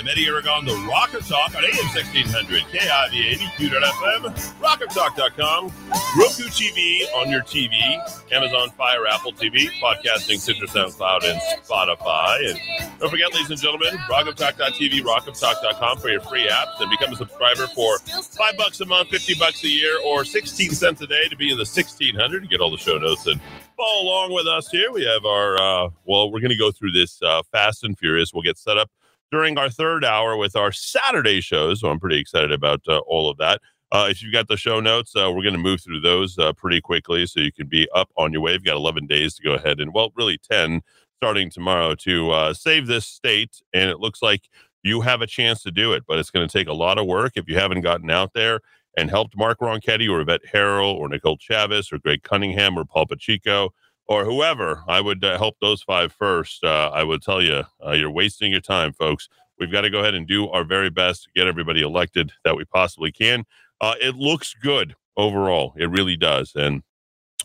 Am Eddie Aragon, the Rock of Talk on AM 1600, KIV 82.fm, rockoftalk.com, Roku TV on your TV, Amazon Fire, Apple TV, podcasting, Stitcher, SoundCloud, and Spotify. And don't forget, ladies and gentlemen, rockoftalk.tv, rockoftalk.com for your free apps and become a subscriber for five bucks a month, 50 bucks a year, or 16 cents a day to be in the 1600 to get all the show notes and follow along with us here. We have our, uh, well, we're going to go through this uh, fast and furious. We'll get set up during our third hour with our Saturday shows. So I'm pretty excited about uh, all of that. Uh, if you've got the show notes, uh, we're going to move through those uh, pretty quickly so you can be up on your way. You've got 11 days to go ahead and, well, really 10 starting tomorrow to uh, save this state. And it looks like you have a chance to do it, but it's going to take a lot of work if you haven't gotten out there and helped Mark Ronchetti or Yvette Herrell or Nicole Chavez or Greg Cunningham or Paul Pacheco or whoever, I would uh, help those five first. Uh, I would tell you, uh, you're wasting your time, folks. We've got to go ahead and do our very best to get everybody elected that we possibly can. Uh, it looks good overall. It really does. And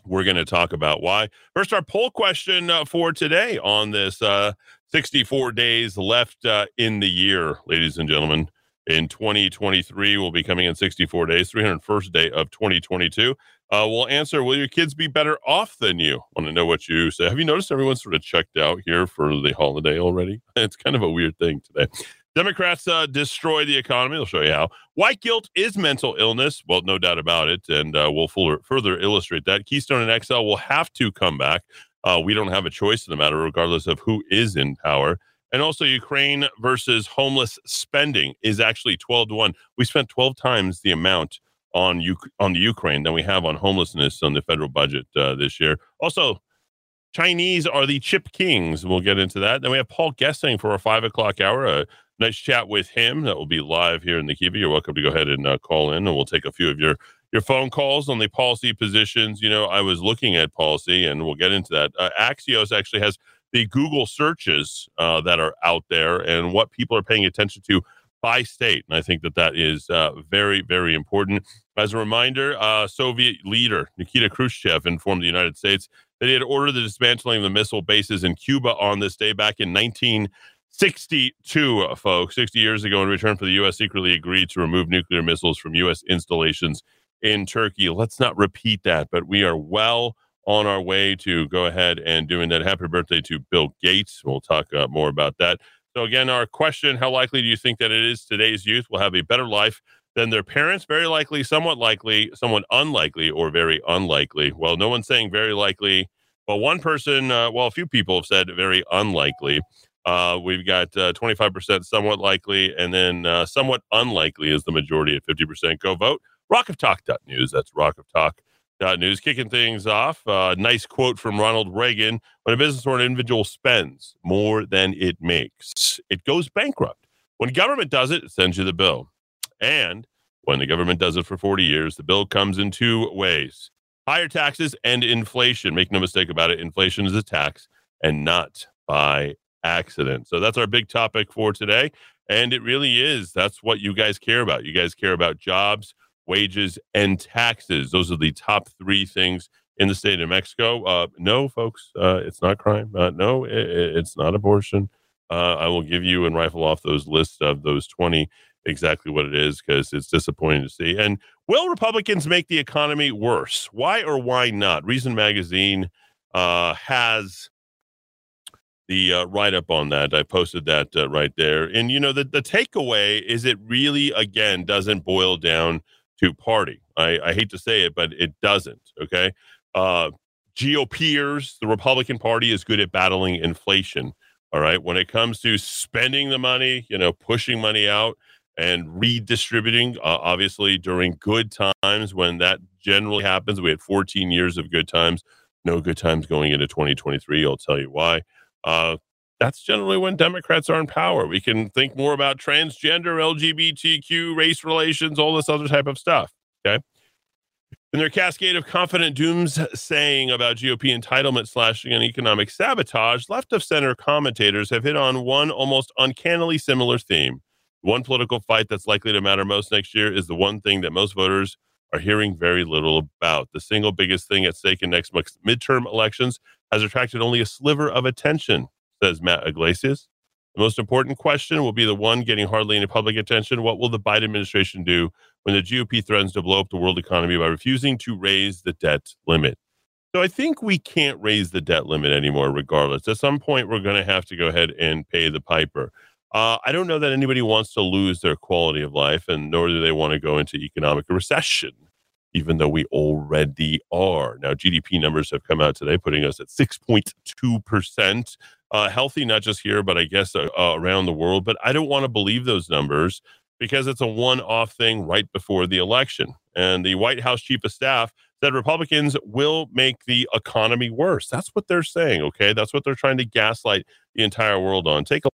we're going to talk about why. First, our poll question uh, for today on this uh, 64 days left in the year, ladies and gentlemen. In 2023, we'll be coming in 64 days, 301st day of 2022 uh, will answer Will your kids be better off than you? Want to know what you say. Have you noticed everyone's sort of checked out here for the holiday already? It's kind of a weird thing today. Democrats uh, destroy the economy. I'll show you how. White guilt is mental illness. Well, no doubt about it. And uh, we'll fuller, further illustrate that. Keystone and XL will have to come back. Uh, we don't have a choice in the matter, regardless of who is in power. And also, Ukraine versus homeless spending is actually 12 to 1. We spent 12 times the amount on U- on the Ukraine than we have on homelessness on the federal budget uh, this year. Also, Chinese are the chip kings. We'll get into that. Then we have Paul Gessing for a five o'clock hour. A nice chat with him that will be live here in the Kiva. You're welcome to go ahead and uh, call in, and we'll take a few of your your phone calls on the policy positions. You know, I was looking at policy, and we'll get into that. Uh, Axios actually has the Google searches uh, that are out there and what people are paying attention to by state. And I think that that is uh, very, very important. As a reminder, uh, Soviet leader Nikita Khrushchev informed the United States that he had ordered the dismantling of the missile bases in Cuba on this day back in 1962, uh, folks, 60 years ago, in return for the U.S. secretly agreed to remove nuclear missiles from U.S. installations in Turkey. Let's not repeat that, but we are well on our way to go ahead and doing that. Happy birthday to Bill Gates. We'll talk uh, more about that. So, again, our question how likely do you think that it is today's youth will have a better life than their parents? Very likely, somewhat likely, somewhat unlikely, or very unlikely. Well, no one's saying very likely. Well, one person, uh, well, a few people have said very unlikely. Uh, we've got uh, 25% somewhat likely, and then uh, somewhat unlikely is the majority at 50%. Go vote. Rock of Rockoftalk.news. That's Rock of Talk uh, news kicking things off. Uh, nice quote from Ronald Reagan When a business or an individual spends more than it makes, it goes bankrupt. When government does it, it sends you the bill. And when the government does it for 40 years, the bill comes in two ways higher taxes and inflation. Make no mistake about it, inflation is a tax and not by accident. So that's our big topic for today. And it really is. That's what you guys care about. You guys care about jobs wages, and taxes. Those are the top three things in the state of Mexico. Uh, no, folks, uh, it's not crime. Uh, no, it, it's not abortion. Uh, I will give you and rifle off those lists of those 20 exactly what it is because it's disappointing to see. And will Republicans make the economy worse? Why or why not? Reason Magazine uh, has the uh, write up on that. I posted that uh, right there. And, you know, the, the takeaway is it really, again, doesn't boil down to party. I, I hate to say it, but it doesn't. Okay. Uh, GOPers, the Republican Party is good at battling inflation. All right. When it comes to spending the money, you know, pushing money out and redistributing, uh, obviously during good times when that generally happens, we had 14 years of good times, no good times going into 2023. I'll tell you why. Uh, that's generally when Democrats are in power. We can think more about transgender, LGBTQ, race relations, all this other type of stuff. Okay. In their cascade of confident dooms saying about GOP entitlement slashing and economic sabotage, left of center commentators have hit on one almost uncannily similar theme. One political fight that's likely to matter most next year is the one thing that most voters are hearing very little about. The single biggest thing at stake in next month's midterm elections has attracted only a sliver of attention, says Matt Yglesias. The most important question will be the one getting hardly any public attention. What will the Biden administration do when the GOP threatens to blow up the world economy by refusing to raise the debt limit? So I think we can't raise the debt limit anymore, regardless. At some point, we're going to have to go ahead and pay the piper. Uh, I don't know that anybody wants to lose their quality of life, and nor do they want to go into economic recession, even though we already are. Now, GDP numbers have come out today, putting us at 6.2% uh, healthy, not just here, but I guess uh, uh, around the world. But I don't want to believe those numbers because it's a one off thing right before the election. And the White House chief of staff said Republicans will make the economy worse. That's what they're saying. Okay. That's what they're trying to gaslight the entire world on. Take a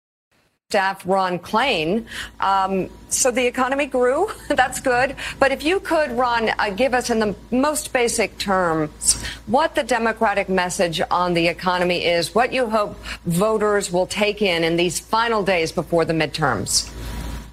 staff Ron Klain. Um, so the economy grew. That's good. But if you could, Ron, uh, give us in the most basic terms what the Democratic message on the economy is, what you hope voters will take in in these final days before the midterms.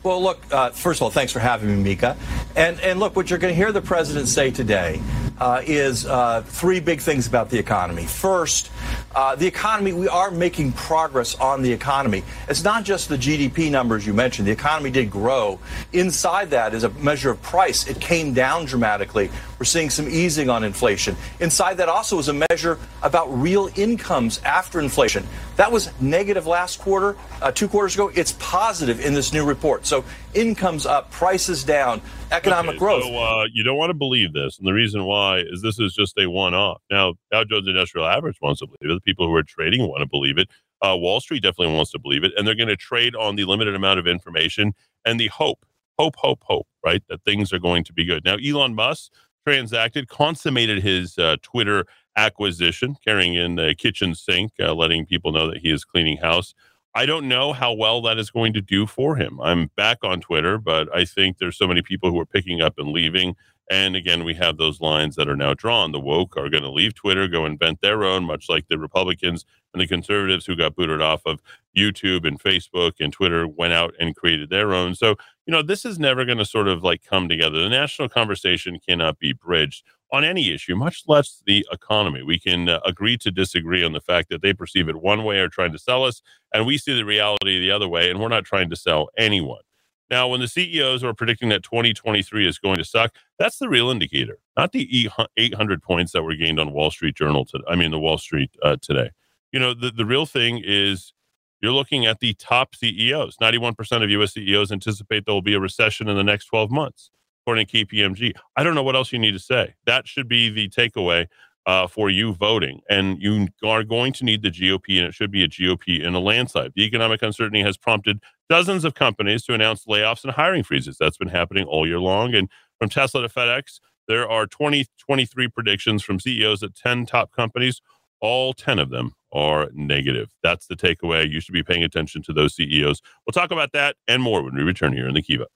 Well, look, uh, first of all, thanks for having me, Mika. And, and look, what you're going to hear the president say today uh, is uh, three big things about the economy. First, uh, the economy, we are making progress on the economy. It's not just the GDP numbers you mentioned. The economy did grow. Inside that is a measure of price. It came down dramatically. We're seeing some easing on inflation. Inside that also is a measure about real incomes after inflation. That was negative last quarter, uh, two quarters ago. It's positive in this new report. So incomes up, prices down, economic okay, growth. So, uh, you don't want to believe this. And the reason why is this is just a one off. Now, Dow Jones Industrial Average wants to believe it. The people who are trading want to believe it. Uh, Wall Street definitely wants to believe it. And they're going to trade on the limited amount of information and the hope, hope, hope, hope, right? That things are going to be good. Now, Elon Musk transacted, consummated his uh, Twitter acquisition, carrying in the kitchen sink, uh, letting people know that he is cleaning house. I don't know how well that is going to do for him. I'm back on Twitter, but I think there's so many people who are picking up and leaving. And again, we have those lines that are now drawn. The woke are going to leave Twitter, go invent their own, much like the Republicans and the conservatives who got booted off of YouTube and Facebook and Twitter went out and created their own. So, you know, this is never going to sort of like come together. The national conversation cannot be bridged on any issue, much less the economy. We can uh, agree to disagree on the fact that they perceive it one way or trying to sell us, and we see the reality the other way, and we're not trying to sell anyone. Now, when the CEOs are predicting that 2023 is going to suck, that's the real indicator, not the 800 points that were gained on Wall Street Journal. To, I mean, the Wall Street uh, today. You know, the, the real thing is you're looking at the top CEOs. 91% of US CEOs anticipate there will be a recession in the next 12 months, according to KPMG. I don't know what else you need to say. That should be the takeaway uh, for you voting. And you are going to need the GOP, and it should be a GOP in a landslide. The economic uncertainty has prompted dozens of companies to announce layoffs and hiring freezes. That's been happening all year long. And from Tesla to FedEx, there are 2023 predictions from CEOs at 10 top companies. All 10 of them are negative. That's the takeaway. You should be paying attention to those CEOs. We'll talk about that and more when we return here in the Kiva.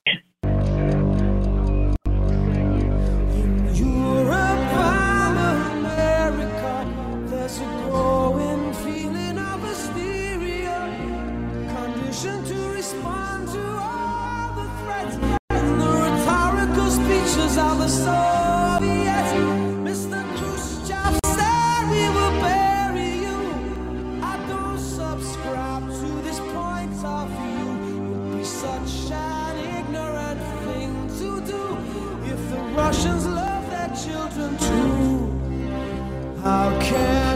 pictures of the Soviets. Mr. Khrushchev said we will bury you. I don't subscribe to this point of view. It would be such an ignorant thing to do if the Russians love their children too. How can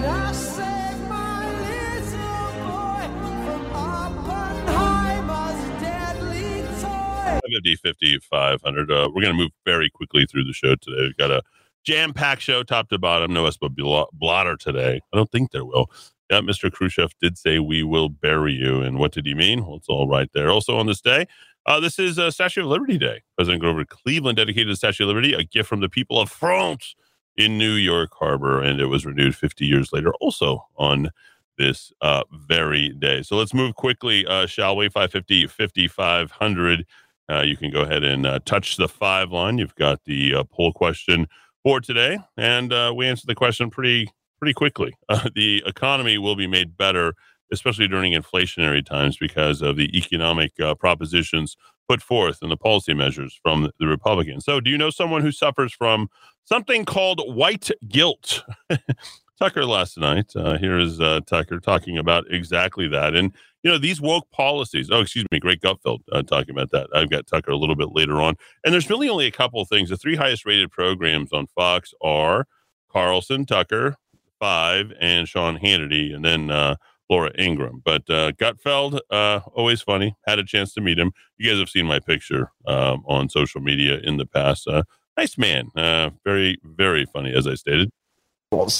MD 5500. Uh, we're going to move very quickly through the show today. We've got a jam packed show, top to bottom. No us but blotter today. I don't think there will. Yeah, Mr. Khrushchev did say we will bury you. And what did he mean? Well, it's all right there. Also on this day, uh, this is uh, Statue of Liberty Day. President Grover Cleveland dedicated the Statue of Liberty, a gift from the people of France in New York Harbor, and it was renewed 50 years later, also on this uh, very day. So let's move quickly, uh, shall we? 550, 5500. Uh, you can go ahead and uh, touch the five line. You've got the uh, poll question for today, and uh, we answered the question pretty pretty quickly. Uh, the economy will be made better, especially during inflationary times, because of the economic uh, propositions put forth and the policy measures from the Republicans. So, do you know someone who suffers from something called white guilt? Tucker last night. Uh, here is uh, Tucker talking about exactly that. And, you know, these woke policies. Oh, excuse me, Greg Gutfeld uh, talking about that. I've got Tucker a little bit later on. And there's really only a couple things. The three highest rated programs on Fox are Carlson, Tucker, five, and Sean Hannity, and then uh, Laura Ingraham. But uh, Gutfeld, uh, always funny. Had a chance to meet him. You guys have seen my picture um, on social media in the past. Nice man. Very, very funny, as I stated.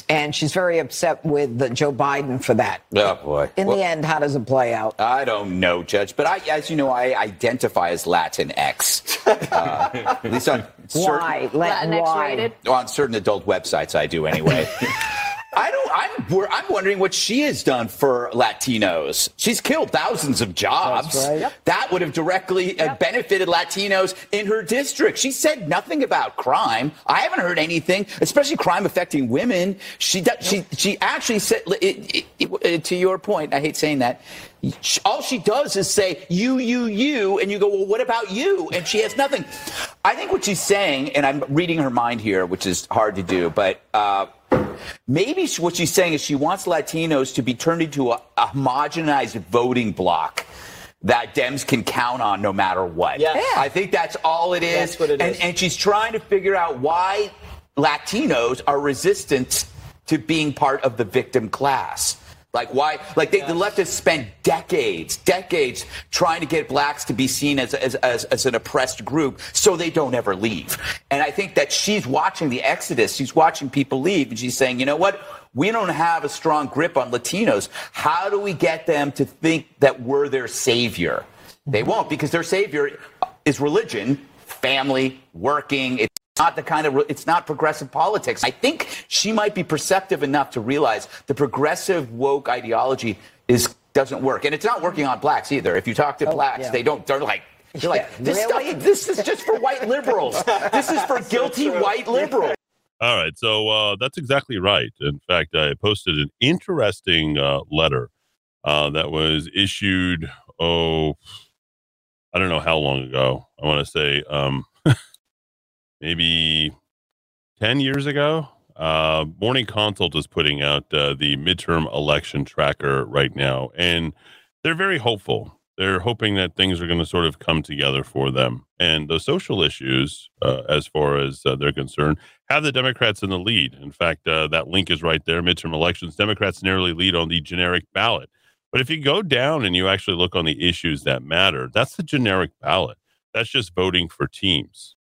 And she's very upset with the Joe Biden for that. Oh boy! In well, the end, how does it play out? I don't know, Judge. But I, as you know, I identify as Latinx. Uh, at least on why certain, Latinx why? rated on certain adult websites. I do anyway. I don't. I'm. I'm wondering what she has done for Latinos. She's killed thousands of jobs. Right. Yep. That would have directly uh, yep. benefited Latinos in her district. She said nothing about crime. I haven't heard anything, especially crime affecting women. She. She. She actually said. It, it, it, to your point, I hate saying that. All she does is say you, you, you, and you go, well, what about you? And she has nothing. I think what she's saying, and I'm reading her mind here, which is hard to do, but. Uh, Maybe what she's saying is she wants Latinos to be turned into a, a homogenized voting block that Dems can count on no matter what. Yeah. I think that's all it is. That's what it and, is. and she's trying to figure out why Latinos are resistant to being part of the victim class. Like why? Like they, the leftists spent decades, decades trying to get blacks to be seen as, as, as, as, an oppressed group, so they don't ever leave. And I think that she's watching the exodus. She's watching people leave, and she's saying, you know what? We don't have a strong grip on Latinos. How do we get them to think that we're their savior? They won't because their savior is religion, family, working. It's not the kind of it's not progressive politics. I think she might be perceptive enough to realize the progressive woke ideology is doesn't work, and it's not working on blacks either. If you talk to oh, blacks, yeah. they don't. They're like. They're like, this really? stuff, this is just for white liberals. this is for guilty so white liberals. All right, so uh, that's exactly right. In fact, I posted an interesting uh, letter uh, that was issued. Oh, I don't know how long ago. I want to say um, maybe 10 years ago. Uh, Morning Consult is putting out uh, the midterm election tracker right now, and they're very hopeful. They're hoping that things are going to sort of come together for them. And the social issues, uh, as far as uh, they're concerned, have the Democrats in the lead. In fact, uh, that link is right there midterm elections. Democrats narrowly lead on the generic ballot. But if you go down and you actually look on the issues that matter, that's the generic ballot. That's just voting for teams.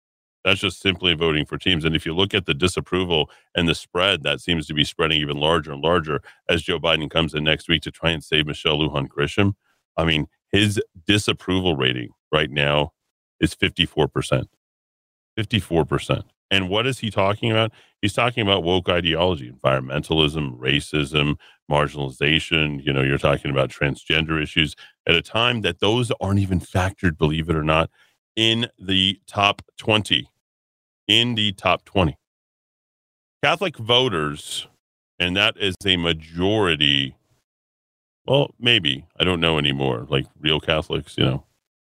That's just simply voting for teams. And if you look at the disapproval and the spread, that seems to be spreading even larger and larger as Joe Biden comes in next week to try and save Michelle Lujan Grisham. I mean, his disapproval rating right now is 54%. 54%. And what is he talking about? He's talking about woke ideology, environmentalism, racism, marginalization. You know, you're talking about transgender issues at a time that those aren't even factored, believe it or not, in the top 20 in the top 20. Catholic voters, and that is a majority. Well, maybe. I don't know anymore. Like real Catholics, you know.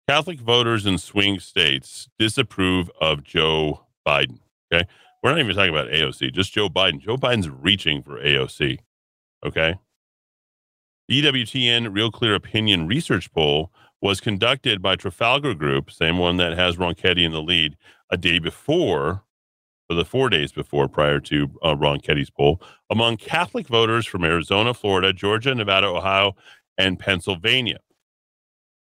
Catholic voters in swing states disapprove of Joe Biden. Okay. We're not even talking about AOC, just Joe Biden. Joe Biden's reaching for AOC. Okay. The EWTN Real Clear Opinion research poll was conducted by Trafalgar Group, same one that has Ronchetti in the lead, a day before, or the four days before, prior to uh, Ronchetti's poll, among Catholic voters from Arizona, Florida, Georgia, Nevada, Ohio, and Pennsylvania.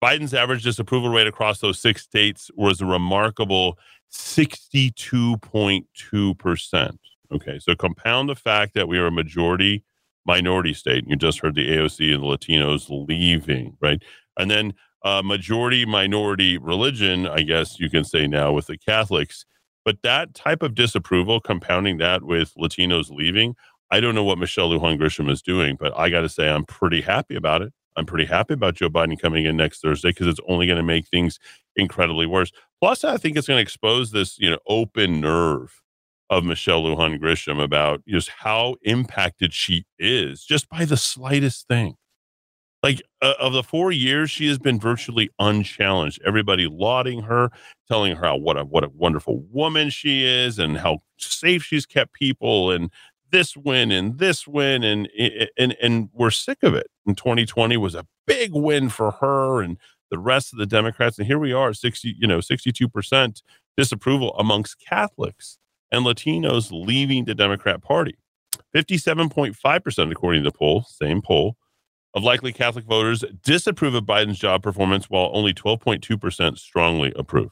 Biden's average disapproval rate across those six states was a remarkable 62.2%. Okay, so compound the fact that we are a majority minority state. You just heard the AOC and the Latinos leaving, right? And then uh, majority minority religion, I guess you can say now with the Catholics. But that type of disapproval, compounding that with Latinos leaving, I don't know what Michelle Lujan Grisham is doing, but I got to say, I'm pretty happy about it. I'm pretty happy about Joe Biden coming in next Thursday because it's only going to make things incredibly worse. Plus, I think it's going to expose this, you know, open nerve of Michelle Lujan Grisham about just how impacted she is just by the slightest thing. Like uh, of the four years, she has been virtually unchallenged. Everybody lauding her, telling her how what a what a wonderful woman she is, and how safe she's kept people, and this win and this win, and and and we're sick of it. And 2020 was a big win for her and the rest of the Democrats, and here we are, 60 you know 62 percent disapproval amongst Catholics and Latinos leaving the Democrat Party. 57.5% according to the poll, same poll, of likely Catholic voters disapprove of Biden's job performance, while only 12.2% strongly approve.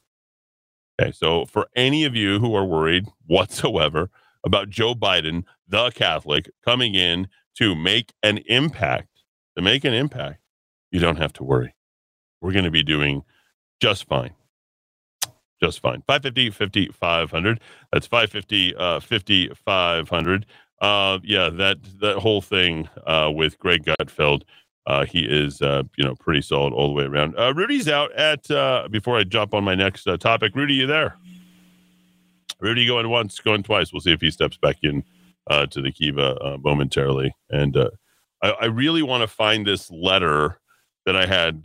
Okay, so for any of you who are worried whatsoever about Joe Biden, the Catholic, coming in to make an impact, to make an impact, you don't have to worry. We're going to be doing just fine. Just fine. 550, 50, 500. That's 550, uh, 50, 500. Uh, yeah, that that whole thing uh, with Greg Gutfeld, uh, he is uh, you know pretty solid all the way around. Uh, Rudy's out at before I jump on my next topic. Rudy, you there? Rudy going once, going twice. We'll see if he steps back in to the Kiva momentarily. And I, I really want to find this letter that I had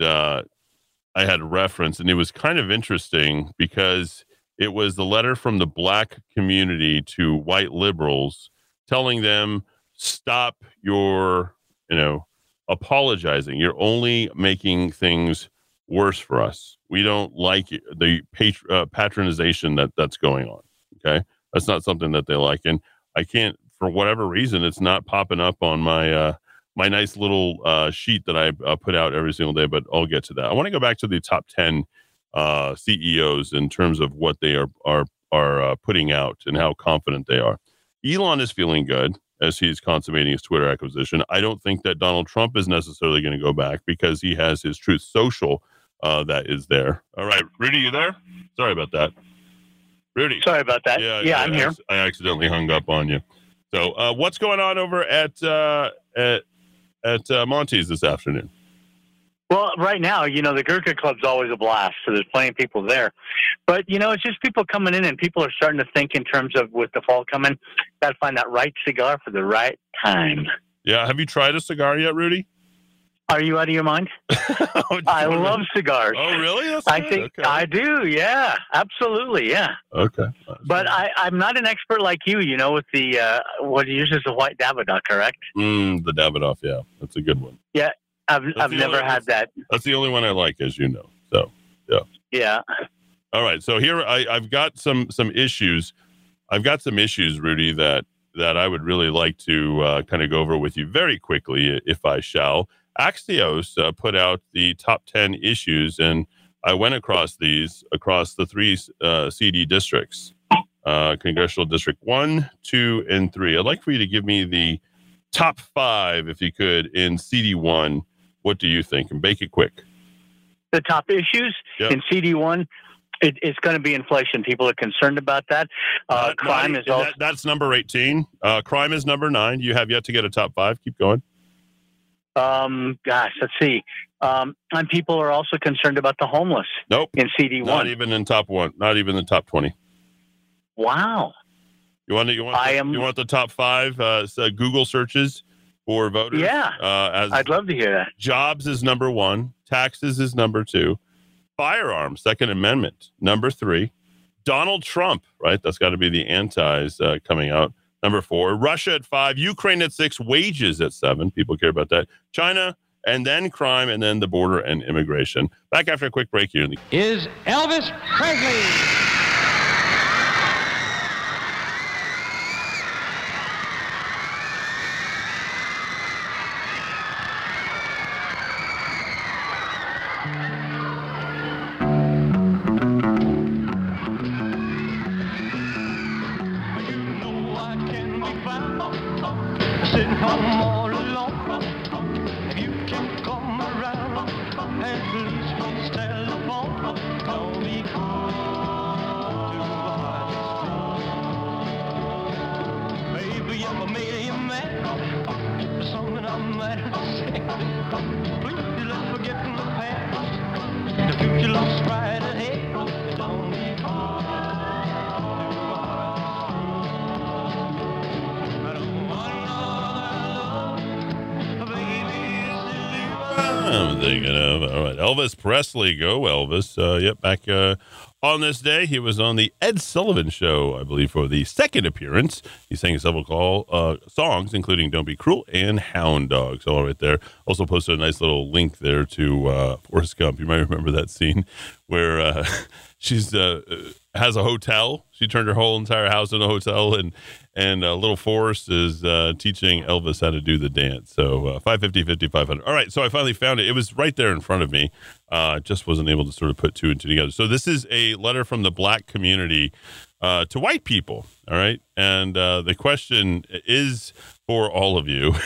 I had referenced, and it was kind of interesting because it was the letter from the black community to white liberals telling them stop your you know apologizing you're only making things worse for us we don't like the uh, patronization that that's going on okay that's not something that they like and i can't for whatever reason it's not popping up on my uh my nice little uh, sheet that I uh, put out every single day, but I'll get to that. I want to go back to the top 10 uh, CEOs in terms of what they are, are, are uh, putting out and how confident they are. Elon is feeling good as he's consummating his Twitter acquisition. I don't think that Donald Trump is necessarily going to go back because he has his Truth Social uh, that is there. All right, Rudy, you there? Sorry about that. Rudy. Sorry about that. Yeah, yeah, I'm I, here. I accidentally hung up on you. So, uh, what's going on over at uh, at at uh, Monty's this afternoon? Well, right now, you know, the Gurkha Club's always a blast, so there's plenty of people there. But, you know, it's just people coming in and people are starting to think in terms of with the fall coming, got to find that right cigar for the right time. Yeah. Have you tried a cigar yet, Rudy? Are you out of your mind? Oh, I love cigars. Oh, really? That's I good. think okay. I do. Yeah, absolutely. Yeah. Okay. But I, I'm not an expert like you, you know, with the, uh, what uses the white Davidoff, correct? Mm, the Davidoff, yeah, that's a good one. I've, That's I've never only- had that. That's the only one I like, as you know. So, yeah. Yeah. all right. So here I, I've got some some issues. I've got some issues, Rudy, that that I would really like to uh, kind of go over with you very quickly, if I shall. Axios uh, put out the top ten issues, and I went across these across the three uh, CD districts, uh, congressional district one, two, and three. I'd like for you to give me the top five, if you could, in CD one. What do you think? And make it quick. the top issues Yep. in CD1. It, it's going to be inflation. People are concerned about that. Uh, Not- crime not- is also that- that's number 18. Uh, crime is number nine. You have yet to get a top five. Keep going. Um, gosh, let's see. Um, and people are also concerned about the homeless Nope. in CD1. Not even in top one. Not even the top 20. wow. You want, you want, I the, am- you want the top five uh, Google searches for voters? Yeah. Uh, as I'd love to hear that. jobs is number one. Taxes is number two. Firearms, Second Amendment, number three. Donald Trump, right? That's got to be the antis uh, coming out. Number four. Russia at five. Ukraine at six. Wages at seven. People care about that. China, and then crime, and then the border and immigration. Back after a quick break here. in the- is Elvis Presley. Elvis Elvis. Uh, yep, back uh, on this day, he was on the Ed Sullivan Show, I believe, for the second appearance. He sang several call uh, songs, including "Don't Be Cruel" and "Hound Dog." So all right there. Also posted a nice little link there to uh, Forrest Gump. You might remember that scene where uh, she's uh, has a hotel. She turned her whole entire house into a hotel, and and uh, little Forrest is uh, teaching Elvis how to do the dance. So uh, 550, 50, 500. All right, so I finally found it. It was right there in front of me. Uh, just wasn't able to sort of put two and two together. So this is a letter from the black community uh, to white people. All right, and uh, the question is for all of you.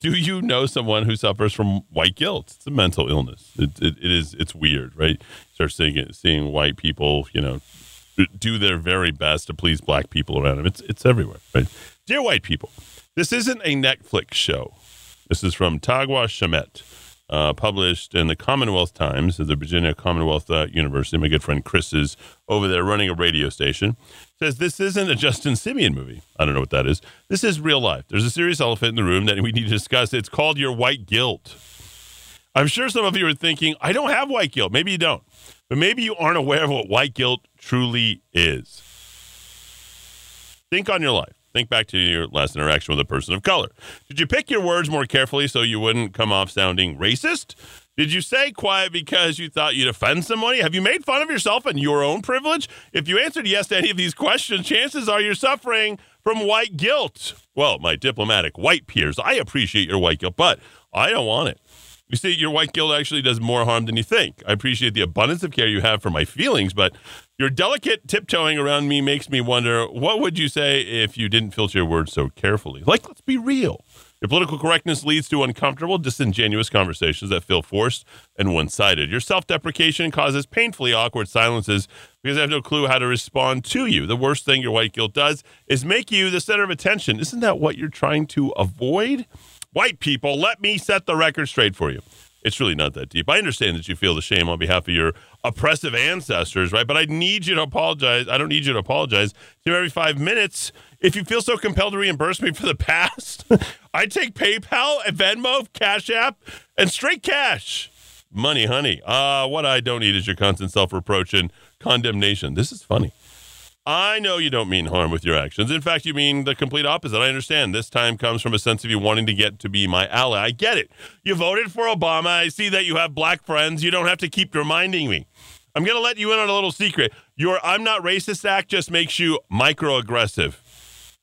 Do you know someone who suffers from white guilt? It's a mental illness. It, it, it is. It's weird, right? Start seeing seeing white people, you know, do their very best to please black people around them. It's it's everywhere, right? Dear white people, this isn't a Netflix show. This is from Tagwa Shamet, uh, published in the Commonwealth Times of the Virginia Commonwealth uh, University. My good friend Chris is over there running a radio station. Says this isn't a Justin Simien movie. I don't know what that is. This is real life. There's a serious elephant in the room that we need to discuss. It's called your white guilt. I'm sure some of you are thinking, I don't have white guilt. Maybe you don't. But maybe you aren't aware of what white guilt truly is. Think on your life. Think back to your last interaction with a person of color. Did you pick your words more carefully so you wouldn't come off sounding racist? Did you say quiet because you thought you'd offend somebody? Have you made fun of yourself and your own privilege? If you answered yes to any of these questions, chances are you're suffering from white guilt. Well, my diplomatic white peers, I appreciate your white guilt, but I don't want it. You see, your white guilt actually does more harm than you think. I appreciate the abundance of care you have for my feelings, but your delicate tiptoeing around me makes me wonder what would you say if you didn't filter your words so carefully? Like, let's be real. Your political correctness leads to uncomfortable, disingenuous conversations that feel forced and one sided. Your self deprecation causes painfully awkward silences because I have no clue how to respond to you. The worst thing your white guilt does is make you the center of attention. Isn't that what you're trying to avoid? White people, let me set the record straight for you. It's really not that deep. I understand that you feel the shame on behalf of your oppressive ancestors, right? But I need you to apologize. I don't need you to apologize to every five minutes. If you feel so compelled to reimburse me for the past, I take PayPal, Venmo, Cash App, and straight cash. Money, honey. Uh, what I don't need is your constant self reproach and condemnation. This is funny. I know you don't mean harm with your actions. In fact, you mean the complete opposite. I understand. This time comes from a sense of you wanting to get to be my ally. I get it. You voted for Obama. I see that you have black friends. You don't have to keep reminding me. I'm going to let you in on a little secret. Your I'm not racist act just makes you microaggressive.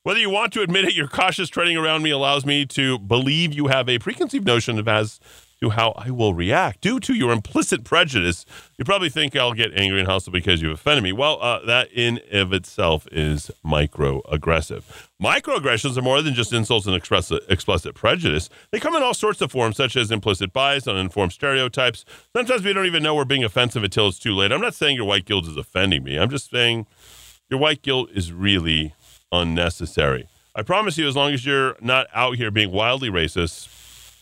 Whether you want to admit it, your cautious treading around me allows me to believe you have a preconceived notion of as to how I will react due to your implicit prejudice. You probably think I'll get angry and hostile because you've offended me. Well, uh, that in of itself is microaggressive. Microaggressions are more than just insults and explicit prejudice. They come in all sorts of forms, such as implicit bias, uninformed stereotypes. Sometimes we don't even know we're being offensive until it's too late. I'm not saying your white guilt is offending me. I'm just saying your white guilt is really unnecessary. I promise you, as long as you're not out here being wildly racist,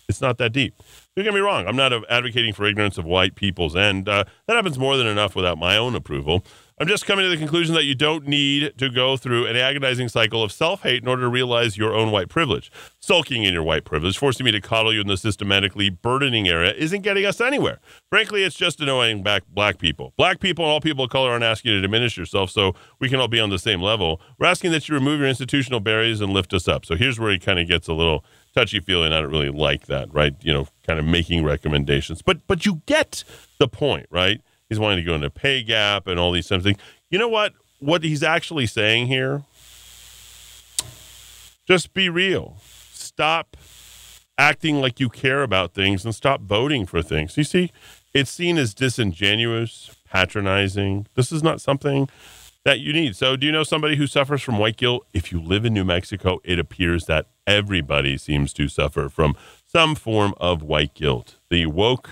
it's not that deep. Don't get me wrong. I'm not advocating for ignorance of white peoples, and uh, that happens more than enough without my own approval. I'm just coming to the conclusion that you don't need to go through an agonizing cycle of self hate in order to realize your own white privilege. Sulking in your white privilege, forcing me to coddle you in the systematically burdening area, isn't getting us anywhere. Frankly, it's just annoying back black people. Black people and all people of color aren't asking you to diminish yourself so we can all be on the same level. We're asking that you remove your institutional barriers and lift us up. So here's where he kind of gets a little touchy feely. I don't really like that, right? You know, kind of making recommendations. But but you get the point, right? He's wanting to go into pay gap and all these types of things. You know what? What he's actually saying here, just be real. Stop acting like you care about things and stop voting for things. You see, it's seen as disingenuous, patronizing. This is not something that you need. So, do you know somebody who suffers from white guilt? If you live in New Mexico, it appears that everybody seems to suffer from some form of white guilt. The woke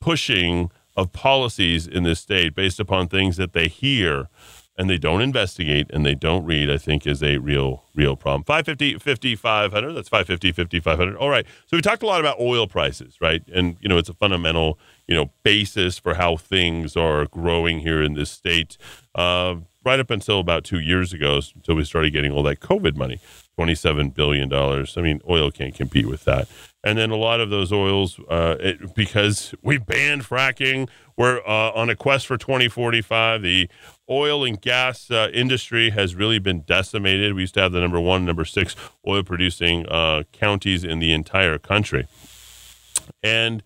pushing of policies in this state based upon things that they hear and they don't investigate and they don't read, I think is a real, real problem. 550, 5500. That's 550, 5500. All right. So we talked a lot about oil prices, right? And, you know, it's a fundamental, you know, basis for how things are growing here in this state. Uh, right up until about two years ago, until we started getting all that COVID money. $27 billion. I mean, oil can't compete with that. And then a lot of those oils, uh, it, because we banned fracking, we're uh, on a quest for 2045. The oil and gas uh, industry has really been decimated. We used to have the number one, number six oil producing uh, counties in the entire country. And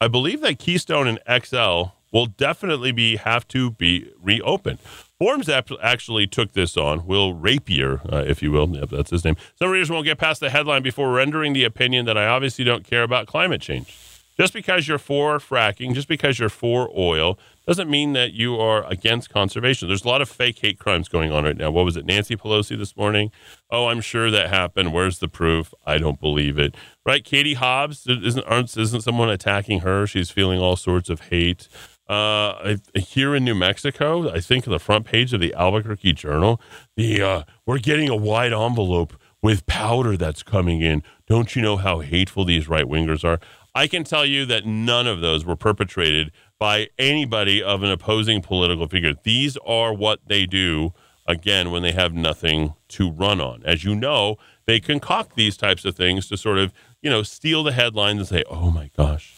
I believe that Keystone and XL will definitely be have to be reopened. Forbes ap- actually took this on. Will Rapier, uh, if you will, yep, that's his name. Some readers won't get past the headline before rendering the opinion that I obviously don't care about climate change. Just because you're for fracking, just because you're for oil, doesn't mean that you are against conservation. There's a lot of fake hate crimes going on right now. What was it, Nancy Pelosi this morning? Oh, I'm sure that happened. Where's the proof? I don't believe it. Right? Katie Hobbs isn't isn't someone attacking her? She's feeling all sorts of hate. Uh, here in New Mexico, I think the front page of the Albuquerque Journal, the uh, we're getting a wide envelope with powder that's coming in. Don't you know how hateful these right wingers are? I can tell you that none of those were perpetrated by anybody of an opposing political figure. These are what they do, again, when they have nothing to run on. As you know, they concoct these types of things to sort of, you know, steal the headlines and say, oh my gosh,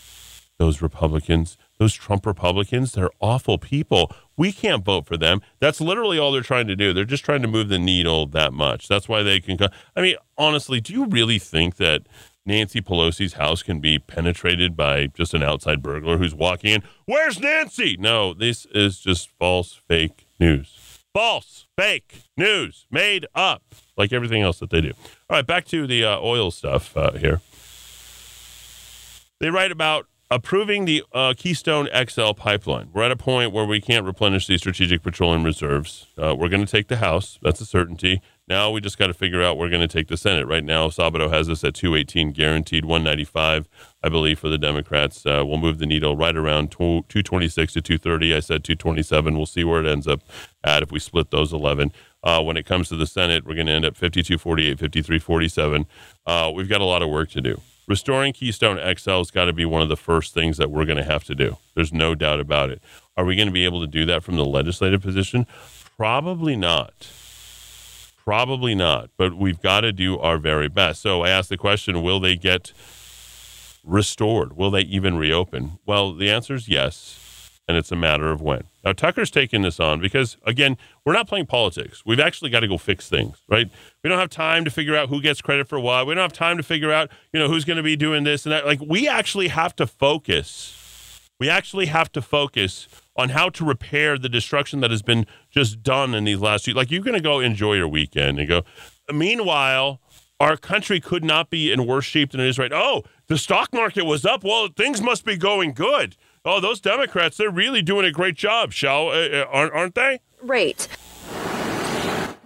those Republicans, those Trump Republicans, they're awful people. We can't vote for them. That's literally all they're trying to do. They're just trying to move the needle that much. That's why they can. I mean, honestly, do you really think that Nancy Pelosi's house can be penetrated by just an outside burglar who's walking in? Where's Nancy? No, this is just false, fake news. False, fake news, made up, like everything else that they do. All right, back to the uh, oil stuff uh, here. They write about approving the uh, Keystone XL pipeline. We're at a point where we can't replenish these strategic petroleum reserves. Uh, we're going to take the House. That's a certainty. Now we just got to figure out we're going to take the Senate. Right now, Sabato has us at 218 guaranteed, 195, I believe, for the Democrats. Uh, we'll move the needle right around 226 to 230. I said 227. We'll see where it ends up at if we split those 11. Uh, when it comes to the Senate, we're going to end up 52 48, 53 47. Uh, we've got a lot of work to do. Restoring Keystone XL has got to be one of the first things that we're going to have to do. There's no doubt about it. Are we going to be able to do that from the legislative position? Probably not. Probably not. But we've got to do our very best. So I asked the question will they get restored? Will they even reopen? Well, the answer is yes. And it's a matter of when. Now, Tucker's taking this on because, again, we're not playing politics. We've actually got to go fix things, right? We don't have time to figure out who gets credit for what. We don't have time to figure out, you know, who's going to be doing this and that. Like, we actually have to focus. We actually have to focus on how to repair the destruction that has been just done in these last few. Like, you're going to go enjoy your weekend and go. Meanwhile, our country could not be in worse shape than it is right. Oh, the stock market was up. Well, things must be going good. Oh, those Democrats, they're really doing a great job, shall uh, uh, aren't, aren't they? Right.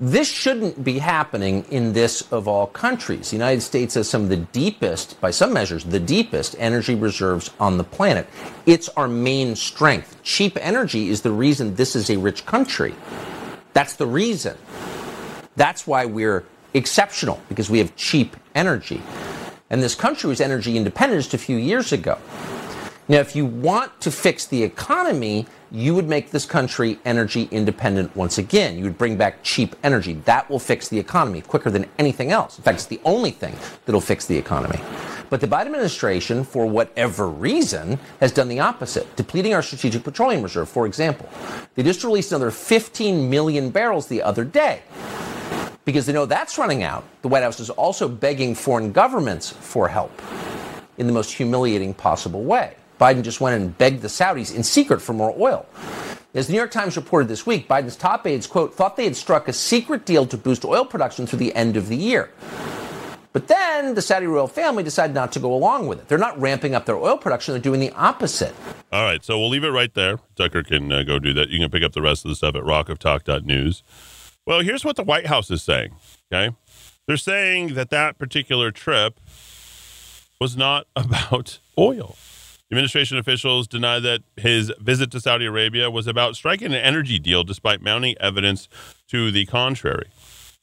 This shouldn't be happening in this of all countries. The United States has some of the deepest, by some measures, the deepest energy reserves on the planet. It's our main strength. Cheap energy is the reason this is a rich country. That's the reason. That's why we're exceptional, because we have cheap energy. And this country was energy independent just a few years ago. Now, if you want to fix the economy, you would make this country energy independent once again. You would bring back cheap energy. That will fix the economy quicker than anything else. In fact, it's the only thing that'll fix the economy. But the Biden administration, for whatever reason, has done the opposite, depleting our strategic petroleum reserve, for example. They just released another 15 million barrels the other day. Because they know that's running out, the White House is also begging foreign governments for help in the most humiliating possible way. Biden just went and begged the Saudis in secret for more oil. As the New York Times reported this week, Biden's top aides, quote, thought they had struck a secret deal to boost oil production through the end of the year. But then the Saudi royal family decided not to go along with it. They're not ramping up their oil production, they're doing the opposite. All right, so we'll leave it right there. Tucker can uh, go do that. You can pick up the rest of the stuff at rockoftalk.news. Well, here's what the White House is saying. Okay, they're saying that that particular trip was not about oil. Administration officials deny that his visit to Saudi Arabia was about striking an energy deal despite mounting evidence to the contrary.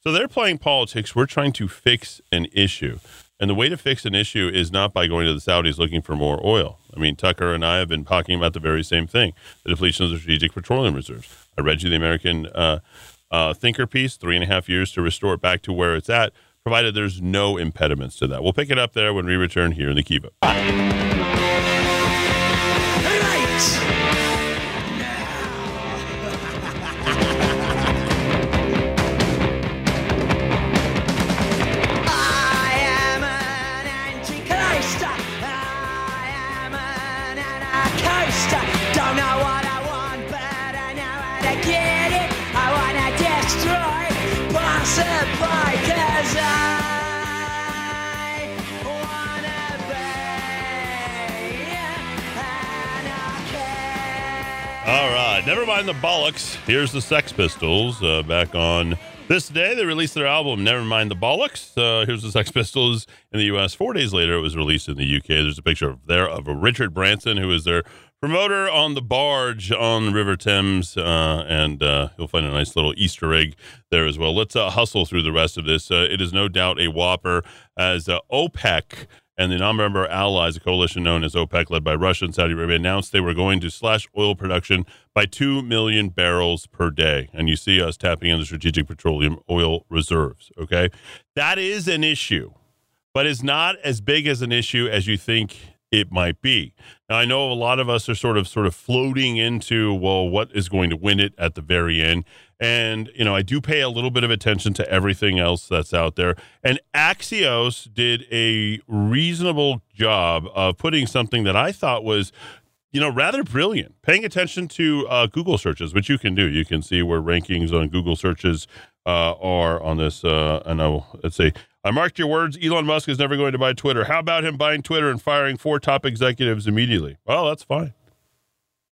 So they're playing politics. We're trying to fix an issue. And the way to fix an issue is not by going to the Saudis looking for more oil. I mean, Tucker and I have been talking about the very same thing the depletion of the strategic petroleum reserves. I read you the American uh, uh, Thinker piece, three and a half years to restore it back to where it's at. provided there's no impediments to that. We'll pick it up there when we return here in the Kiva. The bollocks. Here's the Sex Pistols uh, back on this day. They released their album, Never Mind the Bollocks. Uh, here's the Sex Pistols in the U.S. Four days later, it was released in the U.K. There's a picture of there of Richard Branson, who is their promoter on the barge on the River Thames, uh, and uh, you'll find a nice little Easter egg there as well. Let's uh, hustle through the rest of this. Uh, it is no doubt a whopper as uh, OPEC and the non-member allies, a coalition known as OPEC, led by Russia and Saudi Arabia, announced they were going to slash oil production by 2 million barrels per day. And you see us tapping into strategic petroleum oil reserves. Okay. That is an issue, but it's not as big as an issue as you think it might be. Now, I know a lot of us are sort of sort of floating into, well, what is going to win it at the very end? And, you know, I do pay a little bit of attention to everything else that's out there. And Axios did a reasonable job of putting something that I thought was, you know, rather brilliant. Paying attention to uh, Google searches, which you can do. You can see where rankings on Google searches uh, are on this. Uh, I know, let's see. I marked your words. Elon Musk is never going to buy Twitter. How about him buying Twitter and firing four top executives immediately? Well, that's fine.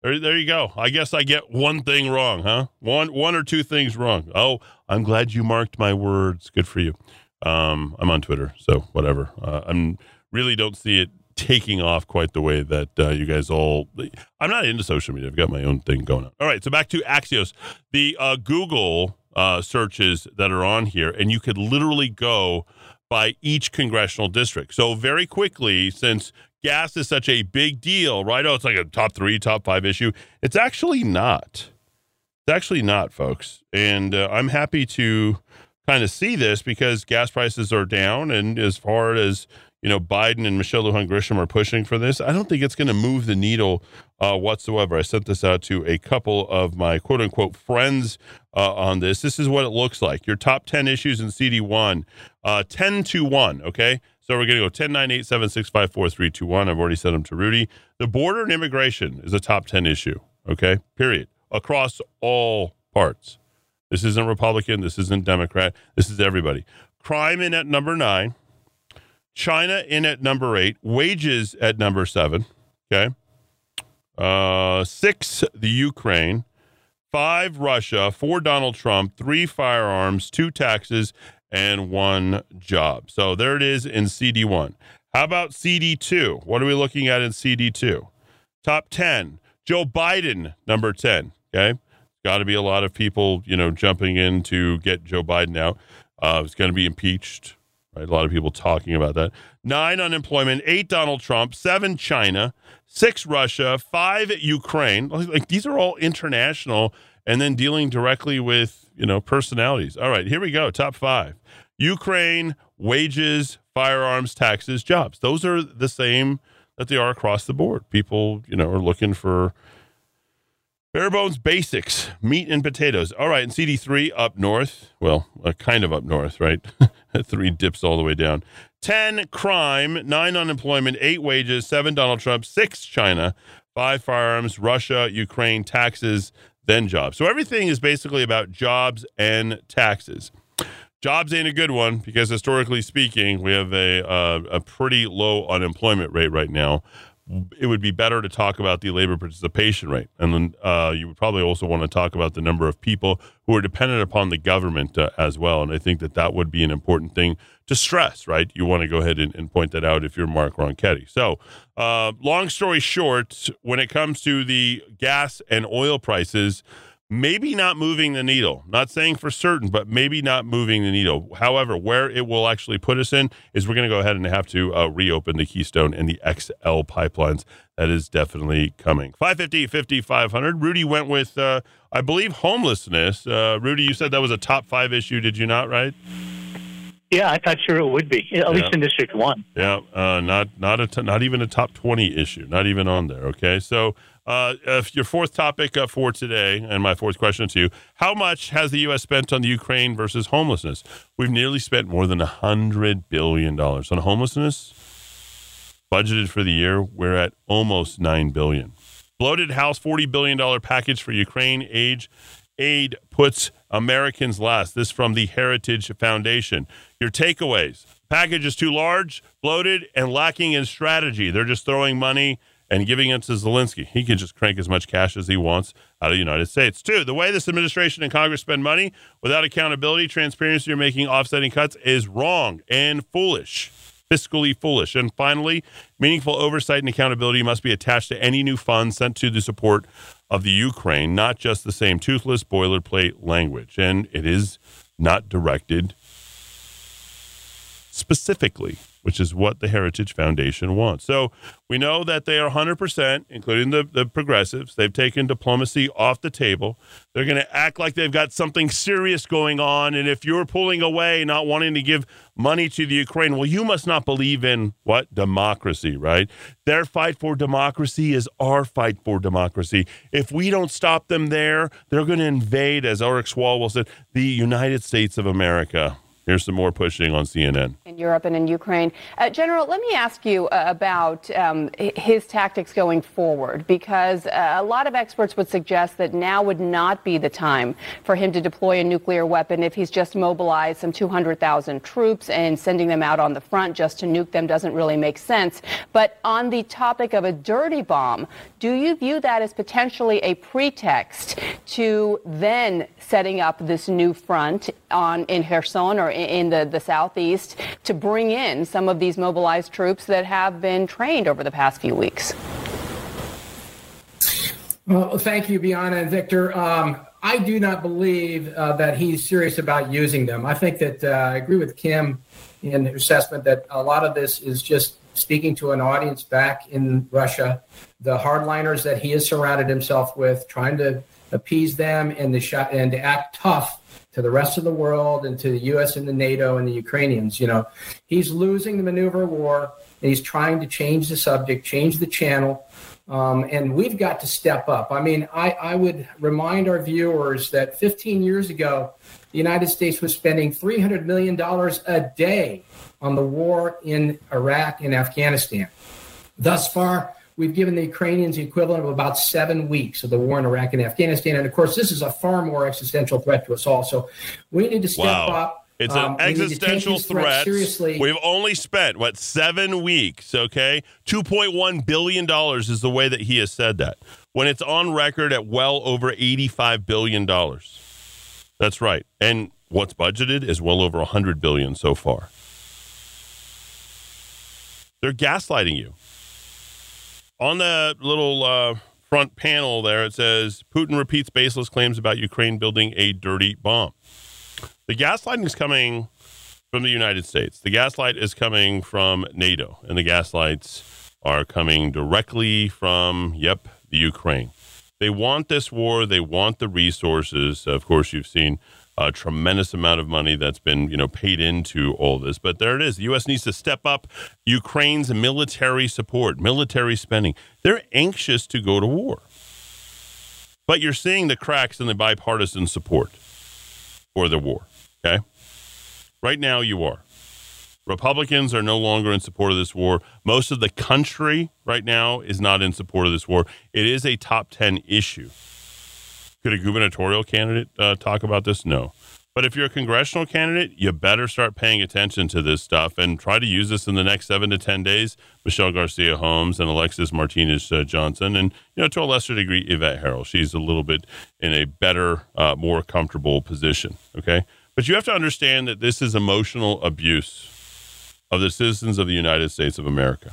There, there you go. I guess I get one thing wrong, huh? One, one or two things wrong. Oh, I'm glad you marked my words. Good for you. Um, I'm on Twitter, so whatever. Uh, I'm really don't see it taking off quite the way that uh, you guys all. I'm not into social media. I've got my own thing going on. All right, so back to Axios, the uh, Google uh, searches that are on here, and you could literally go by each congressional district. So very quickly, since gas is such a big deal, right? Oh, it's like a top three, top five issue. It's actually not. It's actually not, folks. And uh, I'm happy to kind of see this because gas prices are down. And as far as, you know, Biden and Michelle Lujan Grisham are pushing for this, I don't think it's going to move the needle uh, whatsoever. I sent this out to a couple of my quote unquote friends uh, on this. This is what it looks like. Your top 10 issues in CD1, uh, 10 to 1. Okay. So we're going to go 10, 9, 8, 7, 6, 5, 4, 3, 2, 1. I've already sent them to Rudy. The border and immigration is a top 10 issue. Okay. Period. Across all parts. This isn't Republican. This isn't Democrat. This is everybody. Crime in at number nine. China in at number eight. Wages at number seven. Okay. Uh, six, the Ukraine. Five, Russia. Four, Donald Trump. Three, firearms. Two, taxes. And one job. So there it is in CD1. How about CD2? What are we looking at in CD2? Top 10. Joe Biden, number 10. Okay. Got to be a lot of people, you know, jumping in to get Joe Biden out. Uh, he's going to be impeached. Right. A lot of people talking about that. Nine, unemployment. Eight, Donald Trump. Seven, China. Six, Russia. Five, Ukraine. Like these are all international and then dealing directly with, you know, personalities. All right. Here we go. Top five Ukraine, wages, firearms, taxes, jobs. Those are the same that they are across the board. People, you know, are looking for bare bones basics, meat and potatoes. All right, and CD3 up north. Well, uh, kind of up north, right? Three dips all the way down. 10 crime, 9 unemployment, 8 wages, 7 Donald Trump, 6 China, 5 firearms, Russia, Ukraine, taxes, then jobs. So everything is basically about jobs and taxes. Jobs ain't a good one because historically speaking, we have a uh, a pretty low unemployment rate right now. It would be better to talk about the labor participation rate, and then uh, you would probably also want to talk about the number of people who are dependent upon the government uh, as well. And I think that that would be an important thing to stress. Right? You want to go ahead and, and point that out if you're Mark Ronchetti. So, uh, long story short, when it comes to the gas and oil prices maybe not moving the needle. Not saying for certain, but maybe not moving the needle. However, where it will actually put us in is we're going to go ahead and have to uh, reopen the Keystone and the XL pipelines. That is definitely coming. 550, 50, 500. Rudy went with, uh, I believe, homelessness. Uh, Rudy, you said that was a top five issue, did you not, right? Yeah, I thought sure it would be, at least Yeah. in District One. Yeah, uh, not not a t- not even a top twenty issue, not even on there. Okay, so uh, your fourth topic uh, for today, and my fourth question to you: How much has the U.S. spent on the Ukraine versus homelessness? We've nearly spent more than hundred billion dollars on homelessness. Budgeted for the year, we're at almost nine billion. Bloated House forty billion dollar package for Ukraine age aid puts Americans last. This from the Heritage Foundation. Your takeaways: package is too large, bloated, and lacking in strategy. They're just throwing money and giving it to Zelensky. He can just crank as much cash as he wants out of the United States. Two, the way this administration and Congress spend money without accountability, transparency, or making offsetting cuts is wrong and foolish fiscally foolish. And finally, meaningful oversight and accountability must be attached to any new funds sent to the support of the Ukraine, not just the same toothless boilerplate language. And it is not directed specifically, which is what the Heritage Foundation wants. So we know that they are 100%, including the, the progressives. They've taken diplomacy off the table. They're going to act like they've got something serious going on. And if you're pulling away, not wanting to give money to the Ukraine, well, you must not believe in what? Democracy, right? Their fight for democracy is our fight for democracy. If we don't stop them there, they're going to invade, as Eric Swalwell said, the United States of America. Here's some more pushing on CNN. in Europe and in Ukraine. Uh, General, let me ask you uh, about um, his tactics going forward, because uh, a lot of experts would suggest that now would not be the time for him to deploy a nuclear weapon if he's just mobilized some 200,000 troops and sending them out on the front just to nuke them doesn't really make sense. But on the topic of a dirty bomb, do you view that as potentially a pretext to then setting up this new front on in Kherson or in, the, the southeast to bring in some of these mobilized troops that have been trained over the past few weeks? Well, thank you, Bianna and Victor. Um, I do not believe uh, that he's serious about using them. I think that uh, I agree with Kim in her assessment that a lot of this is just speaking to an audience back in Russia, the hardliners that he has surrounded himself with, trying to appease them and to, shot, and to act tough to the rest of the world and to the U.S. and the NATO and the Ukrainians. You know, he's losing the maneuver war, and he's trying to change the subject, change the channel. Um, and we've got to step up. I mean, I, I would remind our viewers that 15 years ago, the United States was spending $300 million a day on the war in Iraq and Afghanistan. Thus far, we've given the Ukrainians the equivalent of about seven weeks of the war in Iraq and Afghanistan. And of course, this is a far more existential threat to us all. So we need to step Wow. up. It's Um, an we need to take existential threat. Seriously. We've only spent what seven weeks. Okay, two point one billion dollars is the way that he has said that. When it's on record at well over eighty-five billion dollars. That's right. And what's budgeted is well over a hundred billion so far. They're gaslighting you. On the little uh, front panel there, it says Putin repeats baseless claims about Ukraine building a dirty bomb. The gaslighting is coming from the United States. The gaslight is coming from NATO, and the gaslights are coming directly from, yep, the Ukraine. They want this war. They want the resources. Of course, you've seen a tremendous amount of money that's been, you know, paid into all this. But there it is. The U.S. needs to step up Ukraine's military support, military spending. They're anxious to go to war. But you're seeing the cracks in the bipartisan support for the war. Okay. Right now, you are. Republicans are no longer in support of this war. Most of the country right now is not in support of this war. It is a top 10 issue. Could a gubernatorial candidate uh, talk about this? No. But if you're a congressional candidate, you better start paying attention to this stuff and try to use this in the next seven to 10 days. Michelle Garcia Holmes and Alexis Martinez uh, Johnson, and, you know, to a lesser degree, Yvette Herrell. She's a little bit in a better, uh, more comfortable position. Okay. But you have to understand that this is emotional abuse of the citizens of the United States of America.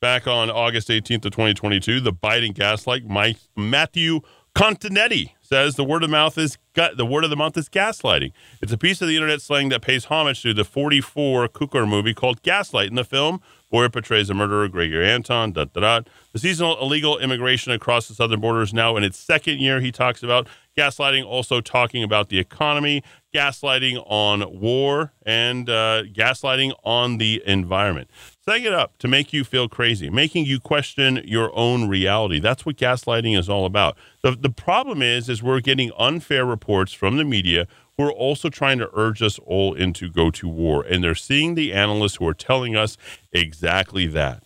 Back on August 18th of 2022, the Biden gaslight Mike, Matthew Continetti says the word of mouth is the word of the month is gaslighting. It's a piece of the internet slang that pays homage to the 44 Cukor movie called Gaslight. In the film, Boyer portrays a murderer, Gregory Anton. Da, da, da. The seasonal illegal immigration across the southern border is now in its second year. He talks about gaslighting, also talking about the economy, gaslighting on war, and uh, gaslighting on the environment. Setting it up to make you feel crazy, making you question your own reality. That's what gaslighting is all about. The, the problem is, is we're getting unfair reports from the media who are also trying to urge us all into go to war. And they're seeing the analysts who are telling us exactly that.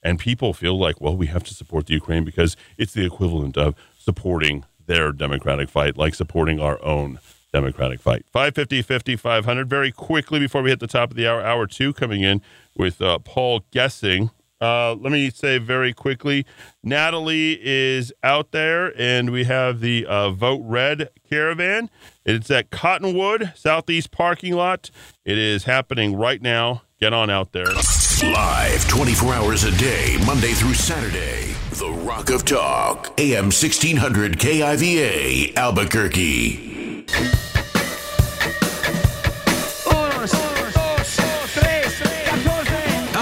And people feel like, well, we have to support the Ukraine because it's the equivalent of supporting their democratic fight, like supporting our own democratic fight. 550, 50, 500. Very quickly before we hit the top of the hour, hour two coming in with uh, Paul Gessing. Uh, let me say very quickly Natalie is out there, and we have the uh, Vote Red caravan. It's at Cottonwood Southeast parking lot. It is happening right now. Get on out there. Live 24 hours a day, Monday through Saturday. The Rock of Talk. AM 1600 KIVA, Albuquerque.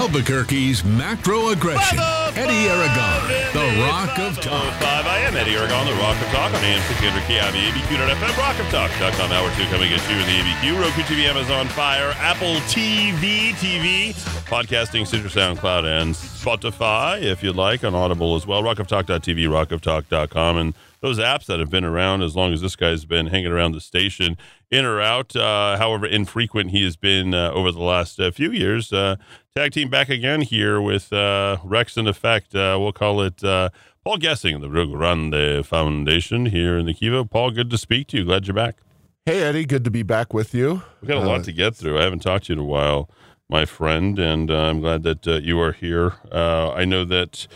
Albuquerque's macro aggression. Eddie Aragon, the Rock of Talk. 5 I am Eddie Aragon, the Rock of Talk on AM 600 KIV, ABQ.FM, rockoftalk.com. Hour 2 coming at you in the ABQ, Roku TV, Amazon Fire, Apple TV, TV, podcasting, Stitcher, SoundCloud, and Spotify, if you'd like, on Audible as well. Rock of Talk.tv, Rock Rockoftalk.tv, rockoftalk.com, and those apps that have been around as long as this guy's been hanging around the station, in or out, uh, however infrequent he has been uh, over the last uh, few years. Uh, tag team back again here with uh, Rex in effect. Uh, we'll call it Paul Gessing, the Rio Grande Foundation here in the Kiva. Paul, good to speak to you. Glad you're back. Hey, Eddie, good to be back with you. We've got a lot to get through. I haven't talked to you in a while, my friend, and I'm glad that you are here. I know that.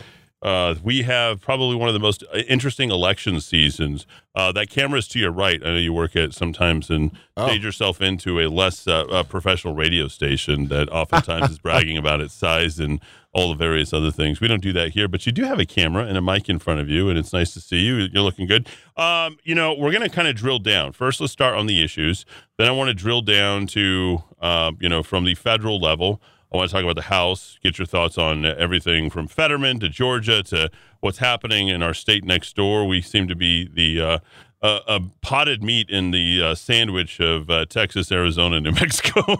Uh, we have probably one of the most interesting election seasons. Uh, that camera's to your right. I know you work at sometimes and Oh. stage yourself into a less uh, uh, professional radio station that oftentimes is bragging about its size and all the various other things. We don't do that here, but you do have a camera and a mic in front of you, and it's nice to see you. You're looking good. Um, you know, we're going to kind of drill down. First, let's start on the issues. Then I want to drill down to, um, you know, from the federal level. I want to talk about the House, get your thoughts on everything from Fetterman to Georgia to what's happening in our state next door. We seem to be the uh, uh, uh, potted meat in the uh, sandwich of uh, Texas, Arizona, New Mexico.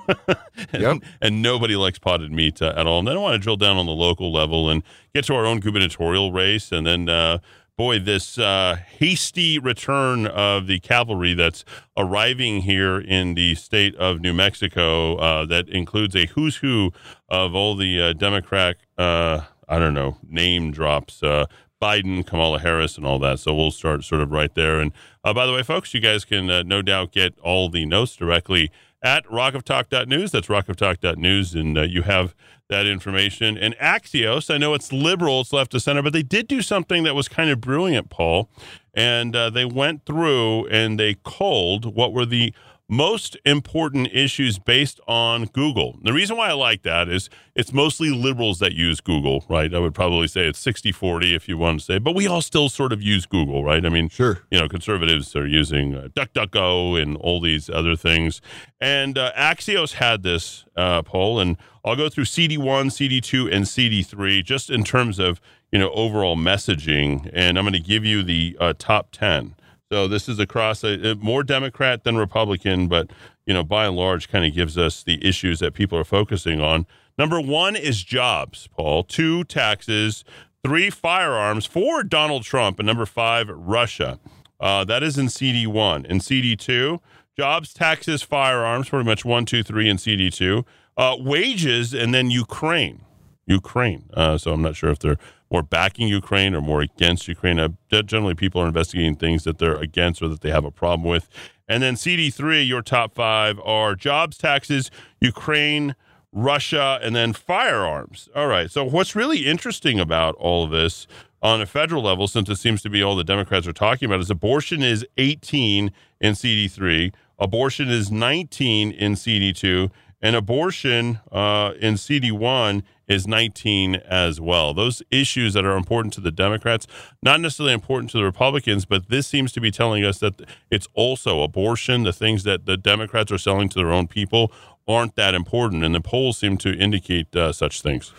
and, and nobody likes potted meat uh, at all. And then I want to drill down on the local level and get to our own gubernatorial race. And then, uh, boy, this uh, hasty return of the cavalry that's arriving here in the state of New Mexico uh, that includes a who's who of all the uh, Democrat, uh, I don't know, name drops. Uh, Biden, Kamala Harris, and all that. So we'll start sort of right there. And uh, by the way, folks, you guys can no doubt get all the notes directly at rockoftalk.news. That's rockoftalk.news. And you have that information. And Axios, I know it's liberal, it's left to center, but they did do something that was kind of brilliant, Paul. And uh, they went through and they culled what were the most important issues based on Google. The reason why I like that is it's mostly liberals that use Google, right? I would probably say it's 60 40 if you want to say, but we all still sort of use Google, right? I mean, sure. You know, conservatives are using uh, DuckDuckGo and all these other things. And uh, Axios had this uh, poll, and I'll go through CD1, CD2, and CD3 just in terms of, you know, overall messaging. And I'm going to give you the uh, top 10. So this is across a, a more Democrat than Republican, but you know, by and large, kind of gives us the issues that people are focusing on. Number one is jobs, Paul. Two, taxes. Three, firearms. Four, Donald Trump. And number five, Russia. Uh, that is in CD one. In CD two, jobs, taxes, firearms. Pretty much one, two, three in CD two. Uh, wages, and then Ukraine. Ukraine. Uh, so I'm not sure if they're more backing Ukraine or more against Ukraine. Uh, generally, people are investigating things that they're against or that they have a problem with. And then CD3, your top five are jobs, taxes, Ukraine, Russia, and then firearms. All right. So, what's really interesting about all of this on a federal level, since it seems to be all the Democrats are talking about, is abortion is 18 in CD3, abortion is 19 in CD2, and abortion uh, in CD1 is 19 as well. Those issues that are important to the Democrats, not necessarily important to the Republicans, but this seems to be telling us that it's also abortion, the things that the Democrats are selling to their own people aren't that important. And the polls seem to indicate uh, such things.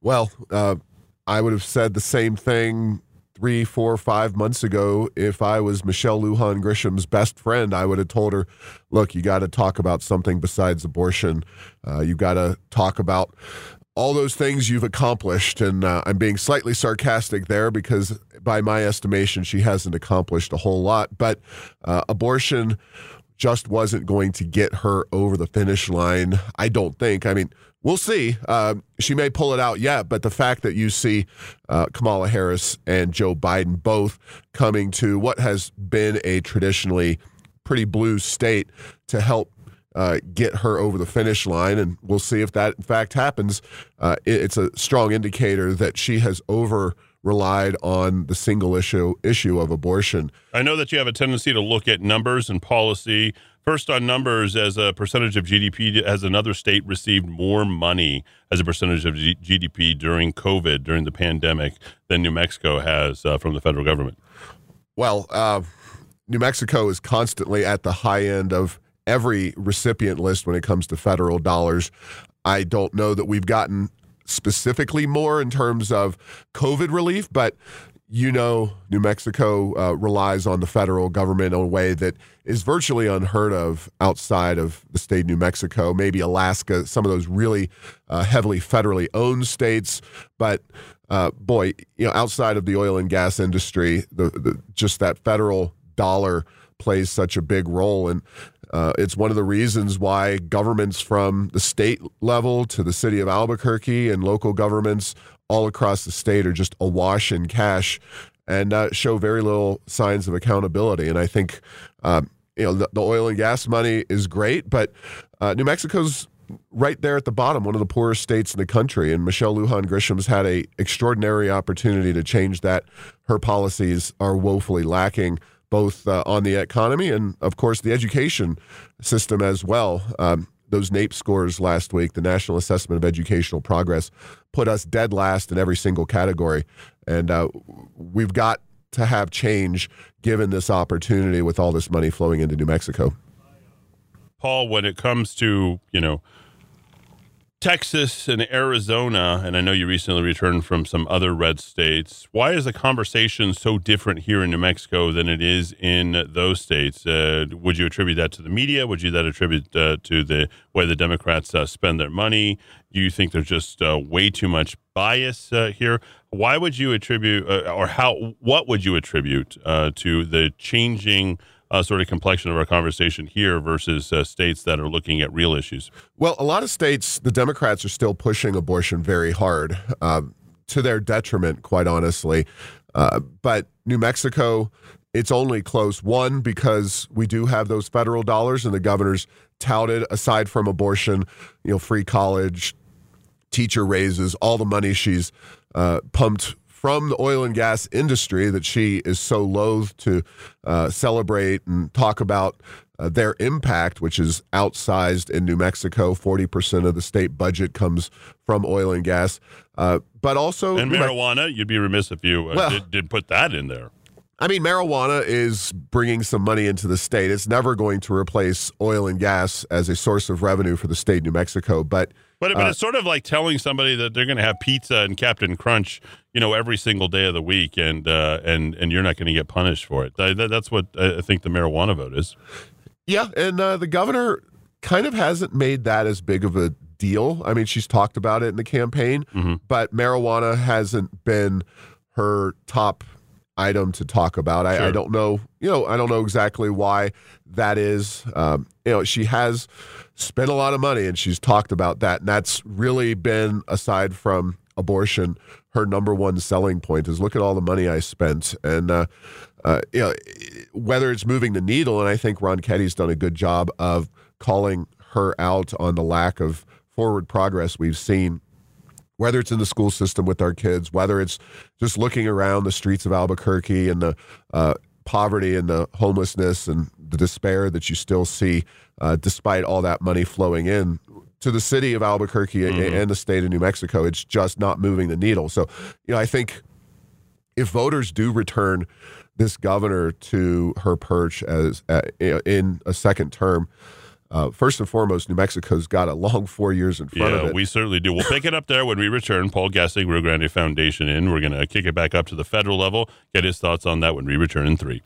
Well, uh, I would have said the same thing three, four, five months ago. If I was Michelle Lujan Grisham's best friend, I would have told her, look, you got to talk about something besides abortion. Uh, you got to talk about all those things you've accomplished. And uh, I'm being slightly sarcastic there because, by my estimation, she hasn't accomplished a whole lot. But uh, abortion just wasn't going to get her over the finish line. I don't think. I mean, we'll see. Uh, she may pull it out yet, but the fact that you see uh, Kamala Harris and Joe Biden both coming to what has been a traditionally pretty blue state to help uh, get her over the finish line, and we'll see if that in fact happens. Uh, it, it's a strong indicator that she has over relied on the single issue issue of abortion. I know that you have a tendency to look at numbers and policy. First, on numbers, as a percentage of GDP, has another state received more money as a percentage of G- GDP during COVID, during the pandemic, than New Mexico has uh, from the federal government? Well, uh, New Mexico is constantly at the high end of every recipient list when it comes to federal dollars. I don't know that we've gotten specifically more in terms of COVID relief, but you know, New Mexico uh, relies on the federal government in a way that is virtually unheard of outside of the state of New Mexico, maybe Alaska, some of those really uh, heavily federally owned states. But uh, boy, you know, outside of the oil and gas industry, the, the just that federal dollar plays such a big role. And uh, it's one of the reasons why governments from the state level to the city of Albuquerque and local governments all across the state are just awash in cash and uh, show very little signs of accountability. And I think, uh, you know, the, the, oil and gas money is great, but uh, New Mexico's right there at the bottom, one of the poorest states in the country. And Michelle Lujan Grisham's had a extraordinary opportunity to change that. Her policies are woefully lacking both uh, on the economy and, of course, the education system as well. Um, those NAEP scores last week, the National Assessment of Educational Progress, put us dead last in every single category. And uh, we've got to have change given this opportunity with all this money flowing into New Mexico. Paul, when it comes to, you know, Texas and Arizona, and I know you recently returned from some other red states. Why is the conversation so different here in New Mexico than it is in those states? Uh, would you attribute that to the media? Would you that attribute uh, to the way the Democrats uh, spend their money? Do you think there's just uh, way too much bias uh, here? Why would you attribute, uh, or how? What would you attribute to the changing? Uh, sort of complexion of our conversation here versus uh, states that are looking at real issues? Well, a lot of states, the Democrats are still pushing abortion very hard, uh, to their detriment, quite honestly. Uh, but New Mexico, it's only close. One, because we do have those federal dollars, and the governor's touted, aside from abortion, you know, free college, teacher raises, all the money she's uh, pumped from the oil and gas industry that she is so loath to uh, celebrate and talk about uh, their impact, which is outsized in New Mexico. 40% of the state budget comes from oil and gas. Uh, but also. And marijuana, you'd be remiss if you uh, well, did, did put that in there. I mean, marijuana is bringing some money into the state. It's never going to replace oil and gas as a source of revenue for the state of New Mexico. But but, but uh, it's sort of like telling somebody that they're going to have pizza and Captain Crunch, you know, every single day of the week, and uh, and and you're not going to get punished for it. That, that's what I think the marijuana vote is. Yeah, and uh, the governor kind of hasn't made that as big of a deal. I mean, she's talked about it in the campaign, mm-hmm. but marijuana hasn't been her top item to talk about. I, sure. I, don't know, you know, I don't know exactly why that is. Um, you know, she has spent a lot of money and she's talked about that. And that's really been, aside from abortion, her number one selling point is look at all the money I spent. And, uh, uh, you know, whether it's moving the needle, and I think Ronchetti's done a good job of calling her out on the lack of forward progress we've seen whether it's in the school system with our kids, whether it's just looking around the streets of Albuquerque and the uh, poverty and the homelessness and the despair that you still see uh, despite all that money flowing in to the city of Albuquerque Mm-hmm. and the state of New Mexico. It's just not moving the needle. So, you know, I think if voters do return this governor to her perch as uh, in a second term, uh, first and foremost, New Mexico's got a long four years in front of Yeah, it. we certainly do. We'll pick it up there when we return. Paul Gessing, Rio Grande Foundation in. We're going to kick it back up to the federal level. Get his thoughts on that when we return in three.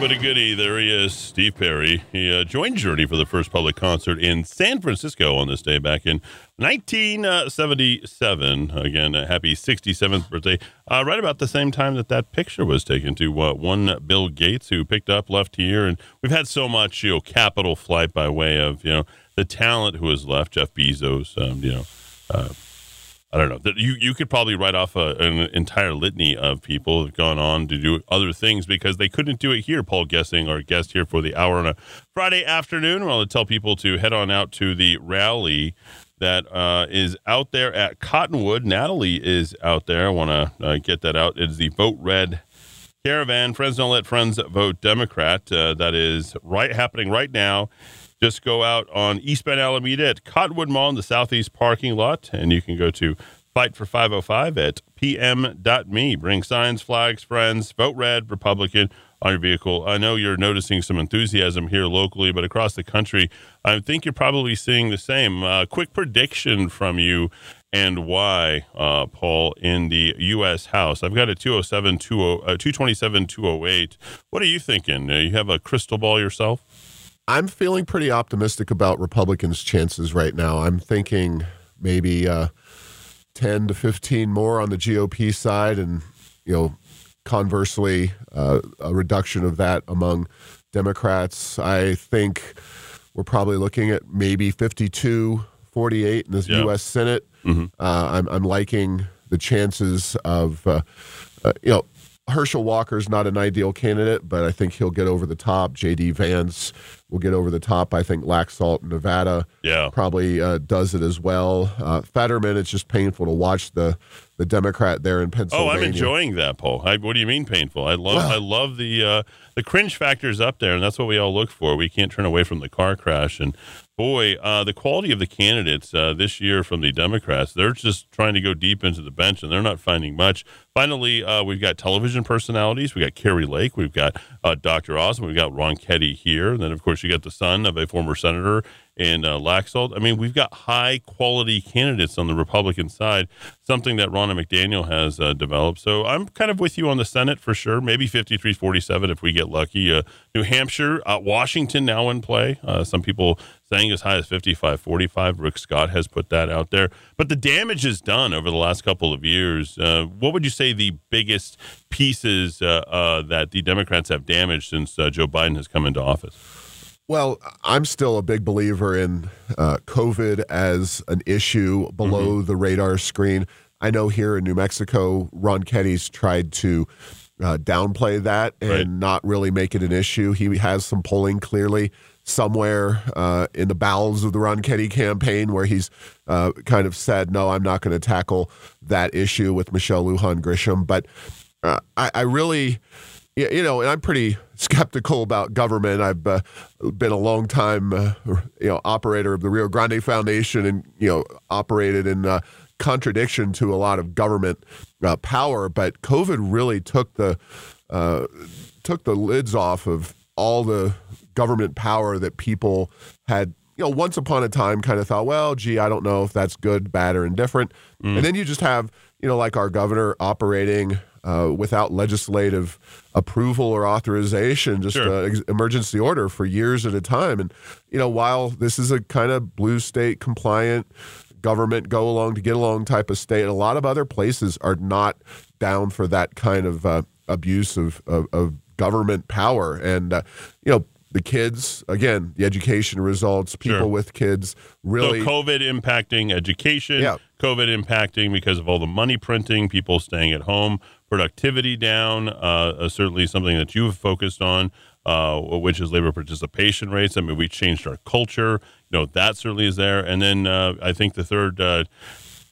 But a goodie. There he is, Steve Perry. He uh, joined Journey for the first public concert in San Francisco on this day back in 1977. Again, a happy 67th birthday. Uh, right about the same time that that picture was taken to uh, one Bill Gates, who picked up, left here, and we've had so much, you know, capital flight by way of, you know, the talent who has left. Jeff Bezos, um, you know. I don't know. You you could probably write off a, an entire litany of people who've gone on to do other things because they couldn't do it here. Paul Gessing, our guest here for the hour on a Friday afternoon. Well, to tell people to head on out to the rally that uh, is out there at Cottonwood. Natalie is out there. I want to uh, get that out. It is the Vote Red Caravan. Friends don't let friends vote Democrat. Uh, that is right happening right now. Just go out on East Bend Alameda at Cottonwood Mall in the southeast parking lot, and you can go to Fight for 505 at pm.me. Bring signs, flags, friends, vote red, Republican on your vehicle. I know you're noticing some enthusiasm here locally, but across the country, I think you're probably seeing the same. Uh, quick prediction from you and why, uh, Paul, in the U.S. House. I've got a 207, 20, uh, 227, 208. What are you thinking? Uh, you have a crystal ball yourself? I'm feeling pretty optimistic about Republicans' chances right now. I'm thinking maybe uh, 10 to 15 more on the GOP side, and you know, conversely, uh, a reduction of that among Democrats. I think we're probably looking at maybe 52 48 in the Yeah. U.S. Senate. Mm-hmm. Uh, I'm, I'm liking the chances of, uh, uh, you know, Herschel Walker's not an ideal candidate, but I think he'll get over the top. J.D. Vance will get over the top. I think Laxalt Salt Nevada Yeah. probably uh, does it as well. Uh, Fetterman, it's just painful to watch the the Democrat there in Pennsylvania. Oh, I'm enjoying that, Paul. I, what do you mean painful? I love I love the uh, the cringe factors up there, and that's what we all look for. We can't turn away from the car crash. And boy, uh, the quality of the candidates uh, this year from the Democrats, they're just trying to go deep into the bench, and they're not finding much. Finally, uh, we've got television personalities. We've got Kari Lake. We've got uh, Dr. Osmond. We've got Ronchetti here. And then, of course, you got the son of a former senator in uh, Laxalt. I mean, we've got high quality candidates on the Republican side, something that Ronna McDaniel has uh, developed. So I'm kind of with you on the Senate for sure. Maybe 53 47 if we get lucky. Uh, New Hampshire, uh, Washington now in play. Uh, some people saying as high as 55 45. Rick Scott has put that out there. But the damage is done over the last couple of years. Uh, what would you say the biggest pieces uh, uh, that the Democrats have damaged since uh, Joe Biden has come into office? Well, I'm still a big believer in uh, COVID as an issue below Mm-hmm. the radar screen. I know here in New Mexico, Ronchetti's tried to uh, downplay that and Right. not really make it an issue. He has some polling clearly somewhere uh, in the bowels of the Ronchetti campaign where he's uh, kind of said, no, I'm not going to tackle that issue with Michelle Lujan Grisham. But uh, I, I really you know, and I'm pretty skeptical about government. I've uh, been a long time, uh, you know, operator of the Rio Grande Foundation, and you know, operated in uh, contradiction to a lot of government power. But COVID really took the took the lids off of all the government power that people had. You know, once upon a time, kind of thought, well, gee, I don't know if that's good, bad, or indifferent. And then you just have, you know, like our governor operating uh, without legislative approval or authorization, just Sure. uh, ex- emergency order for years at a time. And you know, while this is a kind of blue state compliant government, go along to get along type of state, a lot of other places are not down for that kind of uh, abuse of, of, of government power. And uh, you know, the kids again, the education results, people Sure. with kids really. So COVID impacting education, Yeah. COVID impacting because of all the money printing, people staying at home, productivity down, uh, uh, certainly something that you've focused on. uh, which is labor participation rates. I mean, we changed our culture. You know, that certainly is there. And then uh, I think the third uh,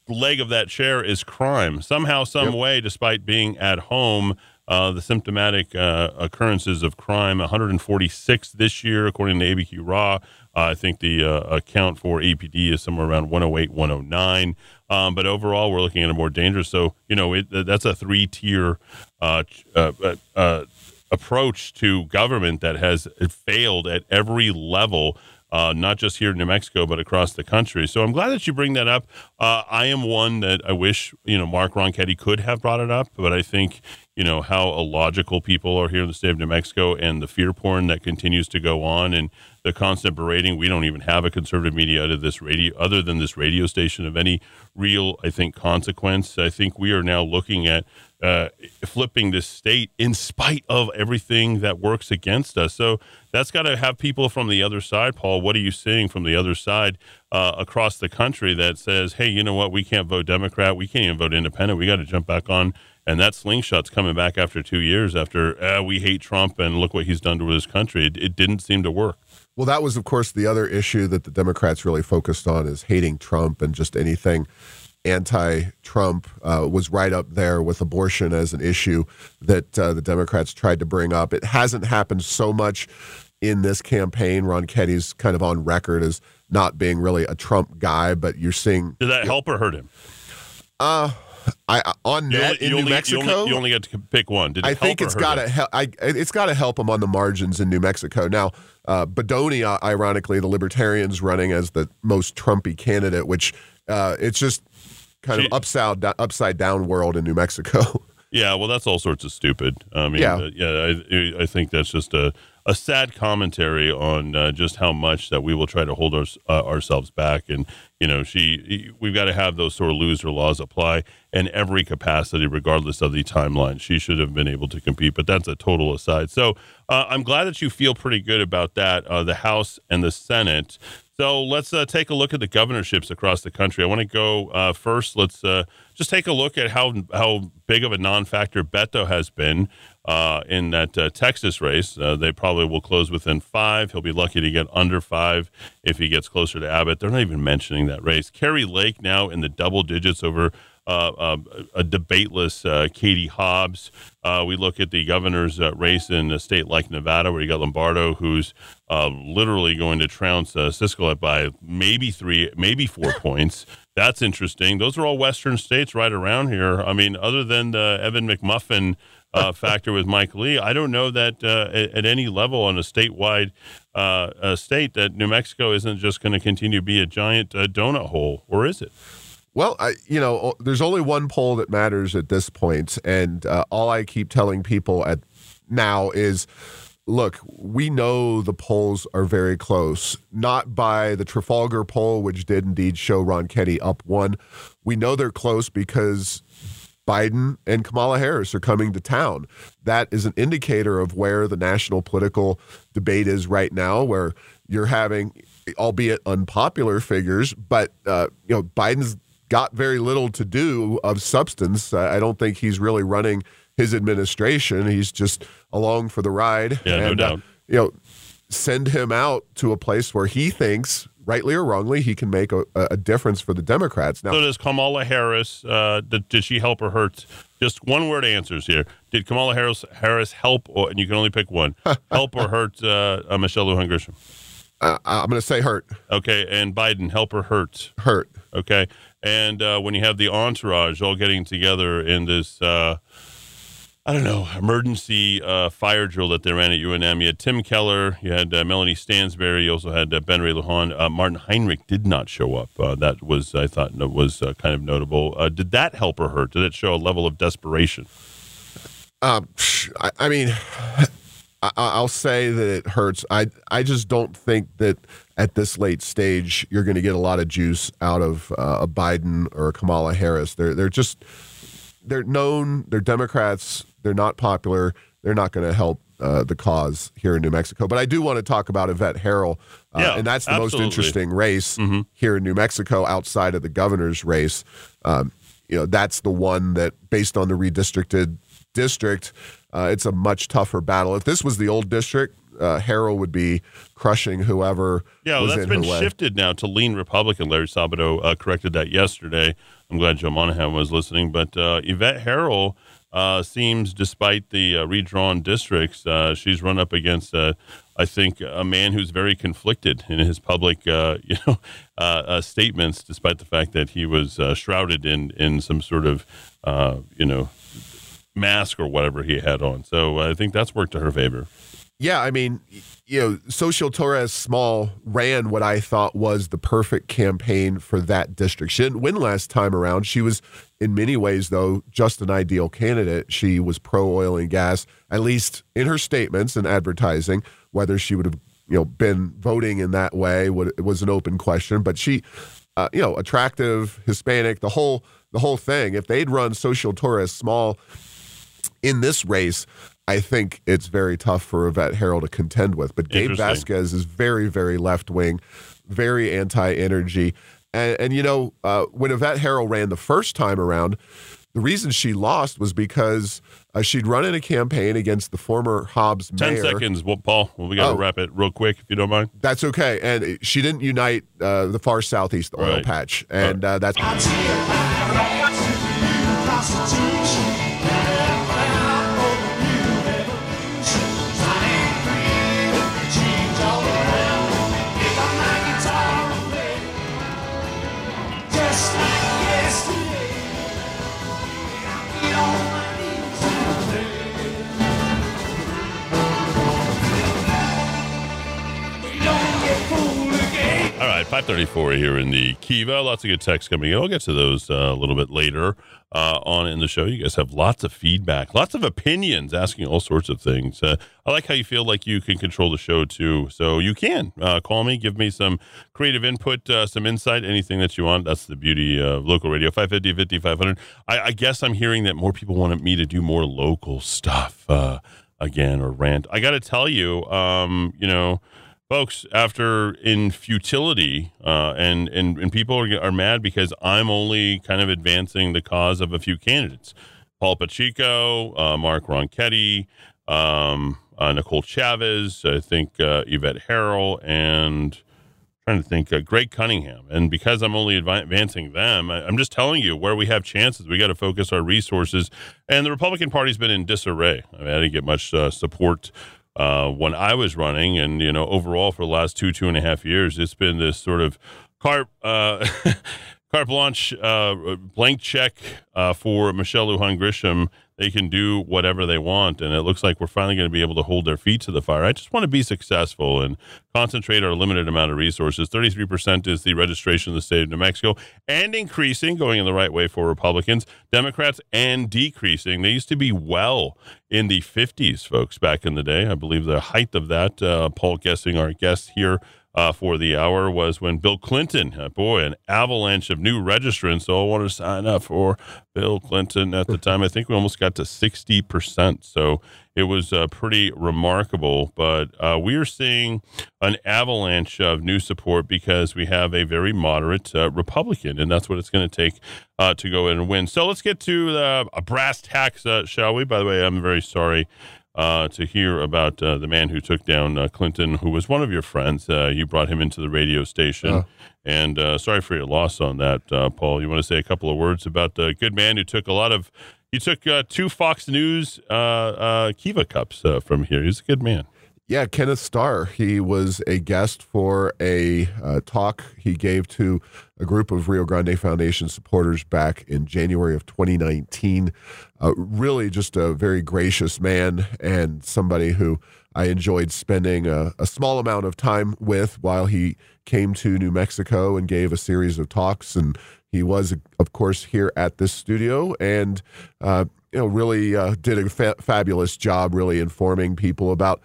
leg of that chair is crime. Somehow, some way, despite being at home, uh, the symptomatic uh, occurrences of crime 146 this year, according to ABQ Raw. Uh, I think the uh, account for APD is somewhere around 108, 109. Um, but overall, we're looking at a more dangerous. So, you know, it, that's a three tier uh, uh, approach to government that has failed at every level. Uh, not just here in New Mexico, but across the country. So I'm glad that you bring that up. Uh, I am one that I wish, you know, Mark Ronchetti could have brought it up, but I think, you know, how illogical people are here in the state of New Mexico and the fear porn that continues to go on and the constant berating. We don't even have a conservative media out of this radio, other than this radio station of any real, I think, consequence. I think we are now looking at uh, flipping this state in spite of everything that works against us. So that's got to have people from the other side, Paul. What are you seeing from the other side uh, across the country that says, hey, you know what? We can't vote Democrat. We can't even vote independent. We got to jump back on. And that slingshot's coming back after two years after uh, we hate Trump and look what he's done to this country. It, it didn't seem to work. Well, that was, of course, the other issue that the Democrats really focused on is hating Trump and just anything anti-Trump uh, was right up there with abortion as an issue that uh, the Democrats tried to bring up. It hasn't happened so much in this campaign. Ronchetti's kind of on record as not being really a Trump guy, but you're seeing. Did that help or hurt him? Uh, I on You net only- in New Mexico. You only, you only get to pick one. Did it I think it's got to help. I, it's got to help him on the margins in New Mexico. Now, uh, Bedonie, uh, ironically, the Libertarians running as the most Trumpy candidate, which uh, it's just kind of upside upside down world in New Mexico. Yeah, well, that's all sorts of stupid. I mean, Yeah. uh, yeah, I, I think that's just a, a sad commentary on uh, just how much that we will try to hold our, uh, ourselves back. And you know, she, we've got to have those sort of loser laws apply in every capacity, regardless of the timeline. She should have been able to compete, but that's a total aside. So uh, I'm glad that you feel pretty good about that. Uh, the House and the Senate. So let's uh, take a look at the governorships across the country. I want to go uh, first. Let's uh, just take a look at how how big of a non-factor Beto has been uh, in that uh, Texas race. Uh, they probably will close within five. He'll be lucky to get under five if he gets closer to Abbott. They're not even mentioning that race. Kari Lake now in the double digits over uh, a debateless Katie Hobbs. We look at the governor's race in a state like Nevada, where you got Lombardo, who's uh, literally going to trounce uh, Sisolak by maybe three, maybe four points. That's interesting. Those are all Western states right around here. I mean, other than the Evan McMuffin uh, factor with Mike Lee, I don't know that uh, at, at any level on a statewide uh, uh, state that New Mexico isn't just going to continue to be a giant uh, donut hole, or is it? Well, I, you know, there's only one poll that matters at this point, and uh, all I keep telling people at now is, look, we know the polls are very close. Not by the Trafalgar poll, which did indeed show Ronchetti up one. We know they're close because Biden and Kamala Harris are coming to town. That is an indicator of where the national political debate is right now, where you're having, albeit unpopular figures, but uh, you know Biden's got very little to do of substance. I don't think he's really running his administration. He's just along for the ride. Yeah, no And, uh, you know, send him out to a place where he thinks, rightly or wrongly, he can make a, a difference for the Democrats. Now, So does Kamala Harris? Uh, did, did she help or hurt? Just one word answers here. Did Kamala Harris Harris help, or, and you can only pick one, help or hurt uh, uh, Michelle Lujan Grisham? Uh, I'm going to say hurt. Okay, and Biden help or hurt? Hurt. Okay, and uh, when you have the entourage all getting together in this. I don't know, emergency uh, fire drill that they ran at UNM. You had Tim Keller, you had uh, Melanie Stansbury, you also had uh, Ben Ray Lujan. Uh, Martin Heinrich did not show up. Uh, that was, I thought, was uh, kind of notable. Did that help or hurt? Did it show a level of desperation? Um, I, I mean, I, I'll say that it hurts. I I just don't think that at this late stage you're going to get a lot of juice out of a Biden or a Kamala Harris. They're they're just they're known. They're Democrats. They're not popular. They're not going to help uh, the cause here in New Mexico. But I do want to talk about Yvette Herrell, uh, Yeah, and that's the absolutely. most interesting race here in New Mexico outside of the governor's race. Um, you know, that's the one that, based on the redistricted district, uh, it's a much tougher battle. If this was the old district, uh, Herrell would be crushing whoever Yeah, well, that's been shifted now to lean Republican. Larry Sabato uh, corrected that yesterday. I'm glad Joe Monahan was listening. But uh, Yvette Herrell uh, seems, despite the uh, redrawn districts, uh, she's run up against, uh, I think, a man who's very conflicted in his public, uh, you know, uh, statements, despite the fact that he was shrouded in in some sort of, you know, mask or whatever he had on. So I think that's worked to her favor. Yeah, I mean, you know, Xochitl Torres Small ran what I thought was the perfect campaign for that district. She didn't win last time around. She was, in many ways, though, just an ideal candidate. She was pro oil and gas, at least in her statements and advertising. Whether she would have, you know, been voting in that way would, it was an open question. But she, uh, you know, attractive, Hispanic, the whole the whole thing. If they'd run Xochitl Torres Small in this race, I think it's very tough for Yvette Herrell to contend with. But Gabe Vasquez is very, very left wing, very anti energy. And, and, you know, uh, when Yvette Herrell ran the first time around, the reason she lost was because uh, she'd run in a campaign against the former Hobbs Ten mayor. seconds, well, Paul. Well, we got to Oh. wrap it real quick, if you don't mind. That's okay. And she didn't unite uh, the far southeast oil Right. patch. And uh, that's. 534 here in the Kiva. Lots of good texts coming in. I'll get to those uh, a little bit later uh, on in the show. You guys have lots of feedback, lots of opinions, asking all sorts of things. Uh, I like how you feel like you can control the show too. So you can uh, call me, give me some creative input, uh, some insight, anything that you want. That's the beauty of local radio. 550 50 500. I, I guess I'm hearing that more people wanted me to do more local stuff uh, again or rant. I got to tell you, um, you know, folks after in futility uh, and, and and people are, are mad because i'm only kind of advancing the cause of a few candidates. Paul pacheco uh, mark ronchetti um, uh, nicole chavez i think uh, yvette herrell and trying to think uh, greg cunningham. And because i'm only advi- advancing them I, i'm just telling you where we have chances. We got to focus our resources. And the republican party's been in disarray. I, mean, I didn't get much uh, support uh, when I was running, and you know, overall for the last two two and a half years, it's been this sort of carte uh, carte blanche, uh, blank check uh, for Michelle Lujan Grisham. They can do whatever they want, and it looks like we're finally going to be able to hold their feet to the fire. I just want to be successful and concentrate our limited amount of resources. Thirty-three percent is the registration in the state of New Mexico, and increasing, going in the right way for Republicans, Democrats, and decreasing. They used to be well in the 50s, folks, back in the day. I believe the height of that, uh, Paul Gessing, our guest here uh, for the hour, was when Bill Clinton, uh, boy, an avalanche of new registrants all wanted to sign up for Bill Clinton at the time. I think we almost got to 60%. So it was uh, pretty remarkable. But uh, we are seeing an avalanche of new support because we have a very moderate uh, Republican, and that's what it's going to take uh, to go in and win. So let's get to the brass tacks, uh, shall we? By the way, I'm very sorry. Uh, to hear about uh, the man who took down uh, Clinton, who was one of your friends. Uh, you brought him into the radio station. Oh. And uh, sorry for your loss on that, uh, Paul. You want to say a couple of words about the good man who took a lot of, he took uh, two Fox News uh, uh, Kiva Cups uh, from here. He's a good man. Yeah, Kenneth Starr. He was a guest for a uh, talk he gave to a group of Rio Grande Foundation supporters back in January of 2019. Uh, really, just a very gracious man and somebody who I enjoyed spending a, a small amount of time with while he came to New Mexico and gave a series of talks. And he was, of course, here at this studio and uh, you know really uh, did a fa- fabulous job, really informing people about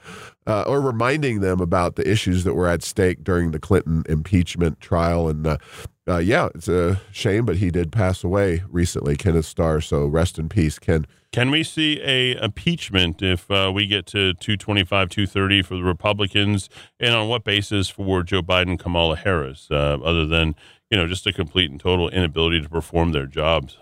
uh, or reminding them about the issues that were at stake during the Clinton impeachment trial. And uh, uh, yeah, it's a shame, but he did pass away recently, Kenneth Starr. So rest in peace, Ken. Can we see a impeachment if uh, we get to 225, 230 for the Republicans, and on what basis for Joe Biden, Kamala Harris, uh, other than you know just a complete and total inability to perform their jobs?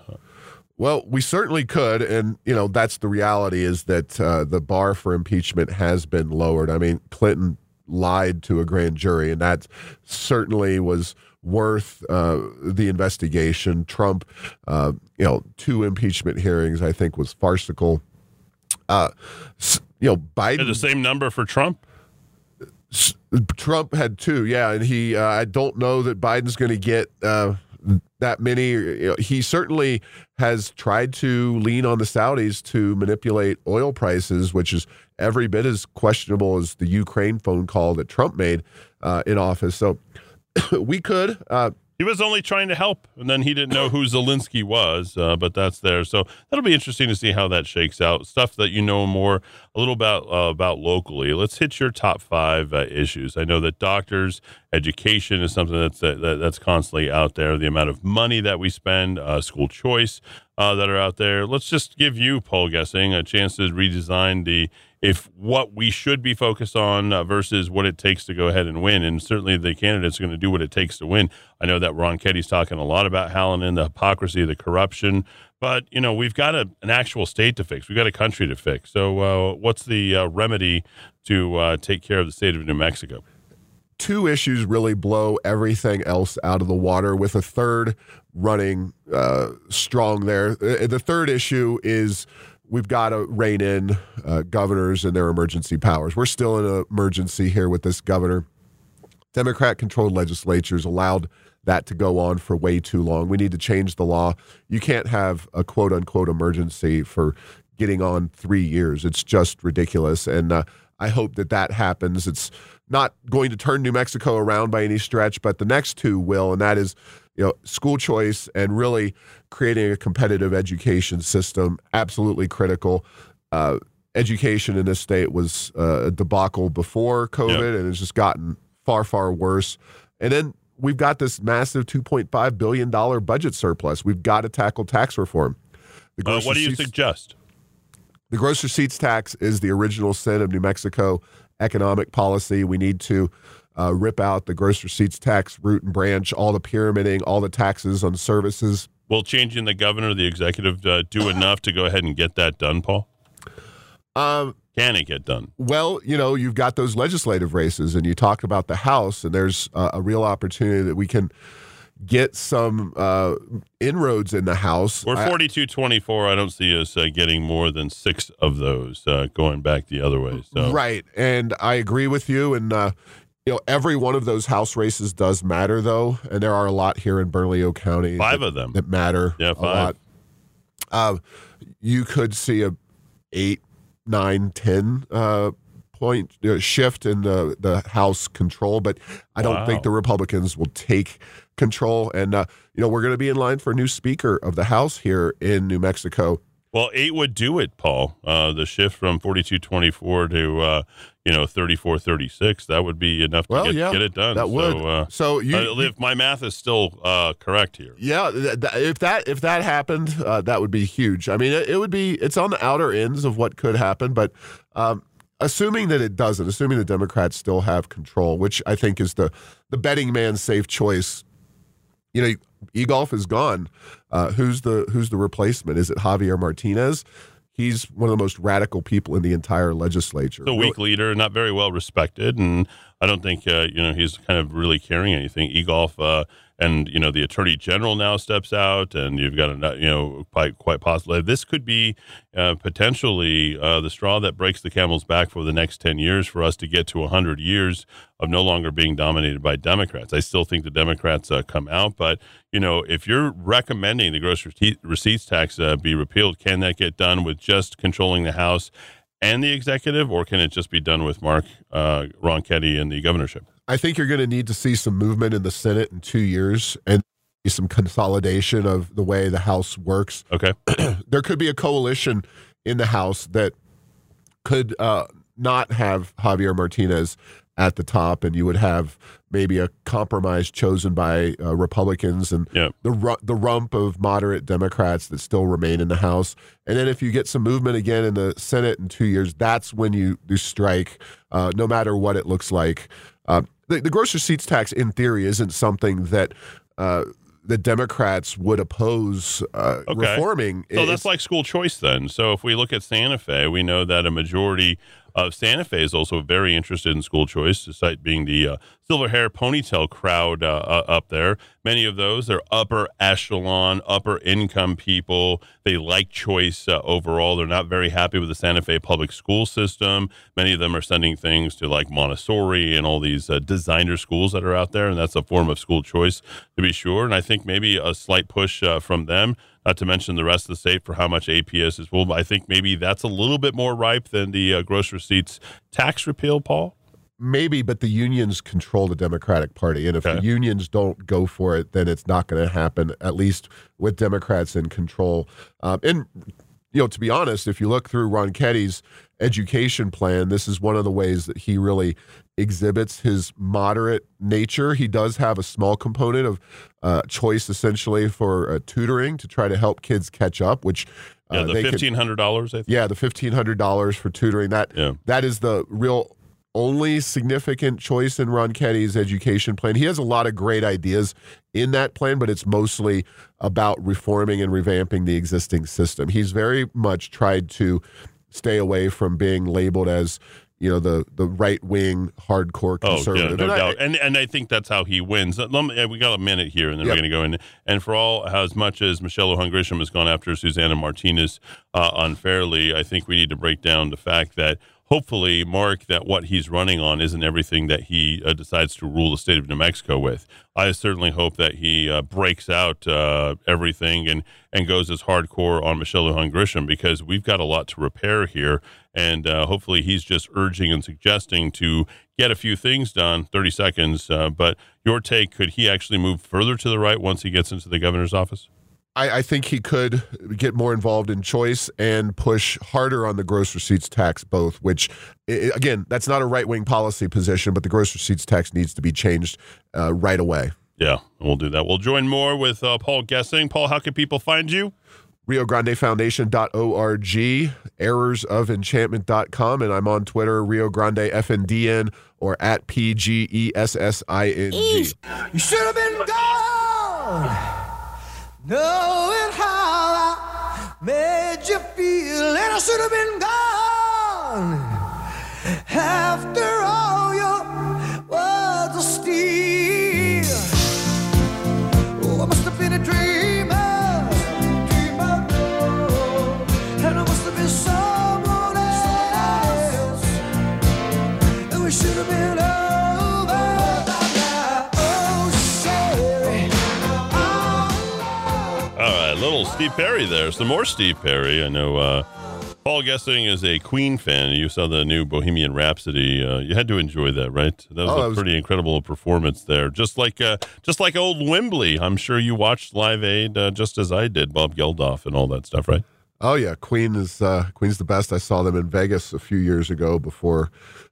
Well, we certainly could, and you know that's the reality is that uh, the bar for impeachment has been lowered. I mean, Clinton lied to a grand jury, and that certainly was worth uh, the investigation. Trump, uh, you know, two impeachment hearings, I think, was farcical. Uh, you know, Biden the same number for Trump. Trump had two, yeah, and he. Uh, I don't know that Biden's going to get uh, that many. You know, he certainly has tried to lean on the Saudis to manipulate oil prices, which is every bit as questionable as the Ukraine phone call that Trump made uh, in office. So we could. Uh, He was only trying to help, and then he didn't know who Zelensky was, uh, but that's there. So that'll be interesting to see how that shakes out. Stuff that you know more a little about uh, about locally. Let's hit your top five uh, issues. I know that doctors, education is something that's that, that's constantly out there. The amount of money that we spend, uh, school choice uh, that are out there. Let's just give you, Paul Gessing, a chance to redesign the if what we should be focused on uh, versus what it takes to go ahead and win. And certainly the candidates are going to do what it takes to win. I know that Ronchetti's talking a lot about Hallinan, the hypocrisy, the corruption. But, you know, we've got a, an actual state to fix. We've got a country to fix. So uh, what's the uh, remedy to uh, take care of the state of New Mexico? two issues really blow everything else out of the water, with a third running uh, strong there. Uh, The third issue is we've got to rein in uh, governors and their emergency powers. We're still in an emergency here with this governor. Democrat controlled legislatures allowed that to go on for way too long. We need to change the law. You can't have a quote unquote emergency for getting on three years. It's just ridiculous. And uh, I hope that that happens. It's not going to turn New Mexico around by any stretch, but the next two will, and that is, you know, school choice and really creating a competitive education system. Absolutely critical. Uh, education in this state was uh, a debacle before COVID, and it's just gotten far, far worse. And then we've got this massive $2.5 billion budget surplus. We've got to tackle tax reform. The Uh, what do you receipts- suggest? the gross receipts tax is the original sin of New Mexico economic policy. We need to uh, rip out the gross receipts tax root and branch, all the pyramiding, all the taxes on services. Will changing the governor, the executive, uh, do enough to go ahead and get that done, Paul? Um, Can it get done? Well, you know, you've got those legislative races, and you talked about the House, and there's uh, a real opportunity that we can get some uh, inroads in the House. We're I- 42 24. I don't see us uh, getting more than six of those uh, going back the other way. So Right. And I agree with you. And, uh, you know, every one of those House races does matter, though. And there are a lot here in Bernalillo County. Five that, of them. That matter Yeah, a five. lot. Uh, you could see a eight, nine, ten uh, point uh, shift in the, the House control, but I don't Wow. think the Republicans will take control. And, uh, you know, we're going to be in line for a new Speaker of the House here in New Mexico. Well, eight would do it, Paul. Uh, the shift from 42 24 to, uh, you know, 34 36, that would be enough to Well, get, yeah, get it done. that would. So, uh, So you- if my math is still uh, correct here. Yeah, th- th- if that if that happened, uh, that would be huge. I mean, it, it would be. It's on the outer ends of what could happen, but um, assuming that it doesn't, assuming the Democrats still have control, which I think is the the betting man's safe choice. You know, Egolf is gone. Uh, who's the who's the replacement? Is it Javier Martinez? He's one of the most radical people in the entire legislature. The weak leader, not very well respected, and I don't think uh, you know he's kind of really carrying anything. Egolf uh, and you know the attorney general now steps out, and you've got a you know quite quite possibly this could be uh, potentially uh, the straw that breaks the camel's back for the next ten years for us to get to hundred years of no longer being dominated by Democrats. I still think the Democrats uh, come out, but you know if you're recommending the gross receipts tax uh, be repealed, can that get done with just controlling the House? And the executive, or can it just be done with Mark uh, Ronchetti and the governorship? I think you're going to need to see some movement in the Senate in two years and some consolidation of the way the House works. Okay. there could be a coalition in the House that could uh, not have Javier Martinez at the top, and you would have maybe a compromise chosen by uh, Republicans and the ru- the rump of moderate Democrats that still remain in the House. And then if you get some movement again in the Senate in two years, that's when you you strike, uh, no matter what it looks like. Uh, the, the gross receipts tax, in theory, isn't something that. Uh, the Democrats would oppose uh, Okay. reforming. So It's- that's like school choice then. So if we look at Santa Fe, we know that a majority of Santa Fe is also very interested in school choice, despite being the uh, silver hair ponytail crowd uh, uh, up there. Many of those are upper echelon, upper income people. They like choice uh, overall. They're not very happy with the Santa Fe public school system. Many of them are sending things to like Montessori and all these uh, designer schools that are out there, and that's a form of school choice to be sure. And I think maybe a slight push uh, from them not to mention the rest of the state for how much APS is. Well, I think maybe that's a little bit more ripe than the uh, gross receipts tax repeal, Paul. maybe, but the unions control the Democratic Party, and if the unions don't go for it, then it's not going to happen. At least with Democrats in control. Um, and you know, to be honest, if you look through Ronchetti's education plan, this is one of the ways that he really exhibits his moderate nature. He does have a small component of uh, choice, essentially, for uh, tutoring to try to help kids catch up, which uh, Yeah, the fifteen hundred dollars. I think. yeah, the fifteen hundred dollars for tutoring. That that is the real only significant choice in Ronchetti's education plan. He has a lot of great ideas in that plan, but it's mostly about reforming and revamping the existing system. He's very much tried to stay away from being labeled as you know the the right wing hardcore conservative. Oh, yeah, no And I- doubt, and and I think that's how he wins. Let me- We got a minute here, and then we're going to go in. And for all as much as Michelle Lujan Grisham has gone after Susana Martinez uh, unfairly, I think we need to break down the fact that hopefully, Mark, that what he's running on isn't everything that he uh, decides to rule the state of New Mexico with. I certainly hope that he uh, breaks out uh, everything and and goes as hardcore on Michelle Lujan Grisham because we've got a lot to repair here. And uh, hopefully, he's just urging and suggesting to get a few things done. 30 seconds. Uh, but your take could he actually move further to the right once he gets into the governor's office? I, I think he could get more involved in choice and push harder on the gross receipts tax, both, which, i- i- again, that's not a right wing policy position, but the gross receipts tax needs to be changed uh, right away. Yeah, we'll do that. We'll join more with uh, Paul Gessing. Paul, how can people find you? Rio Grande Foundation.org, errorsofenchantment.com, and I'm on Twitter, Rio Grande FNDN or at E PGESSING. You should have been gone, knowing how I made you feel, and I should have been gone. After all Steve Perry there. Some more Steve Perry. I know uh, Paul Gessing is a Queen fan. You saw the new Bohemian Rhapsody. Uh, you had to enjoy that, right? That was Oh, a was- pretty incredible performance there. Just like uh, just like old Wembley. I'm sure you watched Live Aid uh, just as I did, Bob Geldof and all that stuff, right? Oh yeah, Queen is uh, Queen's the best. I saw them in Vegas a few years ago before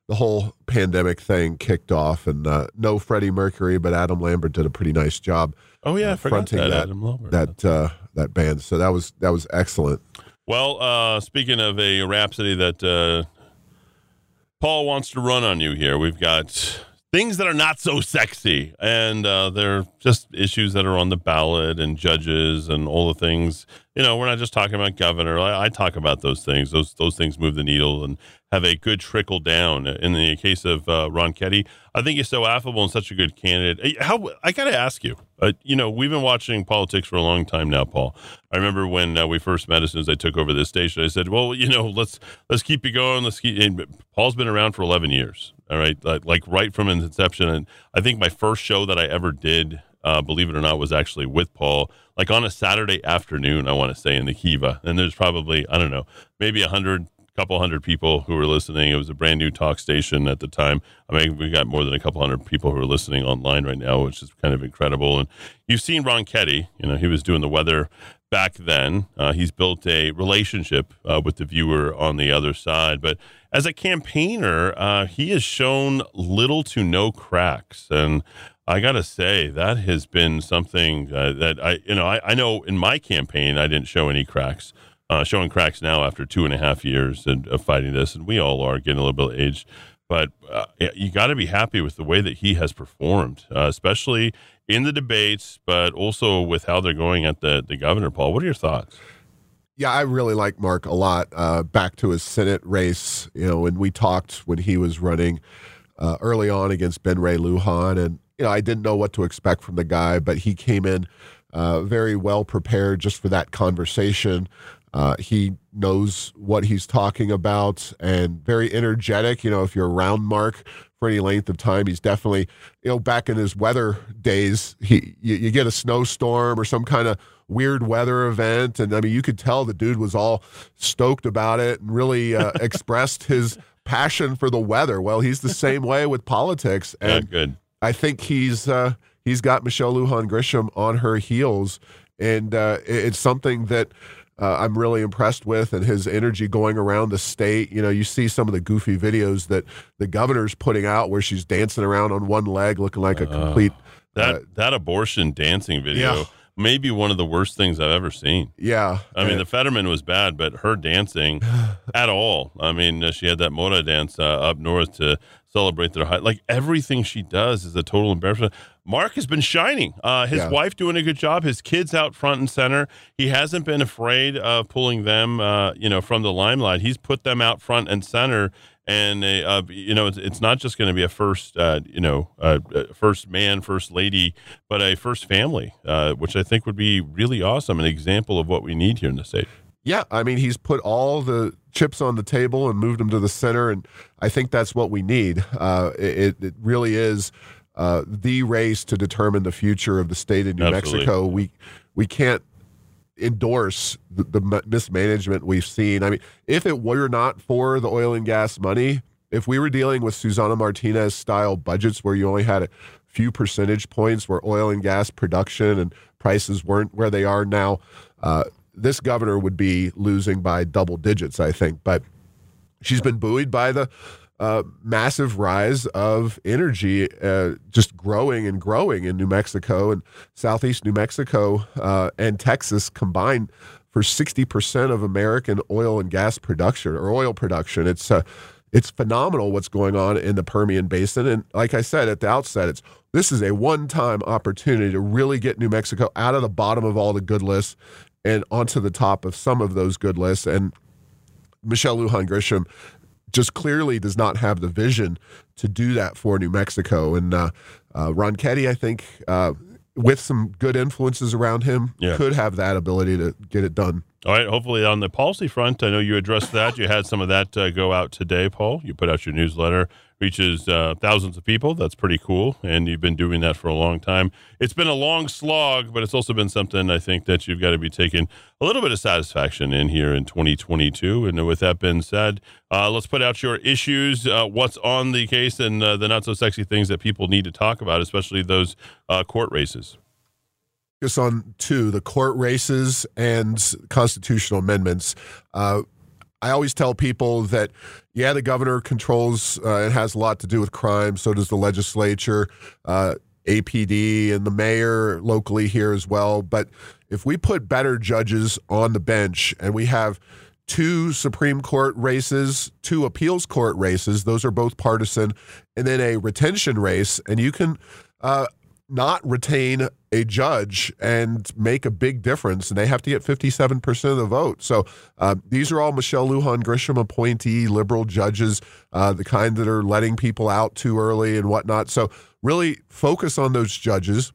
the whole pandemic thing kicked off, and uh, no Freddie Mercury, but Adam Lambert did a pretty nice job. Oh, yeah, uh, fronting that, that Adam Lambert. that uh, that band. So that was that was excellent. Well, uh, speaking of a Rhapsody that uh, Paul wants to run on you here, we've got things that are not so sexy, and uh, they're just issues that are on the ballot and judges and all the things. You know, we're not just talking about governor. I, I talk about those things. Those those things move the needle and have a good trickle down. In the case of uh, Ronchetti, I think he's so affable and such a good candidate. How I got to ask you, uh, you know, we've been watching politics for a long time now, Paul. I remember when uh, we first met as soon as I took over this station. I said, "Well, you know, let's let's keep you going. Let's keep." And Paul's been around for eleven years. All right, like, like right from inception. And I think my first show that I ever did, uh, believe it or not, was actually with Paul, like on a Saturday afternoon. I want to say in the Kiva, and there's probably I don't know, maybe a hundred couple hundred people who were listening. It was a brand new talk station at the time. I mean, we got more than a couple hundred people who are listening online right now, which is kind of incredible. And you've seen Ronchetti, you know, he was doing the weather back then. Uh, he's built a relationship uh, with the viewer on the other side. But as a campaigner, uh, he has shown little to no cracks. And I got to say, that has been something uh, that I, you know, I, I know in my campaign, I didn't show any cracks uh, showing cracks now after two and a half years of, of fighting this, and we all are getting a little bit aged. But uh, you got to be happy with the way that he has performed, uh, especially in the debates, but also with how they're going at the the governor. Paul, what are your thoughts? Yeah, I really like Mark a lot. Uh, back to his Senate race, you know, when we talked when he was running uh, early on against Ben Ray Lujan, and you know, I didn't know what to expect from the guy, but he came in uh, very well prepared just for that conversation. Uh, he knows what he's talking about and very energetic. You know, if you're around Mark for any length of time, he's definitely, you know, back in his weather days, he you, you get a snowstorm or some kind of weird weather event, and I mean, you could tell the dude was all stoked about it and really uh, expressed his passion for the weather. Well, he's the same way with politics, and yeah, good. I think he's uh, he's got Michelle Lujan Grisham on her heels, and uh, it's something that uh, I'm really impressed with, and his energy going around the state. You know, you see some of the goofy videos that the governor's putting out where she's dancing around on one leg, looking like a complete. That uh, that abortion dancing video. Yeah. Maybe one of the worst things I've ever seen. yeah, I mean, Uh, the Fetterman was bad, but her dancing at all. I mean, uh, she had that Mora dance uh, up north to celebrate their high. Like everything she does is a total embarrassment. Mark has been shining. Uh, his Yeah. wife doing a good job. His kids out front and center. He hasn't been afraid of pulling them, uh, you know, from the limelight. He's put them out front and center. And uh, uh, you know, it's, it's not just going to be a first, uh, you know, uh, uh, first man, first lady, but a first family, uh, which I think would be really awesome. An example of what we need here in the state. Yeah, I mean, he's put all the chips on the table and moved them to the center, and I think that's what we need. Uh, it, it really is uh, the race to determine the future of the state of New Absolutely. Mexico. We we can't endorse the, the mismanagement we've seen. I mean, if it were not for the oil and gas money, if we were dealing with Susana Martinez style budgets where you only had a few percentage points where oil and gas production and prices weren't where they are now, uh, this governor would be losing by double digits, I think. But she's been buoyed by the uh, massive rise of energy, uh, just growing and growing in New Mexico and southeast New Mexico uh, and Texas combined for 60% of American oil and gas production or oil production. It's uh, it's phenomenal what's going on in the Permian Basin. And like I said at the outset, it's this is a one-time opportunity to really get New Mexico out of the bottom of all the good lists and onto the top of some of those good lists. And Michelle Lujan Grisham just clearly does not have the vision to do that for New Mexico. And uh, uh, Ronchetti, I think, uh, with some good influences around him, Yeah. could have that ability to get it done. All right. Hopefully, on the policy front, I know you addressed that. You had some of that uh, go out today, Paul. You put out your newsletter, reaches uh, thousands of people. That's pretty cool. And you've been doing that for a long time. It's been a long slog, but it's also been something I think that you've got to be taking a little bit of satisfaction in here in 2022. And with that being said, uh, let's put out your issues, uh, what's on the case, and uh, the not so sexy things that people need to talk about, especially those uh, court races. Focus on two the court races and constitutional amendments. Uh, I always tell people that, yeah, the governor controls, uh, it has a lot to do with crime. So does the legislature, uh, APD, and the mayor locally here as well. But if we put better judges on the bench and we have two Supreme Court races, two appeals court races, those are both partisan, and then a retention race, and you can uh, not retain a judge and make a big difference. And they have to get 57% of the vote. So uh, these are all Michelle Lujan Grisham appointee liberal judges, uh, the kind that are letting people out too early and whatnot. So really focus on those judges.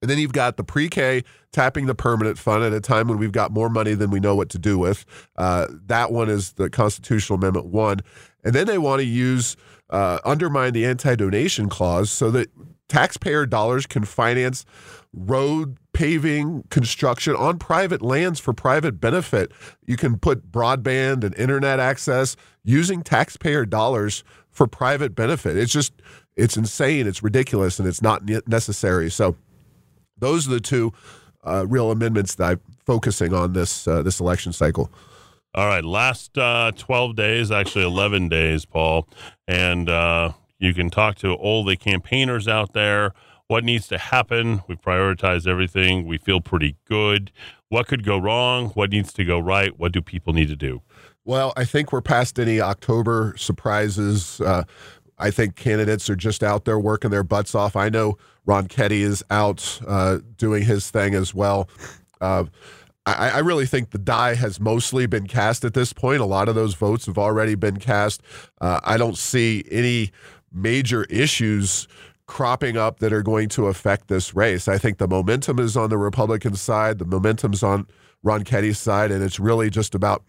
And then you've got the pre K tapping the permanent fund at a time when we've got more money than we know what to do with. Uh, that one is the Constitutional Amendment 1. And then they want to use, uh, undermine the anti donation clause so that taxpayer dollars can finance road paving construction on private lands for private benefit. You can put broadband and internet access using taxpayer dollars for private benefit. It's just, it's insane. It's ridiculous and it's not necessary. So, those are the two uh, real amendments that I'm focusing on this uh, this election cycle. All right, last uh, 12 days, actually 11 days, Paul. And uh, you can talk to all the campaigners out there, What needs to happen? We've prioritized everything. We feel pretty good. What could go wrong? What needs to go right? What do people need to do? Well, I think we're past any October surprises. Uh, I think candidates are just out there working their butts off. I know Ronchetti is out uh, doing his thing as well. Uh, I, I, really think the die has mostly been cast at this point. A lot of those votes have already been cast. Uh, I don't see any major issues cropping up that are going to affect this race. I think the momentum is on the Republican side, the momentum's on Ronchetti's side, and it's really just about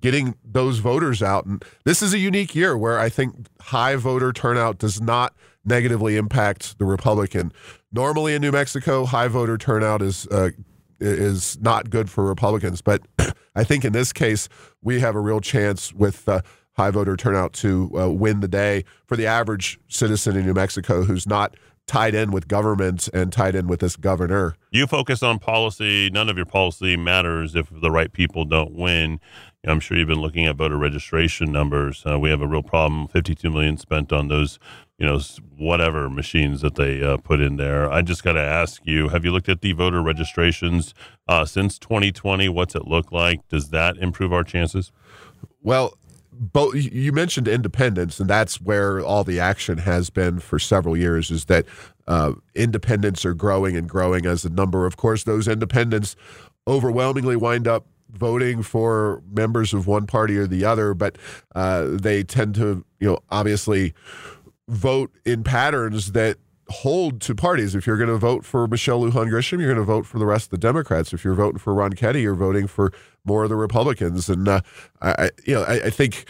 getting those voters out. And this is a unique year where I think high voter turnout does not negatively impact the Republican. Normally in New Mexico, high voter turnout is uh, is not good for Republicans, but I think in this case we have a real chance with. Uh, high voter turnout to uh, win the day for the average citizen in New Mexico who's not tied in with government and tied in with this governor. You focus on policy. None of your policy matters if the right people don't win. I'm sure you've been looking at voter registration numbers. Uh, we have a real problem. 52 million spent on those, you know, whatever machines that they uh, put in there. I just got to ask you: Have you looked at the voter registrations uh, since 2020? What's it look like? Does that improve our chances? Well, both you mentioned independence, and that's where all the action has been for several years. Is that uh, independents are growing and growing as a number. Of course, those independents overwhelmingly wind up voting for members of one party or the other, but uh, they tend to, you know, obviously vote in patterns that hold to parties. If you're going to vote for Michelle Lujan Grisham, you're going to vote for the rest of the Democrats. If you're voting for Ronchetti, you're voting for more of the Republicans. And uh, I, you know, I, I think.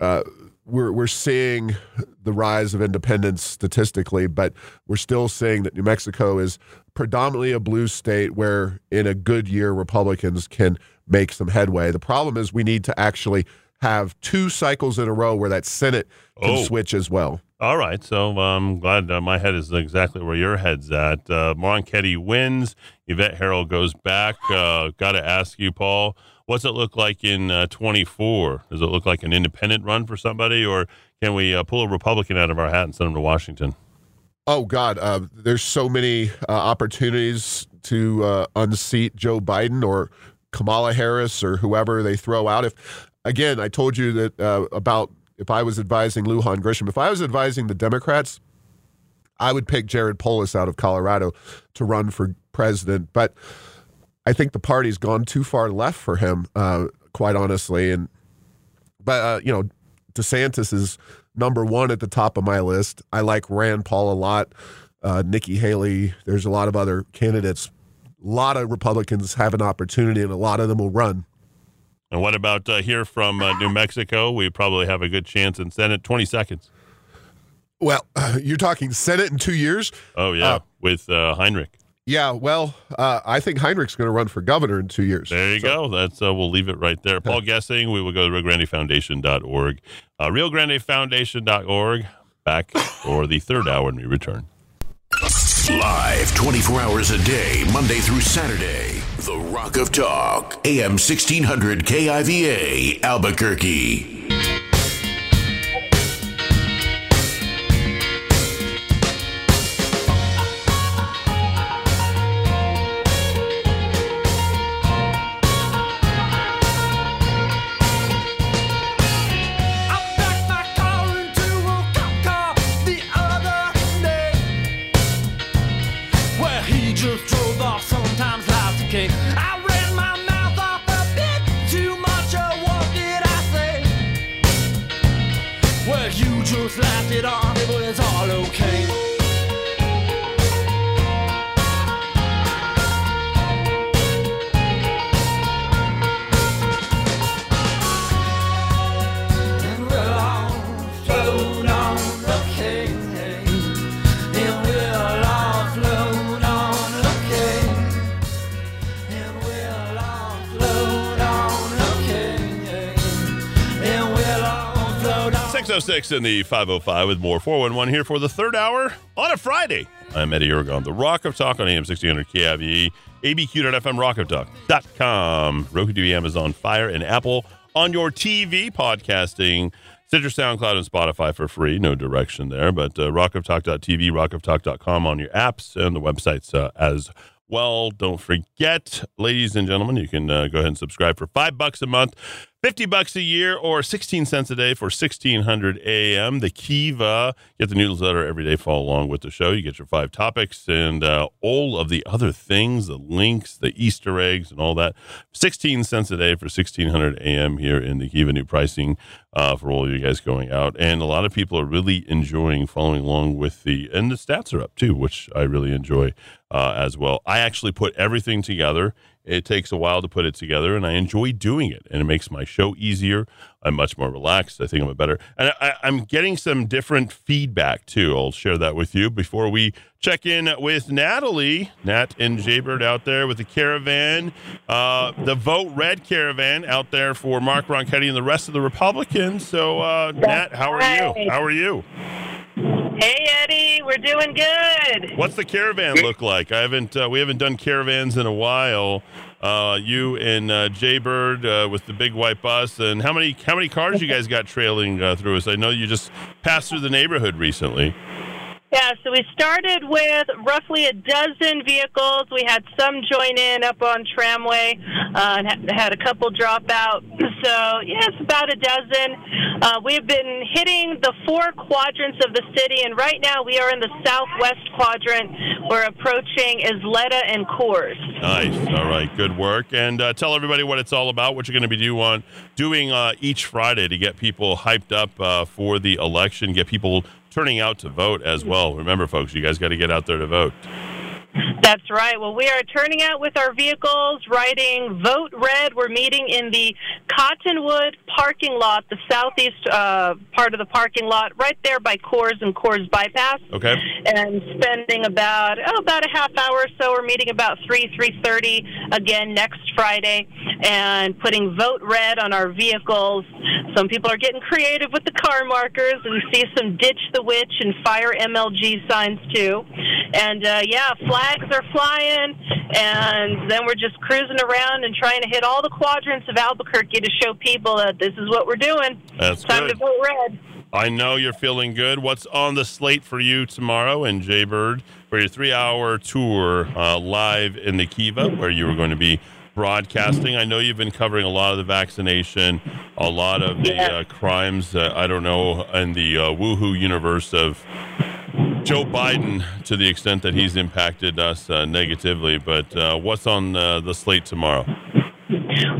Uh, we're we're seeing the rise of independence statistically, but we're still seeing that New Mexico is predominantly a blue state where in a good year Republicans can make some headway. The problem is we need to actually have two cycles in a row where that Senate can Oh. switch as well. All right, so I'm glad uh, my head is exactly where your head's at. Uh, Ketty wins. Yvette Herrell goes back. Uh, Got to ask you, Paul, what's it look like in uh, 24? Does it look like an independent run for somebody, or can we uh, pull a Republican out of our hat and send him to Washington? Oh God, uh, there's so many uh, opportunities to uh, unseat Joe Biden or Kamala Harris or whoever they throw out. If again, I told you that uh, about if I was advising Lujan Grisham, if I was advising the Democrats, I would pick Jared Polis out of Colorado to run for president. But I think the party's gone too far left for him, uh, quite honestly. And but uh, you know, DeSantis is number one at the top of my list. I like Rand Paul a lot. Uh, Nikki Haley. There's a lot of other candidates. A lot of Republicans have an opportunity, and a lot of them will run. And what about uh, here from uh, New Mexico? We probably have a good chance in Senate. 20 seconds. Well, you're talking Senate in two years. Oh, yeah, Uh, with uh, Heinrich. Yeah, well, uh, I think Heinrich's going to run for governor in two years. There you go. That's uh, we'll leave it right there. Paul Gessing. We will go to RioGrandeFoundation.org. Uh, RioGrandeFoundation.org. Back for the third hour when we return. Live 24 hours a day, Monday through Saturday. The Rock of Talk. AM 1600 KIVA, Albuquerque. 6 in the 505 with more 411 here for the third hour on a Friday. I'm Eddie Aragon, the Rock of Talk on AM 1600 KIVE, abq.fm, rockoftalk.com, Roku TV, Amazon Fire, and Apple on your TV, podcasting, Stitcher, SoundCloud, and Spotify for free. No direction there, but uh, of talk.com on your apps, and the websites uh, as well. Don't forget, ladies and gentlemen, you can uh, go ahead and subscribe for five bucks a month. 50 bucks a year or 16 cents a day for 1600 AM. The Kiva. Get the newsletter every day. Follow along with the show. You get your five topics and uh, all of the other things, the links, the Easter eggs, and all that. 16 cents a day for 1600 AM here in the Kiva. New pricing uh, for all of you guys going out. And a lot of people are really enjoying following along with the, and the stats are up too, which I really enjoy uh, as well. I actually put everything together it takes a while to put it together, and I enjoy doing it, and it makes my show easier. I'm much more relaxed. I think I'm a better, and I, am getting some different feedback too. I'll share that with you before we check in with Natalie, Nat and Jaybird out there with the caravan, uh, the Vote Red caravan out there for Mark Ronchetti and the rest of the Republicans. So, uh, Nat, how are you? How are you? Hey Eddie, we're doing good. What's the caravan look like? I haven't uh, we haven't done caravans in a while. Uh, you and uh, Jaybird uh, with the big white bus, and how many how many cars you guys got trailing uh, through us? I know you just passed through the neighborhood recently. Yeah, so we started with roughly a dozen vehicles. We had some join in up on Tramway uh, and had a couple drop out. So, yeah, about a dozen. Uh, we've been hitting the four quadrants of the city, and right now we are in the southwest quadrant. We're approaching Isleta and Coors. Nice. All right. Good work. And uh, tell everybody what it's all about, what you're going to be do on, doing uh, each Friday to get people hyped up uh, for the election, get people turning out to vote as well. Remember, folks, you guys got to get out there to vote. That's right. Well, we are turning out with our vehicles, writing Vote Red. We're meeting in the Cottonwood parking lot, the southeast uh, part of the parking lot, right there by Coors and Coors Bypass. Okay. And spending about oh, about a half hour or so. We're meeting about three three thirty again next Friday, and putting Vote Red on our vehicles. Some people are getting creative with the car markers, and we see some Ditch the Witch and Fire MLG signs too. And uh, yeah, flags are flying, and then we're just cruising around and trying to hit all the quadrants of Albuquerque to show people that this is what we're doing. That's Time good. to vote red. I know you're feeling good. What's on the slate for you tomorrow and Jaybird for your three hour tour uh, live in the Kiva, where you were going to be broadcasting? I know you've been covering a lot of the vaccination, a lot of the uh, crimes, uh, I don't know, in the uh, woohoo universe of Joe Biden to the extent that he's impacted us uh, negatively. But uh, what's on uh, the slate tomorrow?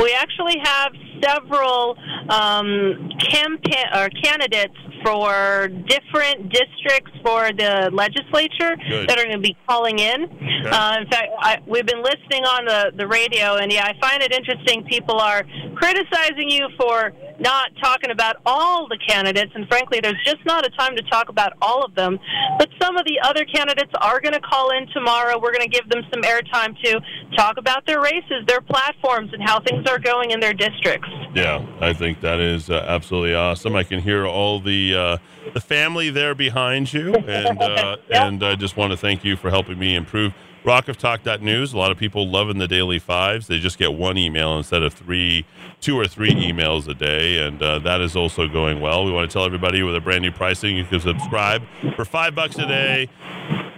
We actually have several um, campaign or candidates for different districts for the legislature Good. that are going to be calling in. Uh, in fact, I, we've been listening on the, the radio, and yeah, I find it interesting. People are criticizing you for not talking about all the candidates, and frankly, there's just not a time to talk about all of them. But some of the other candidates are going to call in tomorrow. We're going to give them some airtime to talk about their races, their platforms, and how things are going in their districts. Yeah, I think that is uh, absolutely awesome. I can hear all the uh, the family there behind you, and uh, and I just want to thank you for helping me improve rockoftalk.news. A lot of people loving the daily fives. They just get one email instead of three, two or three emails a day, and uh, that is also going well. We want to tell everybody with a brand new pricing, you can subscribe for five bucks a day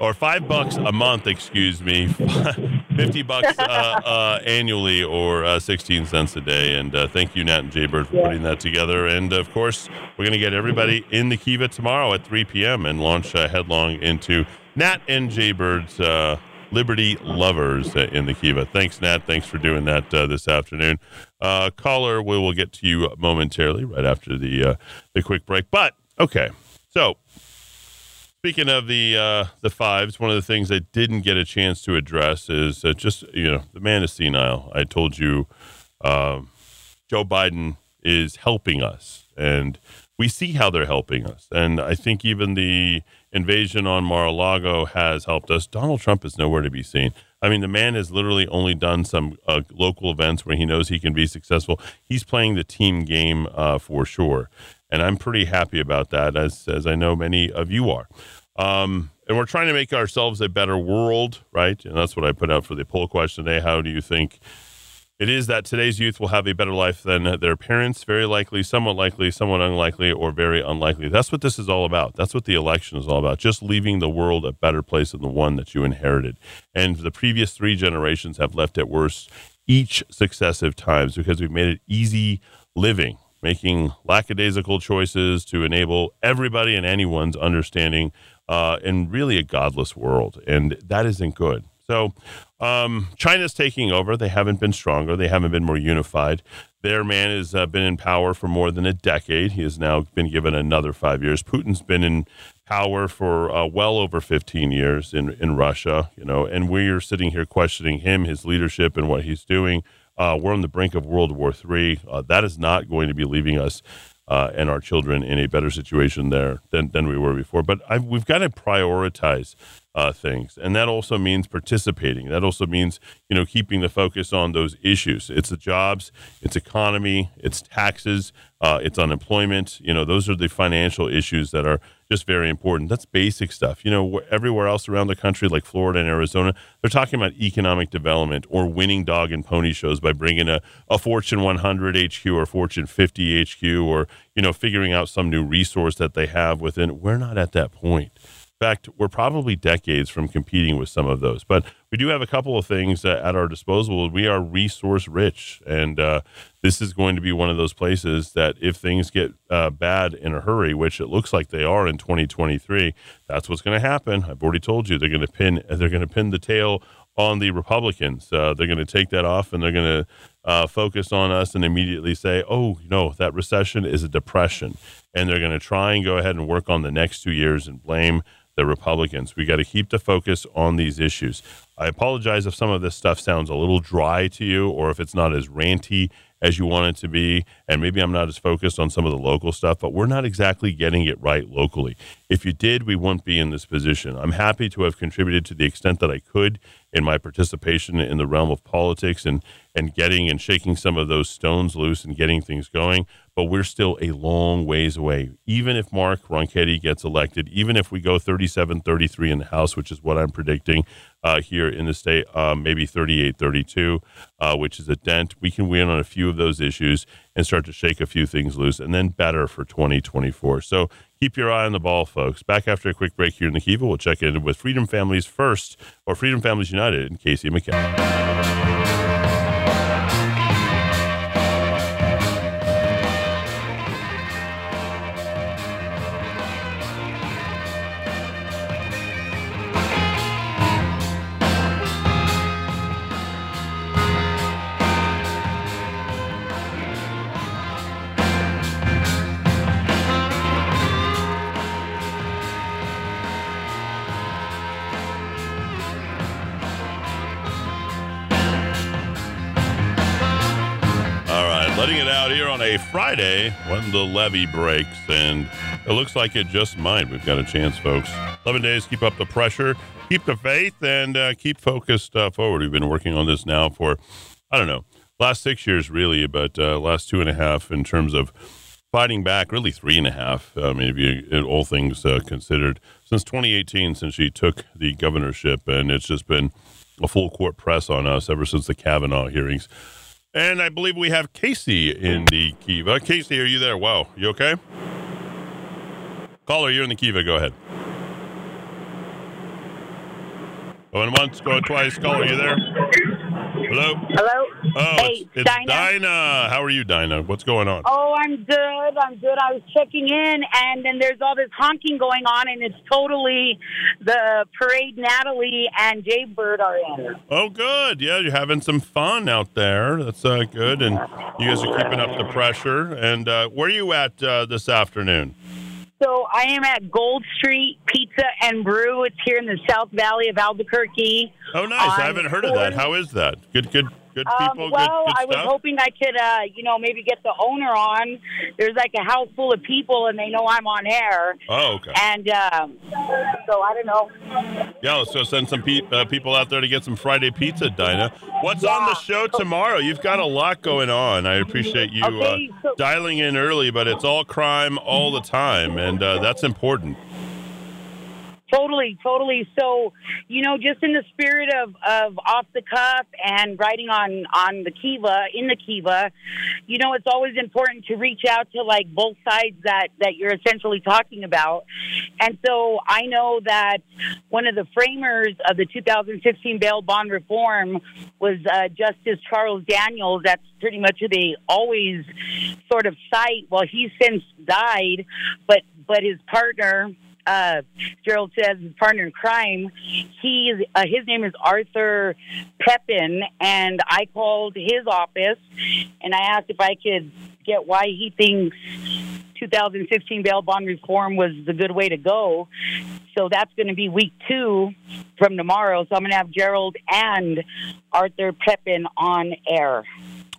or five bucks a month, excuse me, fifty bucks uh, uh, annually or uh, sixteen cents a day. And uh, thank you, Nat and Jaybird, for putting that together. And of course, we're going to get everybody in the Kiva tomorrow at three p.m. and launch uh, headlong into Nat and Jaybird's. Liberty Lovers in the Kiva. Thanks, Nat. Thanks for doing that uh, this afternoon. Uh, caller, we will get to you momentarily, right after the uh, the quick break. But okay, so speaking of the uh, the fives, one of the things I didn't get a chance to address is uh, just you know the man is senile. I told you um, Joe Biden is helping us, and we see how they're helping us. And I think even the invasion on Mar-a-Lago has helped us. Donald Trump is nowhere to be seen. I mean, the man has literally only done some uh, local events where he knows he can be successful. He's playing the team game uh, for sure, and I'm pretty happy about that, as as I know many of you are. Um, and we're trying to make ourselves a better world, right? And that's what I put out for the poll question today. How do you think it is that today's youth will have a better life than their parents, very likely, somewhat likely, somewhat unlikely, or very unlikely. That's what this is all about. That's what the election is all about. Just leaving the world a better place than the one that you inherited. And the previous three generations have left it worse each successive times because we've made it easy living, making lackadaisical choices to enable everybody and anyone's understanding uh, in really a godless world. And that isn't good. So um, China's taking over. They haven't been stronger. They haven't been more unified. Their man has uh, been in power for more than a decade. He has now been given another five years. Putin's been in power for uh, well over 15 years in, in Russia, you know, and we're sitting here questioning him, his leadership, and what he's doing. Uh, we're on the brink of World War III. Uh, that is not going to be leaving us uh, and our children in a better situation there than, than we were before. But I've, we've got to prioritize uh, things, and that also means participating. That also means you know keeping the focus on those issues. It's the jobs, it's economy, it's taxes, uh, it's unemployment. You know those are the financial issues that are just very important. That's basic stuff. You know, everywhere else around the country, like Florida and Arizona, they're talking about economic development or winning dog and pony shows by bringing a, a Fortune 100 HQ or Fortune 50 HQ or, you know, figuring out some new resource that they have within. We're not at that point fact, we're probably decades from competing with some of those. But we do have a couple of things uh, at our disposal. We are resource rich, and uh, this is going to be one of those places that if things get uh, bad in a hurry, which it looks like they are in 2023, that's what's going to happen. I've already told you they're going to pin they're going to pin the tail on the Republicans. Uh, they're going to take that off and they're going to uh, focus on us and immediately say, oh, no, that recession is a depression. And they're going to try and go ahead and work on the next two years and blame the Republicans. We got to keep the focus on these issues. I apologize if some of this stuff sounds a little dry to you or if it's not as ranty as you want it to be. And maybe I'm not as focused on some of the local stuff, but we're not exactly getting it right locally. If you did, we wouldn't be in this position. I'm happy to have contributed to the extent that I could in my participation in the realm of politics and, and getting and shaking some of those stones loose and getting things going. But we're still a long ways away. Even if Mark Ronchetti gets elected, even if we go 37 33 in the House, which is what I'm predicting, uh, here in the state, uh, maybe 38 32, uh, which is a dent. We can win on a few of those issues and start to shake a few things loose, and then better for 2024. So keep your eye on the ball, folks. Back after a quick break here in the Kiva, we'll check in with Freedom Families First or Freedom Families United and Casey McKenna. Friday when the levee breaks, and it looks like it just might. We've got a chance, folks. 11 days, keep up the pressure, keep the faith, and uh, keep focused uh, forward. We've been working on this now for, I don't know, last six years, really, but uh, last two and a half in terms of fighting back, really three and a half, I mean, if you, all things uh, considered, since 2018, since she took the governorship, and it's just been a full court press on us ever since the Kavanaugh hearings. And I believe we have Casey in the Kiva. Casey, are you there? Wow. You okay? Caller, you're in the Kiva. Go ahead. Going once, going twice. Caller, you there? Hello? Hello? Oh, hey, it's, it's Dinah. Dinah. How are you, Dinah? What's going on? Oh, I'm good. I'm good. I was checking in, and then there's all this honking going on, and it's totally the parade Natalie and Jay Bird are in. Oh, good. Yeah, you're having some fun out there. That's uh, good. And you guys are keeping up the pressure. And uh, where are you at uh, this afternoon? So I am at Gold Street Pizza and Brew. It's here in the South Valley of Albuquerque. Oh, nice. I haven't heard of that. How is that? Good, good, good Um, well, good, good I was hoping I could, uh, you know, maybe get the owner on. There's like a house full of people, and they know I'm on air. Oh, okay. And um, so I don't know. Yeah, let's go send some pe- uh, people out there to get some Friday pizza, Dinah. What's on the show tomorrow? You've got a lot going on. I appreciate you Okay, uh, dialing in early, but it's all crime all the time, and uh, that's important. Totally, totally. So, you know, just in the spirit of, of off the cuff and writing on, on the Kiva, in the Kiva, you know, it's always important to reach out to like both sides that, that you're essentially talking about. And so I know that one of the framers of the 2016 bail bond reform was uh, Justice Charles Daniels. That's pretty much who they always sort of cite. Well, he's since died, but, but his partner, uh, Gerald says his partner in crime. He's uh, his name is Arthur Pepin, and I called his office and I asked if I could get why he thinks 2016 bail bond reform was the good way to go. So that's going to be week two from tomorrow. So I'm going to have Gerald and Arthur Pepin on air.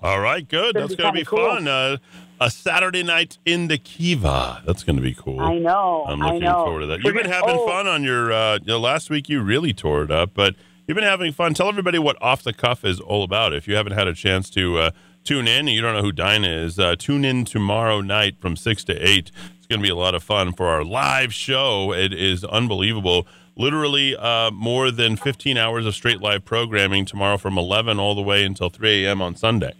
All right, good. That's be going to be kinda cool. fun. Uh, a Saturday night in the Kiva. That's going to be cool. I know. I'm looking know. forward to that. You've been having oh. fun on your, uh, you know, last week you really tore it up, but you've been having fun. Tell everybody what Off the Cuff is all about. If you haven't had a chance to uh, tune in and you don't know who Dinah is, uh, tune in tomorrow night from 6 to 8. It's going to be a lot of fun for our live show. It is unbelievable. Literally uh, more than 15 hours of straight live programming tomorrow from 11 all the way until 3 a.m. on Sunday.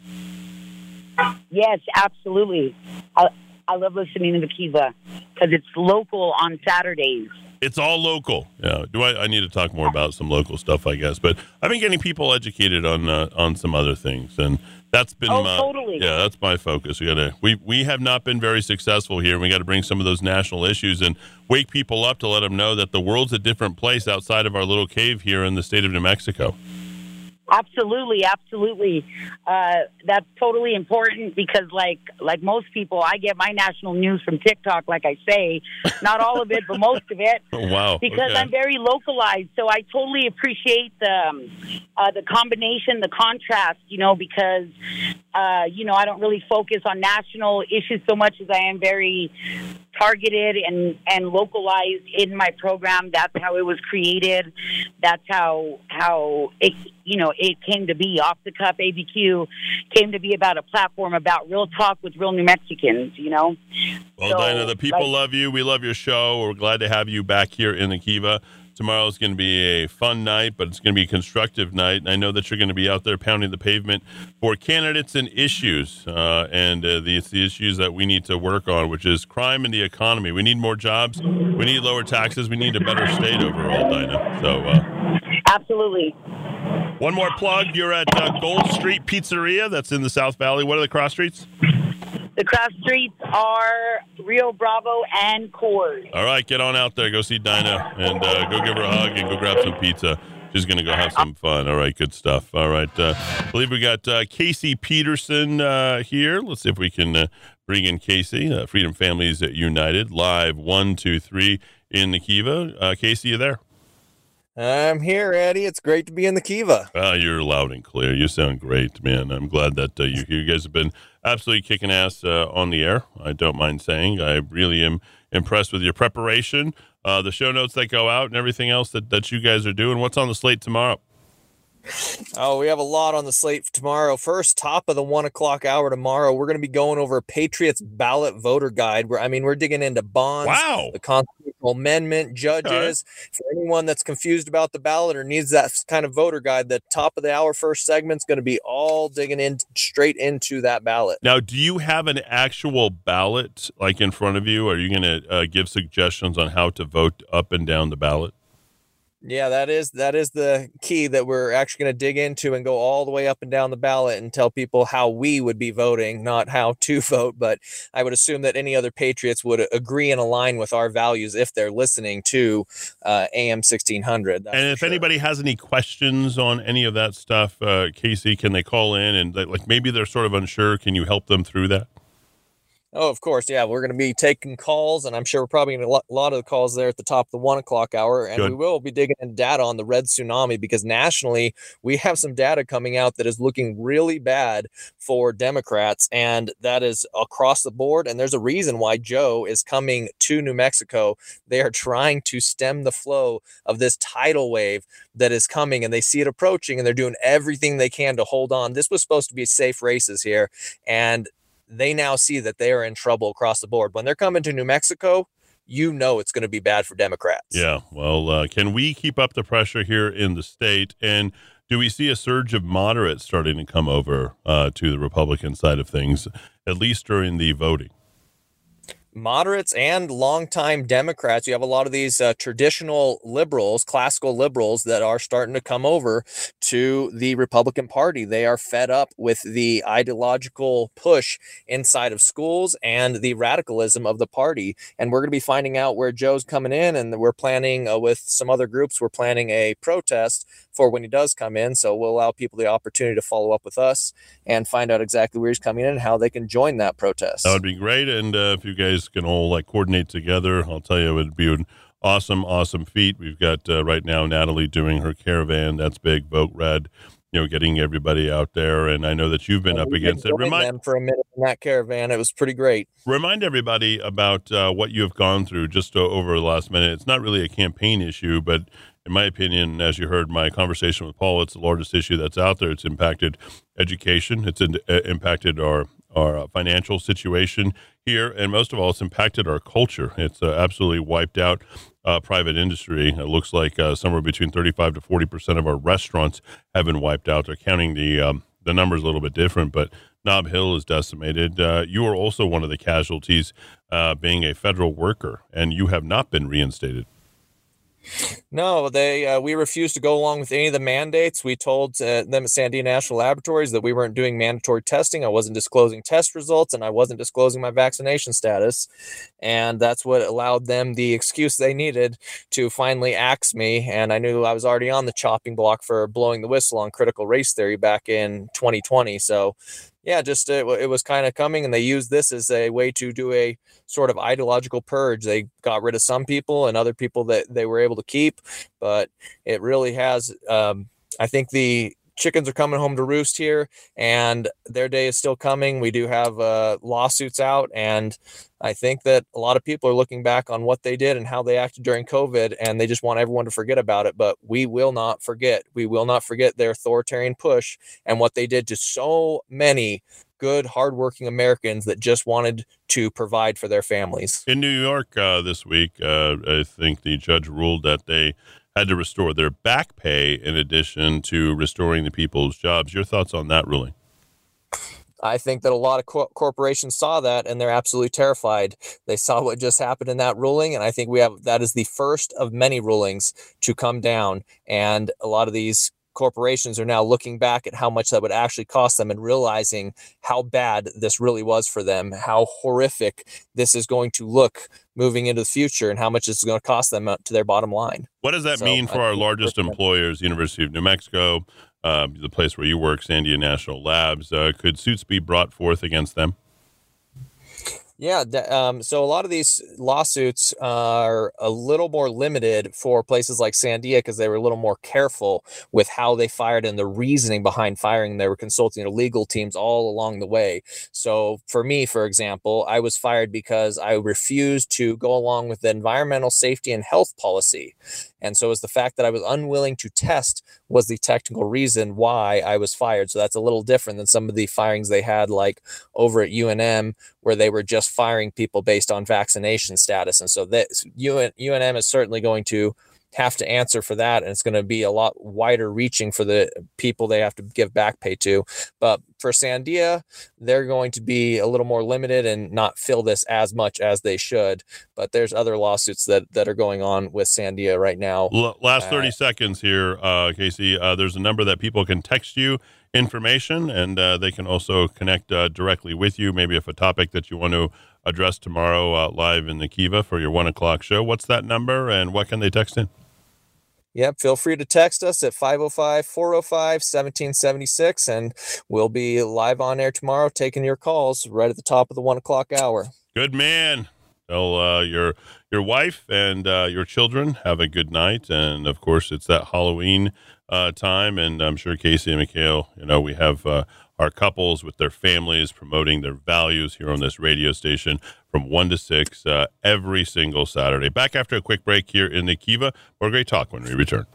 Yes, absolutely. I, I love listening to the Kiva because it's local on Saturdays. It's all local. Yeah. Do I? I need to talk more about some local stuff, I guess. But I've been getting people educated on uh, on some other things, and that's been Oh, my totally. yeah. That's my focus. We got to we we have not been very successful here. We got to bring some of those national issues and wake people up to let them know that the world's a different place outside of our little cave here in the state of New Mexico. Absolutely, absolutely. Uh, that's totally important because, like, like most people, I get my national news from TikTok. Like I say, not all of it, but most of it. Oh, wow. Because Okay. I'm very localized, so I totally appreciate the um, uh, the combination, the contrast. You know, because uh, you know I don't really focus on national issues so much as I am very targeted and and localized in my program. That's how it was created. That's how how it you know it came to be. Off the cuff ABQ came to be about a platform about real talk with real New Mexicans. You know. Well, So, Dinah, the people like- love you. We love your show. We're glad to have you back here in the Kiva. Tomorrow Tomorrow's going to be a fun night, but it's going to be a constructive night. And I know that you're going to be out there pounding the pavement for candidates and issues, uh, and uh, the, it's the issues that we need to work on, which is crime and the economy. We need more jobs. We need lower taxes. We need a better state overall, Dinah. So, uh, Absolutely. One more plug. You're at uh, Gold Street Pizzeria. That's in the South Valley. What are the cross streets? The cross streets are Rio Bravo and Coors. All right, get on out there. Go see Dinah and uh, go give her a hug and go grab some pizza. She's going to go have some fun. All right, good stuff. All right. Uh, I believe we got uh, Casey Peterson uh, here. Let's see if we can uh, bring in Casey. Uh, Freedom Families United, live one, two, three in the Kiva. Uh, Casey, you there? I'm here, Eddie. It's great to be in the Kiva. Uh, you're loud and clear. You sound great, man. I'm glad that uh, you, you guys have been absolutely kicking ass uh, on the air. I don't mind saying. I really am impressed with your preparation, uh, the show notes that go out, and everything else that, that you guys are doing. What's on the slate tomorrow? Oh, we have a lot on the slate for tomorrow. First, top of the one o'clock hour tomorrow, we're going to be going over Patriots ballot voter guide. Where I mean, we're digging into bonds, wow, the constitutional amendment, judges. For anyone that's confused about the ballot or needs that kind of voter guide, the top of the hour first segment's going to be all digging in straight into that ballot. Now, do you have an actual ballot like in front of you? Are you going to uh, give suggestions on how to vote up and down the ballot? Yeah, that is that is the key that we're actually going to dig into and go all the way up and down the ballot and tell people how we would be voting, not how to vote. But I would assume that any other patriots would agree and align with our values if they're listening to uh, AM sixteen hundred. and if anybody has any questions on any of that stuff, uh, Casey, can they call in and like maybe they're sort of unsure? Can you help them through that? Oh, of course. Yeah, we're going to be taking calls, and I'm sure we're probably going to a lot of the calls there at the top of the one o'clock hour. And Good. we will be digging in data on the red tsunami because nationally, we have some data coming out that is looking really bad for Democrats, and that is across the board. And there's a reason why Joe is coming to New Mexico. They are trying to stem the flow of this tidal wave that is coming, and they see it approaching, and they're doing everything they can to hold on. This was supposed to be safe races here, and they now see that they are in trouble across the board. When they're coming to New Mexico, you know it's going to be bad for Democrats. Yeah. Well, uh, can we keep up the pressure here in the state? And do we see a surge of moderates starting to come over uh, to the Republican side of things, at least during the voting? Moderates and longtime Democrats. You have a lot of these uh, traditional liberals, classical liberals, that are starting to come over to the Republican Party. They are fed up with the ideological push inside of schools and the radicalism of the party. And we're going to be finding out where Joe's coming in, and we're planning uh, with some other groups. We're planning a protest for when he does come in. So we'll allow people the opportunity to follow up with us and find out exactly where he's coming in and how they can join that protest. That would be great. And uh, if you guys can all like coordinate together, I'll tell you, it would be an awesome, awesome feat. We've got uh, right now Natalie doing her caravan. That's big. Vote red. You know, getting everybody out there, and I know that you've been up against it. Remind them for a minute in that caravan. It was pretty great. Remind everybody about uh, what you have gone through just over the last minute. It's not really a campaign issue, but in my opinion, as you heard my conversation with Paul, it's the largest issue that's out there. It's impacted education. It's in, uh, impacted our our uh, financial situation here, and most of all, it's impacted our culture. It's uh, absolutely wiped out uh, private industry. It looks like uh, somewhere between 35 to 40 percent of our restaurants have been wiped out. They're counting the um, the numbers a little bit different, but Nob Hill is decimated. Uh, you are also one of the casualties, being a federal worker, and you have not been reinstated. No, they uh, we refused to go along with any of the mandates. We told uh, them at Sandia National Laboratories that we weren't doing mandatory testing. I wasn't disclosing test results, and I wasn't disclosing my vaccination status, and that's what allowed them the excuse they needed to finally axe me. And I knew I was already on the chopping block for blowing the whistle on critical race theory back in 2020. So yeah, just uh, it was kind of coming, and they used this as a way to do a sort of ideological purge. They got rid of some people and other people that they were able to keep, but it really has. Um, I think the chickens are coming home to roost here, and their day is still coming. We do have uh, lawsuits out, and I think that a lot of people are looking back on what they did and how they acted during COVID, and they just want everyone to forget about it. But we will not forget. We will not forget their authoritarian push and what they did to so many good, hardworking Americans that just wanted to provide for their families. In New York uh, this week, uh, I think the judge ruled that they had to restore their back pay in addition to restoring the people's jobs. Your thoughts on that ruling? I think that a lot of co- corporations saw that and they're absolutely terrified. They saw what just happened in that ruling, and I think we have that is the first of many rulings to come down. And a lot of these corporations are now looking back at how much that would actually cost them and realizing how bad this really was for them, how horrific this is going to look moving into the future, and how much it's going to cost them uh, to their bottom line. What does that so, mean for I our largest employers, University of New Mexico, uh, the place where you work, Sandia National Labs? Uh, could suits be brought forth against them? Yeah. Um, so a lot of these lawsuits are a little more limited for places like Sandia because they were a little more careful with how they fired and the reasoning behind firing. They were consulting their legal teams all along the way. So for me, for example, I was fired because I refused to go along with the environmental safety and health policy. And so it was the fact that I was unwilling to test was the technical reason why I was fired. So that's a little different than some of the firings they had like over at UNM where they were just firing people based on vaccination status. And so that UNM is certainly going to have to answer for that and it's going to be a lot wider reaching for the people they have to give back pay to. But for sandia they're going to be a little more limited and not fill this as much as they should but there's other lawsuits that that are going on with sandia right now. Last 30 uh, seconds here uh, casey. Uh, there's a number that people can text you information and uh, they can also connect uh, directly with you maybe if a topic that you want to address tomorrow uh, live in the kiva for your one o'clock show. What's that number and what can they text in Yep, feel free to text us at 505 405 1776, and we'll be live on air tomorrow taking your calls right at the top of the one o'clock hour. Good man. Tell uh, your your wife and uh, your children have a good night, and of course it's that Halloween uh, time, and I'm sure Casey and Mikhail, you know, we have uh, our couples with their families promoting their values here on this radio station from 1 to 6 uh, every single Saturday. Back after a quick break here in the Kiva. More great talk when we return.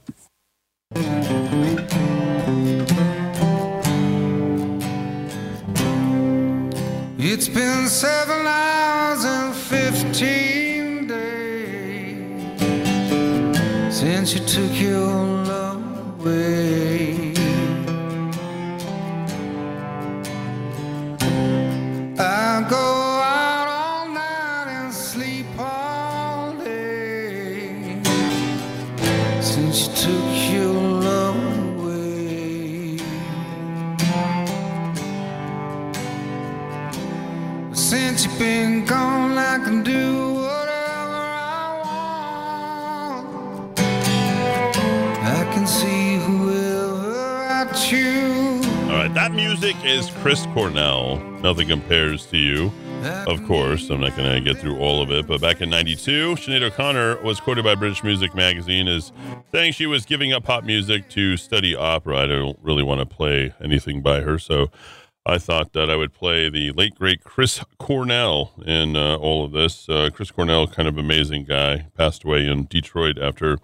It's been seven hours and 15 days. since you took your love away. Since you've been gone, I can do whatever I want. I can see whoever I choose. All right, that music is Chris Cornell. Nothing compares to you. Of course, I'm not going to get through all of it, but back in 92, Sinead O'Connor was quoted by British Music Magazine as saying she was giving up pop music to study opera. I don't really want to play anything by her, so I thought that I would play the late, great Chris Cornell in uh, all of this. Uh, Chris Cornell, kind of amazing guy, passed away in Detroit after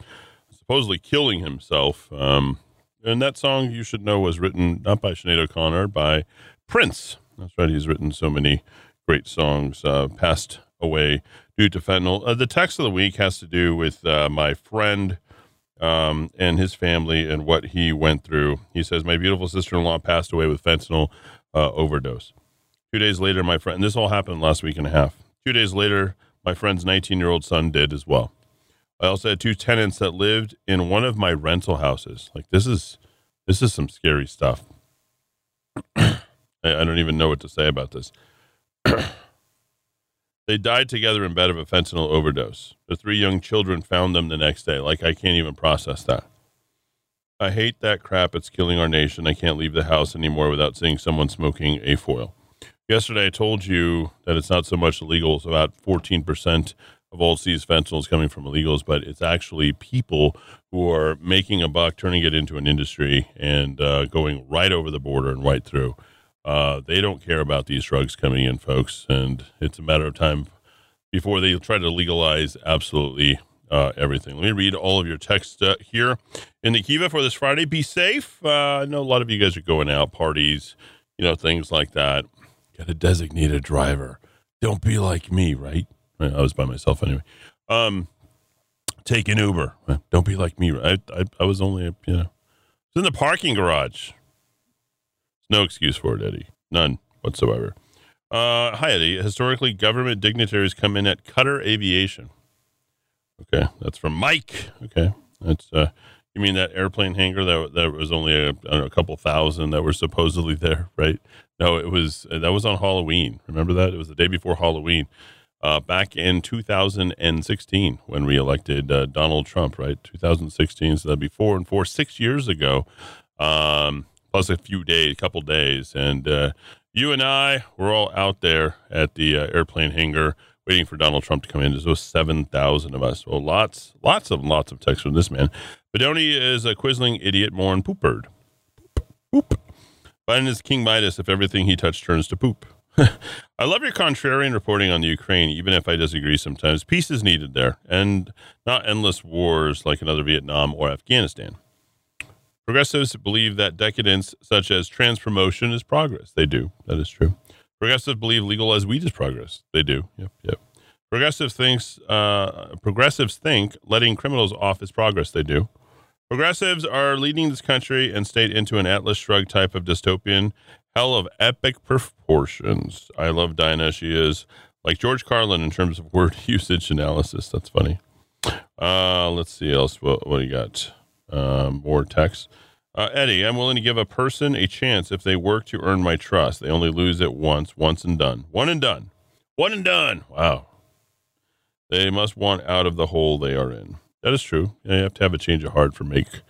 supposedly killing himself. Um, and that song, you should know, was written not by Sinead O'Connor, by Prince. That's right. He's written so many great songs. Uh, passed away due to fentanyl. Uh, the text of the week has to do with uh, my friend um, and his family and what he went through. He says, My beautiful sister in law passed away with fentanyl uh, overdose. Two days later, my friend, this all happened last week and a half. Two days later, my friend's 19 year old son did as well. I also had two tenants that lived in one of my rental houses. Like this is this is some scary stuff. I, I don't even know what to say about this. they died together in bed of a fentanyl overdose. The three young children found them the next day. Like I can't even process that. I hate that crap. It's killing our nation. I can't leave the house anymore without seeing someone smoking a foil. Yesterday, I told you that it's not so much illegal. It's about 14% of all seized fentanyl is coming from illegals, but it's actually people who are making a buck, turning it into an industry, and uh, going right over the border and right through. Uh, they don't care about these drugs coming in, folks, and it's a matter of time before they try to legalize absolutely uh, everything. Let me read all of your text uh, here in the Kiva for this Friday. Be safe. Uh, I know a lot of you guys are going out, parties, you know, things like that. Got a designated driver. Don't be like me, right? I was by myself anyway. Um, take an Uber. Don't be like me. I, I, I was only, you know, it's in the parking garage. No excuse for it, Eddie. None whatsoever. Uh, hi, Eddie. Historically, government dignitaries come in at Cutter Aviation. Okay, that's from Mike. Okay, that's uh, you mean that airplane hangar that that was only a, a couple thousand that were supposedly there, right? No, it was that was on Halloween. Remember that? It was the day before Halloween, uh, back in 2016 when we elected uh, Donald Trump, right? 2016, so that'd be four and four, six years ago, um, plus a few days, a couple days, and uh, you and I were all out there at the uh, airplane hangar waiting for Donald Trump to come in. There's 7,000 of us. Well, lots, lots of, lots of texts from this man. Bedonie is a quizzling idiot, mourn poop bird. Poop. Biden is King Midas if everything he touched turns to poop. I love your contrarian reporting on the Ukraine, even if I disagree sometimes. Peace is needed there, and not endless wars like another Vietnam or Afghanistan. Progressives believe that decadence, such as trans promotion, is progress. They do. That is true. Progressives believe legalized weed is progress. They do. Yep, yep. Progressive thinks uh, progressives think letting criminals off is progress. They do. Progressives are leading this country and state into an Atlas Shrugged type of dystopian hell of epic proportions. I love Dinah. She is like George Carlin in terms of word usage analysis. That's funny. Uh, let's see else. What, what do you got? Um, more text. Uh, Eddie, I'm willing to give a person a chance if they work to earn my trust. They only lose it once, once and done. One and done. One and done. Wow. They must want out of the hole they are in. That is true. You have to have a change of heart for make to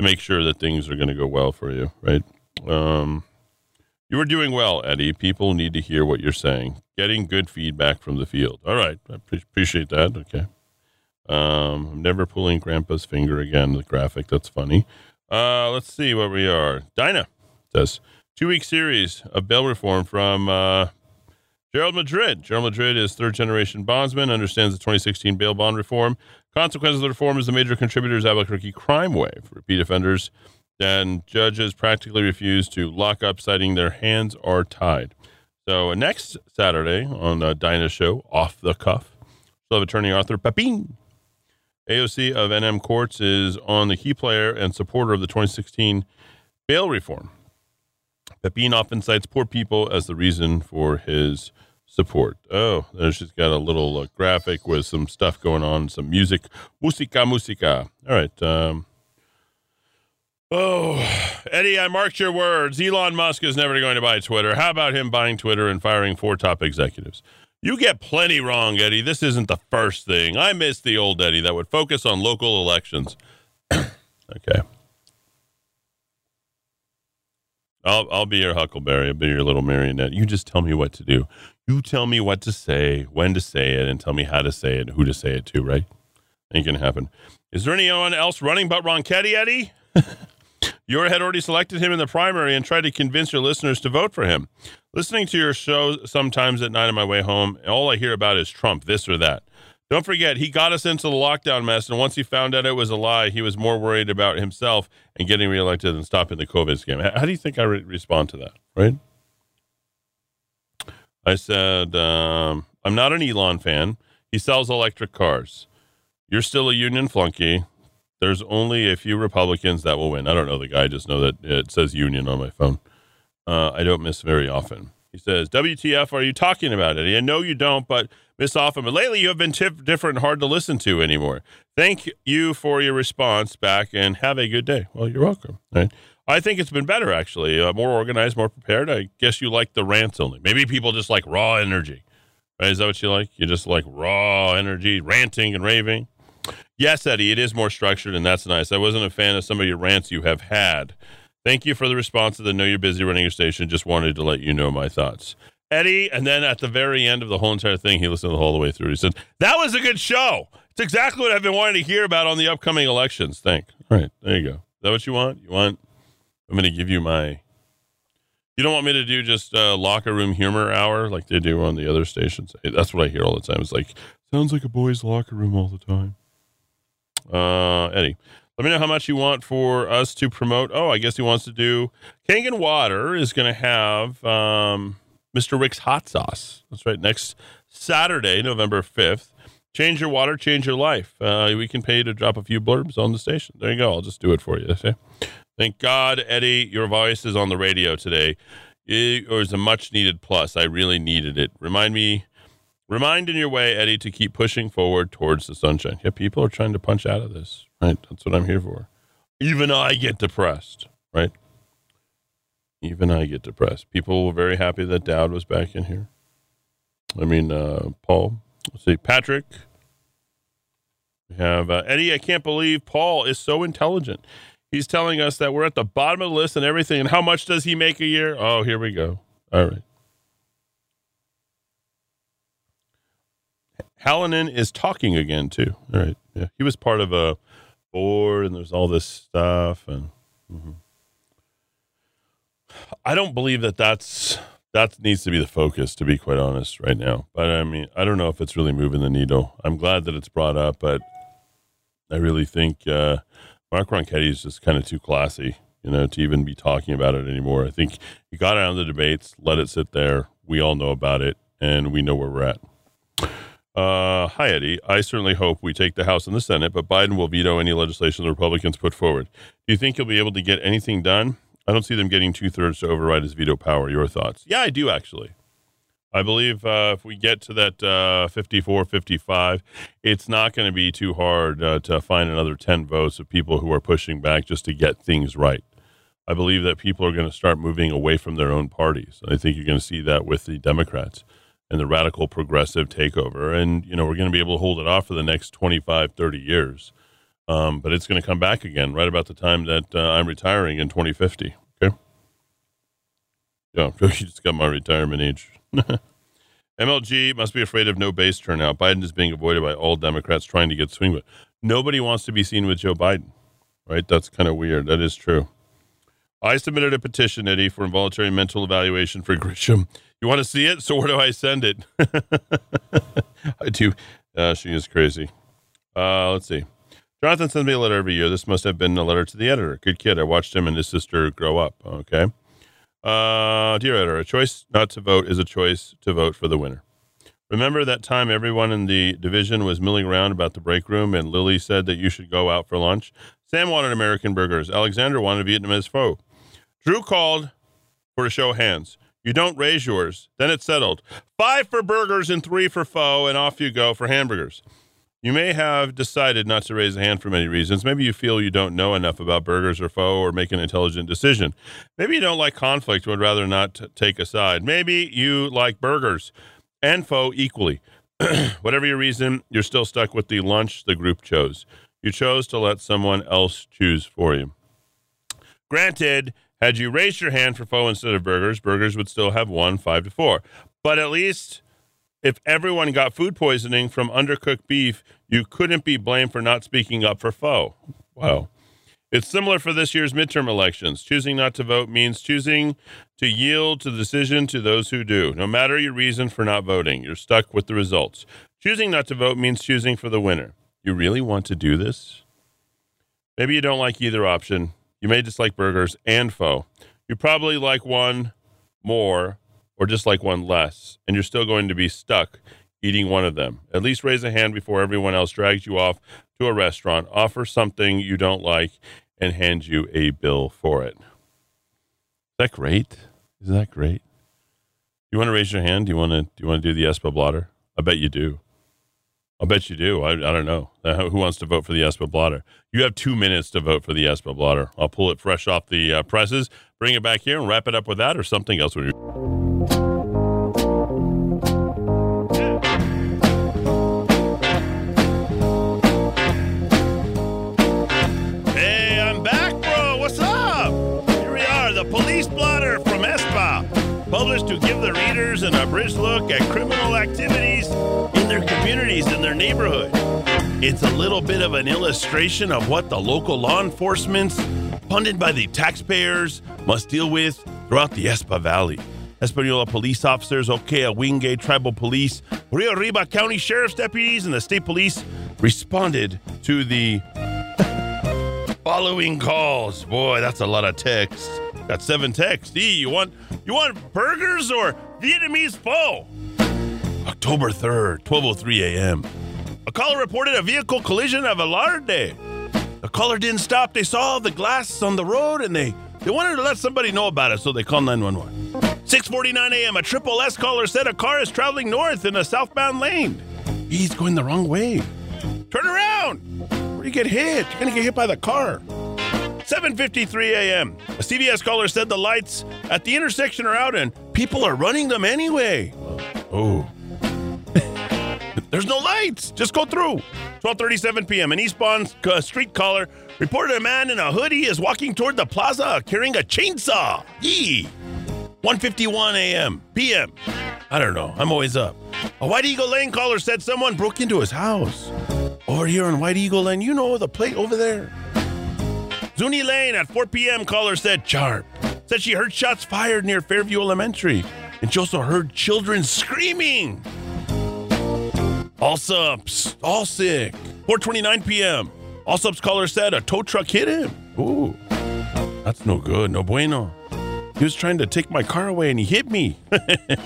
make sure that things are going to go well for you, right? Um, you are doing well, Eddie. People need to hear what you're saying. Getting good feedback from the field. All right, I pre- appreciate that. Okay. Um, I'm never pulling Grandpa's finger again. The graphic. That's funny. Uh, let's see where we are. Dinah says two week series of bail reform from uh, Gerald Madrid. Gerald Madrid is third generation bondsman, understands the 2016 bail bond reform. Consequences of the reform is the major contributors Albuquerque crime wave. Repeat offenders and judges practically refuse to lock up, citing their hands are tied. So uh, next Saturday on uh, Dinah's show, Off the Cuff, we'll have attorney Arthur Pepin AOC of NM Courts is on the key player and supporter of the 2016 bail reform. Pepin often cites poor people as the reason for his support. Oh, there's just got a little uh, graphic with some stuff going on, some music, musica, musica. All right. Um, oh, Eddie, I marked your words. Elon Musk is never going to buy Twitter. How about him buying Twitter and firing four top executives? You get plenty wrong, Eddie. This isn't the first thing. I miss the old Eddie that would focus on local elections. okay. I'll I'll be your Huckleberry. I'll be your little marionette. You just tell me what to do. You tell me what to say, when to say it, and tell me how to say it, who to say it to. Right? Ain't gonna happen. Is there anyone else running but Ronchetti, Eddie? Your had already selected him in the primary and tried to convince your listeners to vote for him. Listening to your show sometimes at night on my way home, all I hear about is Trump, this or that. Don't forget, he got us into the lockdown mess, and once he found out it was a lie, he was more worried about himself and getting reelected than stopping the COVID scam. How do you think I re- respond to that, right? I said, um, I'm not an Elon fan. He sells electric cars. You're still a union flunky. There's only a few Republicans that will win. I don't know the guy, I just know that it says union on my phone. Uh, I don't miss very often. He says, WTF are you talking about it? I know you don't, but miss often. But lately you have been different hard to listen to anymore. Thank you for your response back and have a good day. Well, you're welcome. Right? I think it's been better, actually. Uh, more organized, more prepared. I guess you like the rants only. Maybe people just like raw energy. Right? Is that what you like? You just like raw energy, ranting and raving? Yes, Eddie, it is more structured, and that's nice. I wasn't a fan of some of your rants you have had. Thank you for the response to the know you're busy running your station. Just wanted to let you know my thoughts. Eddie, and then at the very end of the whole entire thing, he listened the whole way through. He said, That was a good show. It's exactly what I've been wanting to hear about on the upcoming elections. Thank. All right, there you go. Is that what you want? You want? I'm going to give you my. You don't want me to do just uh, locker room humor hour like they do on the other stations? That's what I hear all the time. It's like, sounds like a boys' locker room all the time. Uh, Eddie, let me know how much you want for us to promote. Oh, I guess he wants to do Kangen Water is going to have um, Mr. Rick's hot sauce. That's right. Next Saturday, November 5th. Change your water, change your life. Uh, we can pay to drop a few blurbs on the station. There you go. I'll just do it for you. Okay? Thank God, Eddie, your voice is on the radio today. It was a much needed plus. I really needed it. Remind me, remind in your way, Eddie, to keep pushing forward towards the sunshine. Yeah, people are trying to punch out of this. Right. That's what I'm here for. Even I get depressed. Right. Even I get depressed. People were very happy that Dowd was back in here. I mean, uh, Paul. Let's see, Patrick. We have uh, Eddie. I can't believe Paul is so intelligent. He's telling us that we're at the bottom of the list and everything. And how much does he make a year? Oh, here we go. All right. Hallinan is talking again too. All right. Yeah, he was part of a board, and there's all this stuff, and mm-hmm. I don't believe that that's that needs to be the focus, to be quite honest, right now. But I mean, I don't know if it's really moving the needle. I'm glad that it's brought up, but I really think uh, Mark Ronchetti is just kind of too classy, you know, to even be talking about it anymore. I think he got out of the debates, let it sit there. We all know about it, and we know where we're at. Uh, hi, Eddie. I certainly hope we take the House and the Senate, but Biden will veto any legislation the Republicans put forward. Do you think he'll be able to get anything done? I don't see them getting two thirds to override his veto power. Your thoughts? Yeah, I do actually. I believe uh, if we get to that uh, 54 55, it's not going to be too hard uh, to find another 10 votes of people who are pushing back just to get things right. I believe that people are going to start moving away from their own parties. I think you're going to see that with the Democrats and the radical progressive takeover. And, you know, we're going to be able to hold it off for the next 25, 30 years. Um, but it's going to come back again right about the time that uh, I'm retiring in 2050. Okay. Yeah, you just got my retirement age. MLG must be afraid of no base turnout. Biden is being avoided by all Democrats trying to get swing with. Nobody wants to be seen with Joe Biden, right? That's kind of weird. That is true. I submitted a petition, Eddie, for involuntary mental evaluation for Grisham. You want to see it? So where do I send it? I do. Uh, she is crazy. Uh, let's see. Jonathan sends me a letter every year. This must have been a letter to the editor. Good kid. I watched him and his sister grow up. Okay. Uh, dear editor, a choice not to vote is a choice to vote for the winner. Remember that time everyone in the division was milling around about the break room and Lily said that you should go out for lunch? Sam wanted American burgers. Alexander wanted Vietnamese pho. Drew called for a show of hands. You don't raise yours. Then it's settled. Five for burgers and three for pho, and off you go for hamburgers. You may have decided not to raise a hand for many reasons. Maybe you feel you don't know enough about burgers or pho or make an intelligent decision. Maybe you don't like conflict, would rather not t- take a side. Maybe you like burgers and pho equally. Whatever your reason, you're still stuck with the lunch the group chose. You chose to let someone else choose for you. Granted, had you raised your hand for pho instead of burgers, burgers would still have won five to four. But at least if everyone got food poisoning from undercooked beef, you couldn't be blamed for not speaking up for pho. Wow. It's similar for this year's midterm elections. Choosing not to vote means choosing to yield to the decision to those who do. No matter your reason for not voting, you're stuck with the results. Choosing not to vote means choosing for the winner. You really want to do this? Maybe you don't like either option. You may dislike burgers and pho. You probably like one more or just like one less, and you're still going to be stuck eating one of them. At least raise a hand before everyone else drags you off to a restaurant, offer something you don't like, and hand you a bill for it. Is that great? Is that great? You want to raise your hand? Do you want to do you want to do the ESPA blotter? I bet you do. I bet you do. I, I don't know. Uh, who wants to vote for the ESPA blotter? You have two minutes to vote for the ESPA blotter. I'll pull it fresh off the uh, presses, bring it back here, and wrap it up with that or something else. When you're- Hey, I'm back, bro. What's up? Here we are, the police blotter from ESPA, published to give the readers an abridged look at criminal neighborhood. It's a little bit of an illustration of what the local law enforcement, funded by the taxpayers, must deal with throughout the Espa Valley. Espanola police officers, Ohkay Owingeh Tribal Police, Rio Arriba County Sheriff's deputies, and the state police responded to the following calls. Boy, that's a lot of texts. Got seven texts. E, you want you want burgers or Vietnamese pho? October 3rd, 12:03 a.m. Caller reported a vehicle collision of a Alarde. The caller didn't stop. They saw the glass on the road and they they wanted to let somebody know about it, so they called 911. 6:49 a.m. A triple S caller said a car is traveling north in a southbound lane. He's going the wrong way. Turn around. Where you get hit? You're gonna get hit by the car. 7:53 a.m. A CVS caller said the lights at the intersection are out and people are running them anyway. Oh. There's no lights. Just go through. 12:37 p.m. An eastbound uh, street caller reported a man in a hoodie is walking toward the plaza carrying a chainsaw. Yee. 1:51 a.m. p.m. I don't know. I'm always up. A White Eagle Lane caller said someone broke into his house. Over here on White Eagle Lane, you know the plate over there. Zuni Lane at 4 p.m. caller said sharp. Said she heard shots fired near Fairview Elementary, and she also heard children screaming. All subs, all sick. 4:29 p.m. All subs caller said a tow truck hit him. Ooh, that's no good, no bueno. He was trying to take my car away and he hit me. I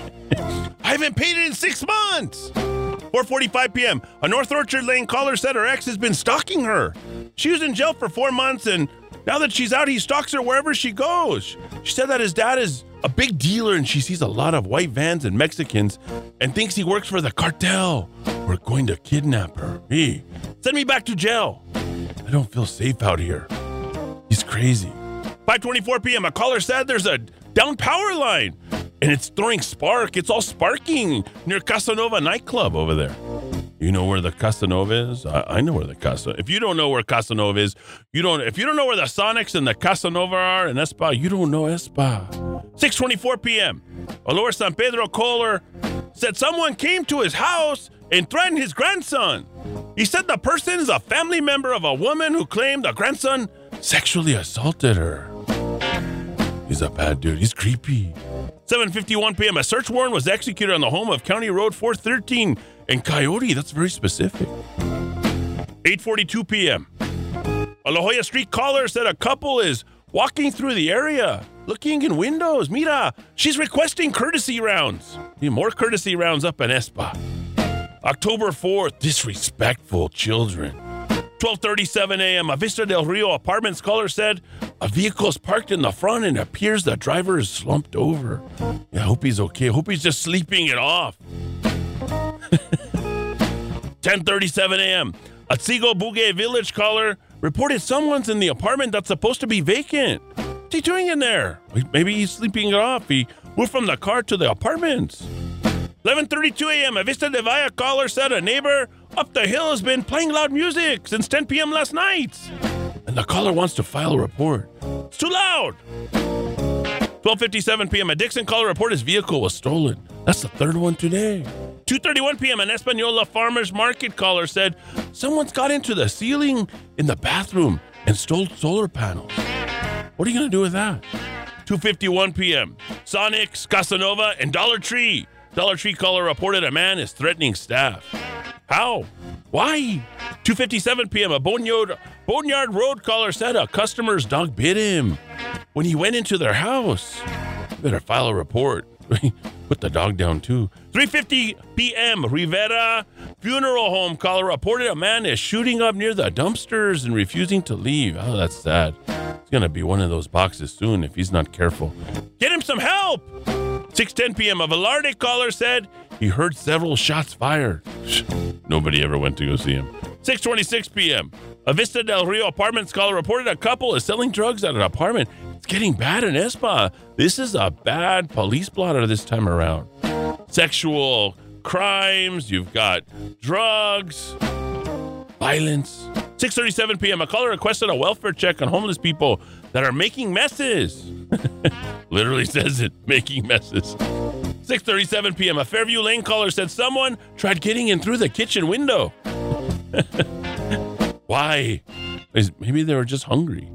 haven't paid it in six months. 4:45 p.m. A North Orchard Lane caller said her ex has been stalking her. She was in jail for four months, and now that she's out, he stalks her wherever she goes. She said that his dad is a big dealer, and she sees a lot of white vans and Mexicans, and thinks he works for the cartel. We're going to kidnap her. He send me back to jail. I don't feel safe out here. He's crazy. 5:24 p.m. A caller said there's a down power line, and it's throwing spark. It's all sparking near Casanova nightclub over there. You know where the Casanova is? I, I know where the Casa. If you don't know where Casanova is, you don't. If you don't know where the Sonics and the Casanova are in Espa, you don't know Espa. 6:24 p.m. A Lower San Pedro caller said someone came to his house and threatened his grandson. He said the person is a family member of a woman who claimed the grandson sexually assaulted her. He's a bad dude. He's creepy. 7:51 p.m. A search warrant was executed on the home of County Road 413 in Coyote. That's very specific. 8:42 p.m. A La Jolla Street caller said a couple is walking through the area, looking in windows. Mira, she's requesting courtesy rounds. Need more courtesy rounds up in Espa. October 4th, disrespectful children. 12:37 a.m. A Vista del Rio apartments caller said a vehicle is parked in the front and appears the driver is slumped over. I hope he's okay. I hope he's just sleeping it off. 10:37 a.m. A Tsigo Bugeh village caller reported someone's in the apartment that's supposed to be vacant. What's he doing in there? Maybe he's sleeping it off. He moved from the car to the apartments. 11:32 a.m. A Vista de Valle caller said a neighbor up the hill has been playing loud music since 10 p.m. last night, and the caller wants to file a report. It's too loud. 12:57 p.m. A Dixon caller reported his vehicle was stolen. That's the third one today. 2:31 p.m. An Espanola farmers market caller said someone's got into the ceiling in the bathroom and stole solar panels. What are you going to do with that? 2:51 p.m. Sonics, Casanova, and Dollar Tree. Dollar Tree caller reported a man is threatening staff. How? Why? 2:57 p.m. A Boneyard, Boneyard Road caller said a customer's dog bit him when he went into their house. Better file a report. Put the dog down too. 3:50 p.m. Rivera Funeral Home caller reported a man is shooting up near the dumpsters and refusing to leave. Oh, that's sad. He's gonna be one of those boxes soon if he's not careful. Get him some help. 6:10 p.m. A Velarde caller said he heard several shots fired. Nobody ever went to go see him. 6:26 p.m. A Vista del Rio apartments caller reported a couple is selling drugs at an apartment. Getting bad in Espa. This is a bad police blotter this time around. Sexual crimes, you've got drugs, violence. 6:37 p.m. A caller requested a welfare check on homeless people that are making messes. Literally says it, making messes. 6:37 p.m. A Fairview Lane caller said someone tried getting in through the kitchen window. Why? Is- Maybe they were just hungry.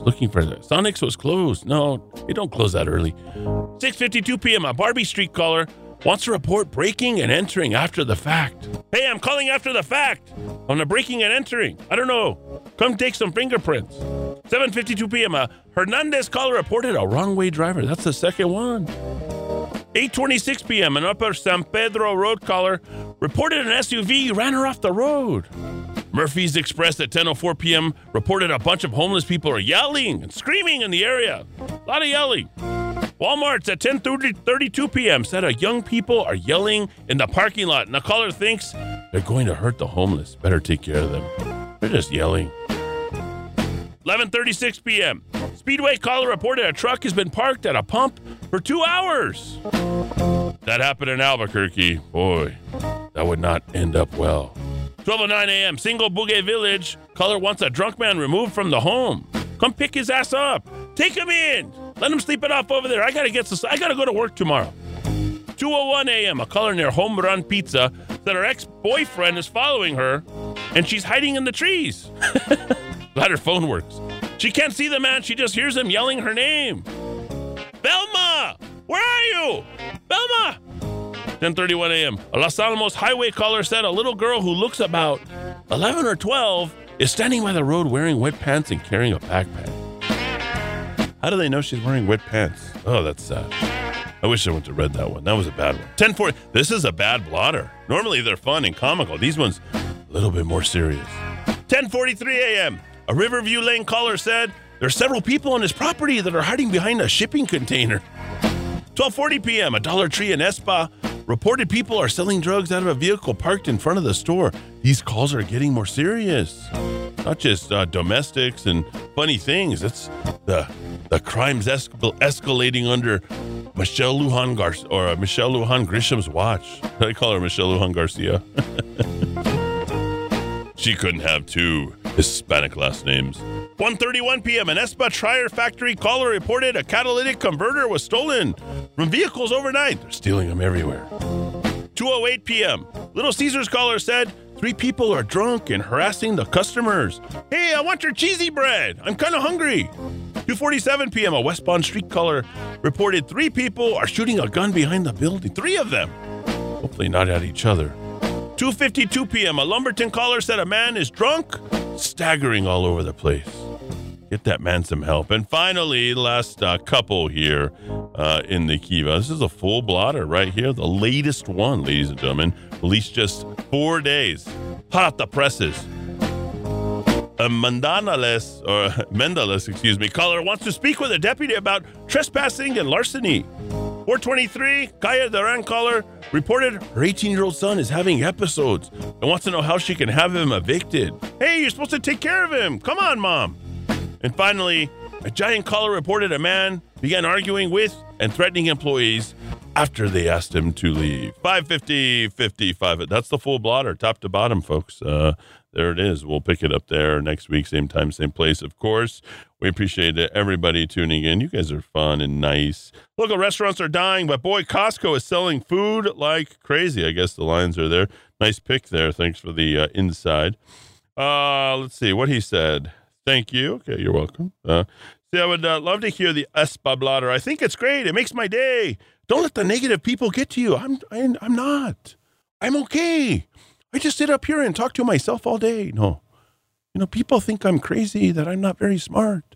Was looking for the Sonics was closed. No, you don't close that early. 6:52 p.m. A Barbie Street caller wants to report breaking and entering after the fact. Hey, I'm calling after the fact on the breaking and entering. I don't know. Come take some fingerprints. 7:52 p.m. A Hernandez caller reported a wrong way driver. That's the second one. 8:26 p.m. An Upper San Pedro road caller reported an SUV ran her off the road. Murphy's Express at 10:04 p.m. reported a bunch of homeless people are yelling and screaming in the area. A lot of yelling. Walmart's at 10:32 p.m. said a young people are yelling in the parking lot, and the caller thinks they're going to hurt the homeless. Better take care of them. They're just yelling. 11:36 p.m. Speedway caller reported a truck has been parked at a pump for two hours. That happened in Albuquerque. Boy, that would not end up well. 12:09 a.m. Single Bouguet Village caller wants a drunk man removed from the home. Come pick his ass up. Take him in. Let him sleep it off over there. I gotta get. I gotta go to work tomorrow. 2:01 a.m. A caller near Home Run Pizza said her ex-boyfriend is following her, and she's hiding in the trees. Glad her phone works. She can't see the man. She just hears him yelling her name. Belma, where are you? Velma. 10:31 a.m. A Los Alamos highway caller said a little girl who looks about 11 or 12 is standing by the road wearing wet pants and carrying a backpack. How do they know she's wearing wet pants? Oh, that's sad. I wish I went to read that one. That was a bad one. 1040. This is a bad blotter. Normally they're fun and comical. These ones a little bit more serious. 10:43 a.m. A Riverview Lane caller said there's several people on his property that are hiding behind a shipping container. 12:40 p.m. A Dollar Tree in Espa reported people are selling drugs out of a vehicle parked in front of the store. These calls are getting more serious. Not just uh, domestics and funny things. It's the the crimes escal- escalating under Michelle Lujan Gar- or uh, Michelle Lujan Grisham's watch. I call her Michelle Lujan Garcia. she couldn't have two Hispanic last names. 1:31 p.m. An Espa Trier factory caller reported a catalytic converter was stolen from vehicles overnight. They're stealing them everywhere. 2:08 p.m. Little Caesars caller said three people are drunk and harassing the customers. Hey, I want your cheesy bread. I'm kind of hungry. 2:47 p.m. A West Bond street caller reported three people are shooting a gun behind the building. Three of them. Hopefully not at each other. 2:52 p.m. A Lumberton caller said a man is drunk, staggering all over the place. Get that man some help. And finally, last uh, couple here uh, in the Kiva. This is a full blotter right here, the latest one, ladies and gentlemen. Released just four days. Hot off the presses. A Mandanales, or Mendales, excuse me, caller wants to speak with a deputy about trespassing and larceny. 423, Kaya Duran caller reported her 18 year old son is having episodes and wants to know how she can have him evicted. Hey, you're supposed to take care of him. Come on, mom. And finally, a giant caller reported a man began arguing with and threatening employees after they asked him to leave. 550 55. That's the full blotter, top to bottom, folks. Uh, there it is. We'll pick it up there next week, same time, same place, of course. We appreciate everybody tuning in. You guys are fun and nice. Local restaurants are dying, but boy, Costco is selling food like crazy. I guess the lines are there. Nice pick there. Thanks for the uh, inside. Uh, let's see what he said. Thank you. Okay, you're welcome. Uh, see, I would uh, love to hear the Espablatter. I think it's great. It makes my day. Don't let the negative people get to you. I'm, I'm, I'm not. I'm okay. I just sit up here and talk to myself all day. No. You know, people think I'm crazy, that I'm not very smart,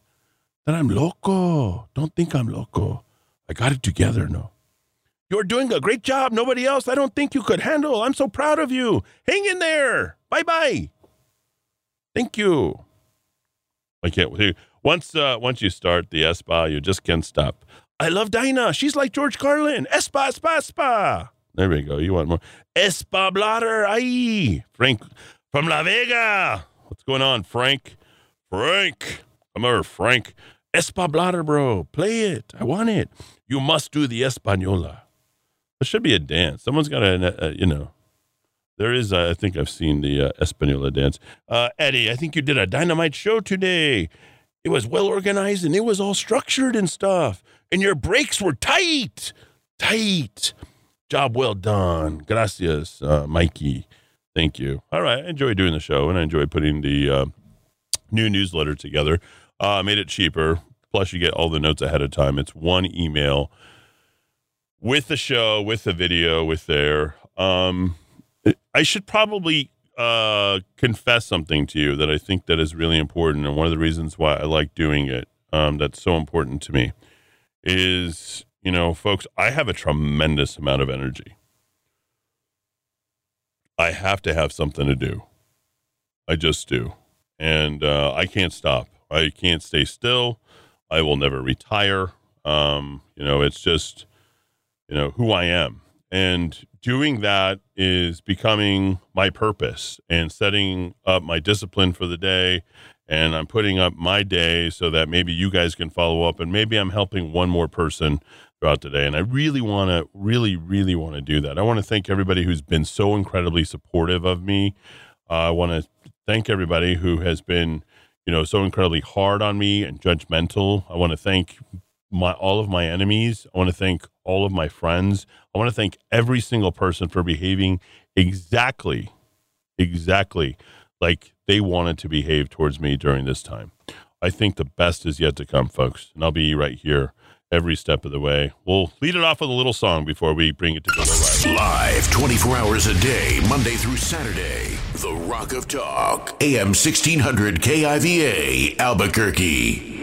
that I'm loco. Don't think I'm loco. I got it together. No. You're doing a great job. Nobody else I don't think you could handle. I'm so proud of you. Hang in there. Bye bye. Thank you. I can't wait. Once uh, once you start the ESPA, you just can't stop. I love Dinah. She's like George Carlin. ESPA, ESPA, ESPA. There we go. You want more? Espa Blatter. Aye. Frank from La Vega. What's going on, Frank? Frank. Come over, Frank. Espa Blatter, bro. Play it. I want it. You must do the Espanola. There should be a dance. Someone's got a, a you know. There is, I think I've seen the uh, Espanola dance. Uh, Eddie, I think you did a dynamite show today. It was well organized and it was all structured and stuff. And your breaks were tight. Tight. Job well done. Gracias, uh, Mikey. Thank you. All right. I enjoy doing the show and I enjoy putting the uh, new newsletter together. Uh, made it cheaper. Plus, you get all the notes ahead of time. It's one email with the show, with the video, with there. Um, I should probably uh, confess something to you that I think that is really important, and one of the reasons why I like doing it, um, that's so important to me, is you know, folks, I have a tremendous amount of energy. I have to have something to do. I just do. And uh, I can't stop. I can't stay still. I will never retire. Um, you know, it's just, you know, who I am. And doing that is becoming my purpose and setting up my discipline for the day. And I'm putting up my day so that maybe you guys can follow up and maybe I'm helping one more person throughout the day. And I really want to, really, really want to do that. I want to thank everybody who's been so incredibly supportive of me. Uh, I want to thank everybody who has been, you know, so incredibly hard on me and judgmental. I want to thank my all of my enemies. I want to thank all of my friends. I want to thank every single person for behaving exactly, exactly like they wanted to behave towards me during this time. I think the best is yet to come, folks. And I'll be right here every step of the way. We'll lead it off with a little song before we bring it to go live. Live 24 hours a day, Monday through Saturday. The Rock of Talk. AM 1600 KIVA, Albuquerque.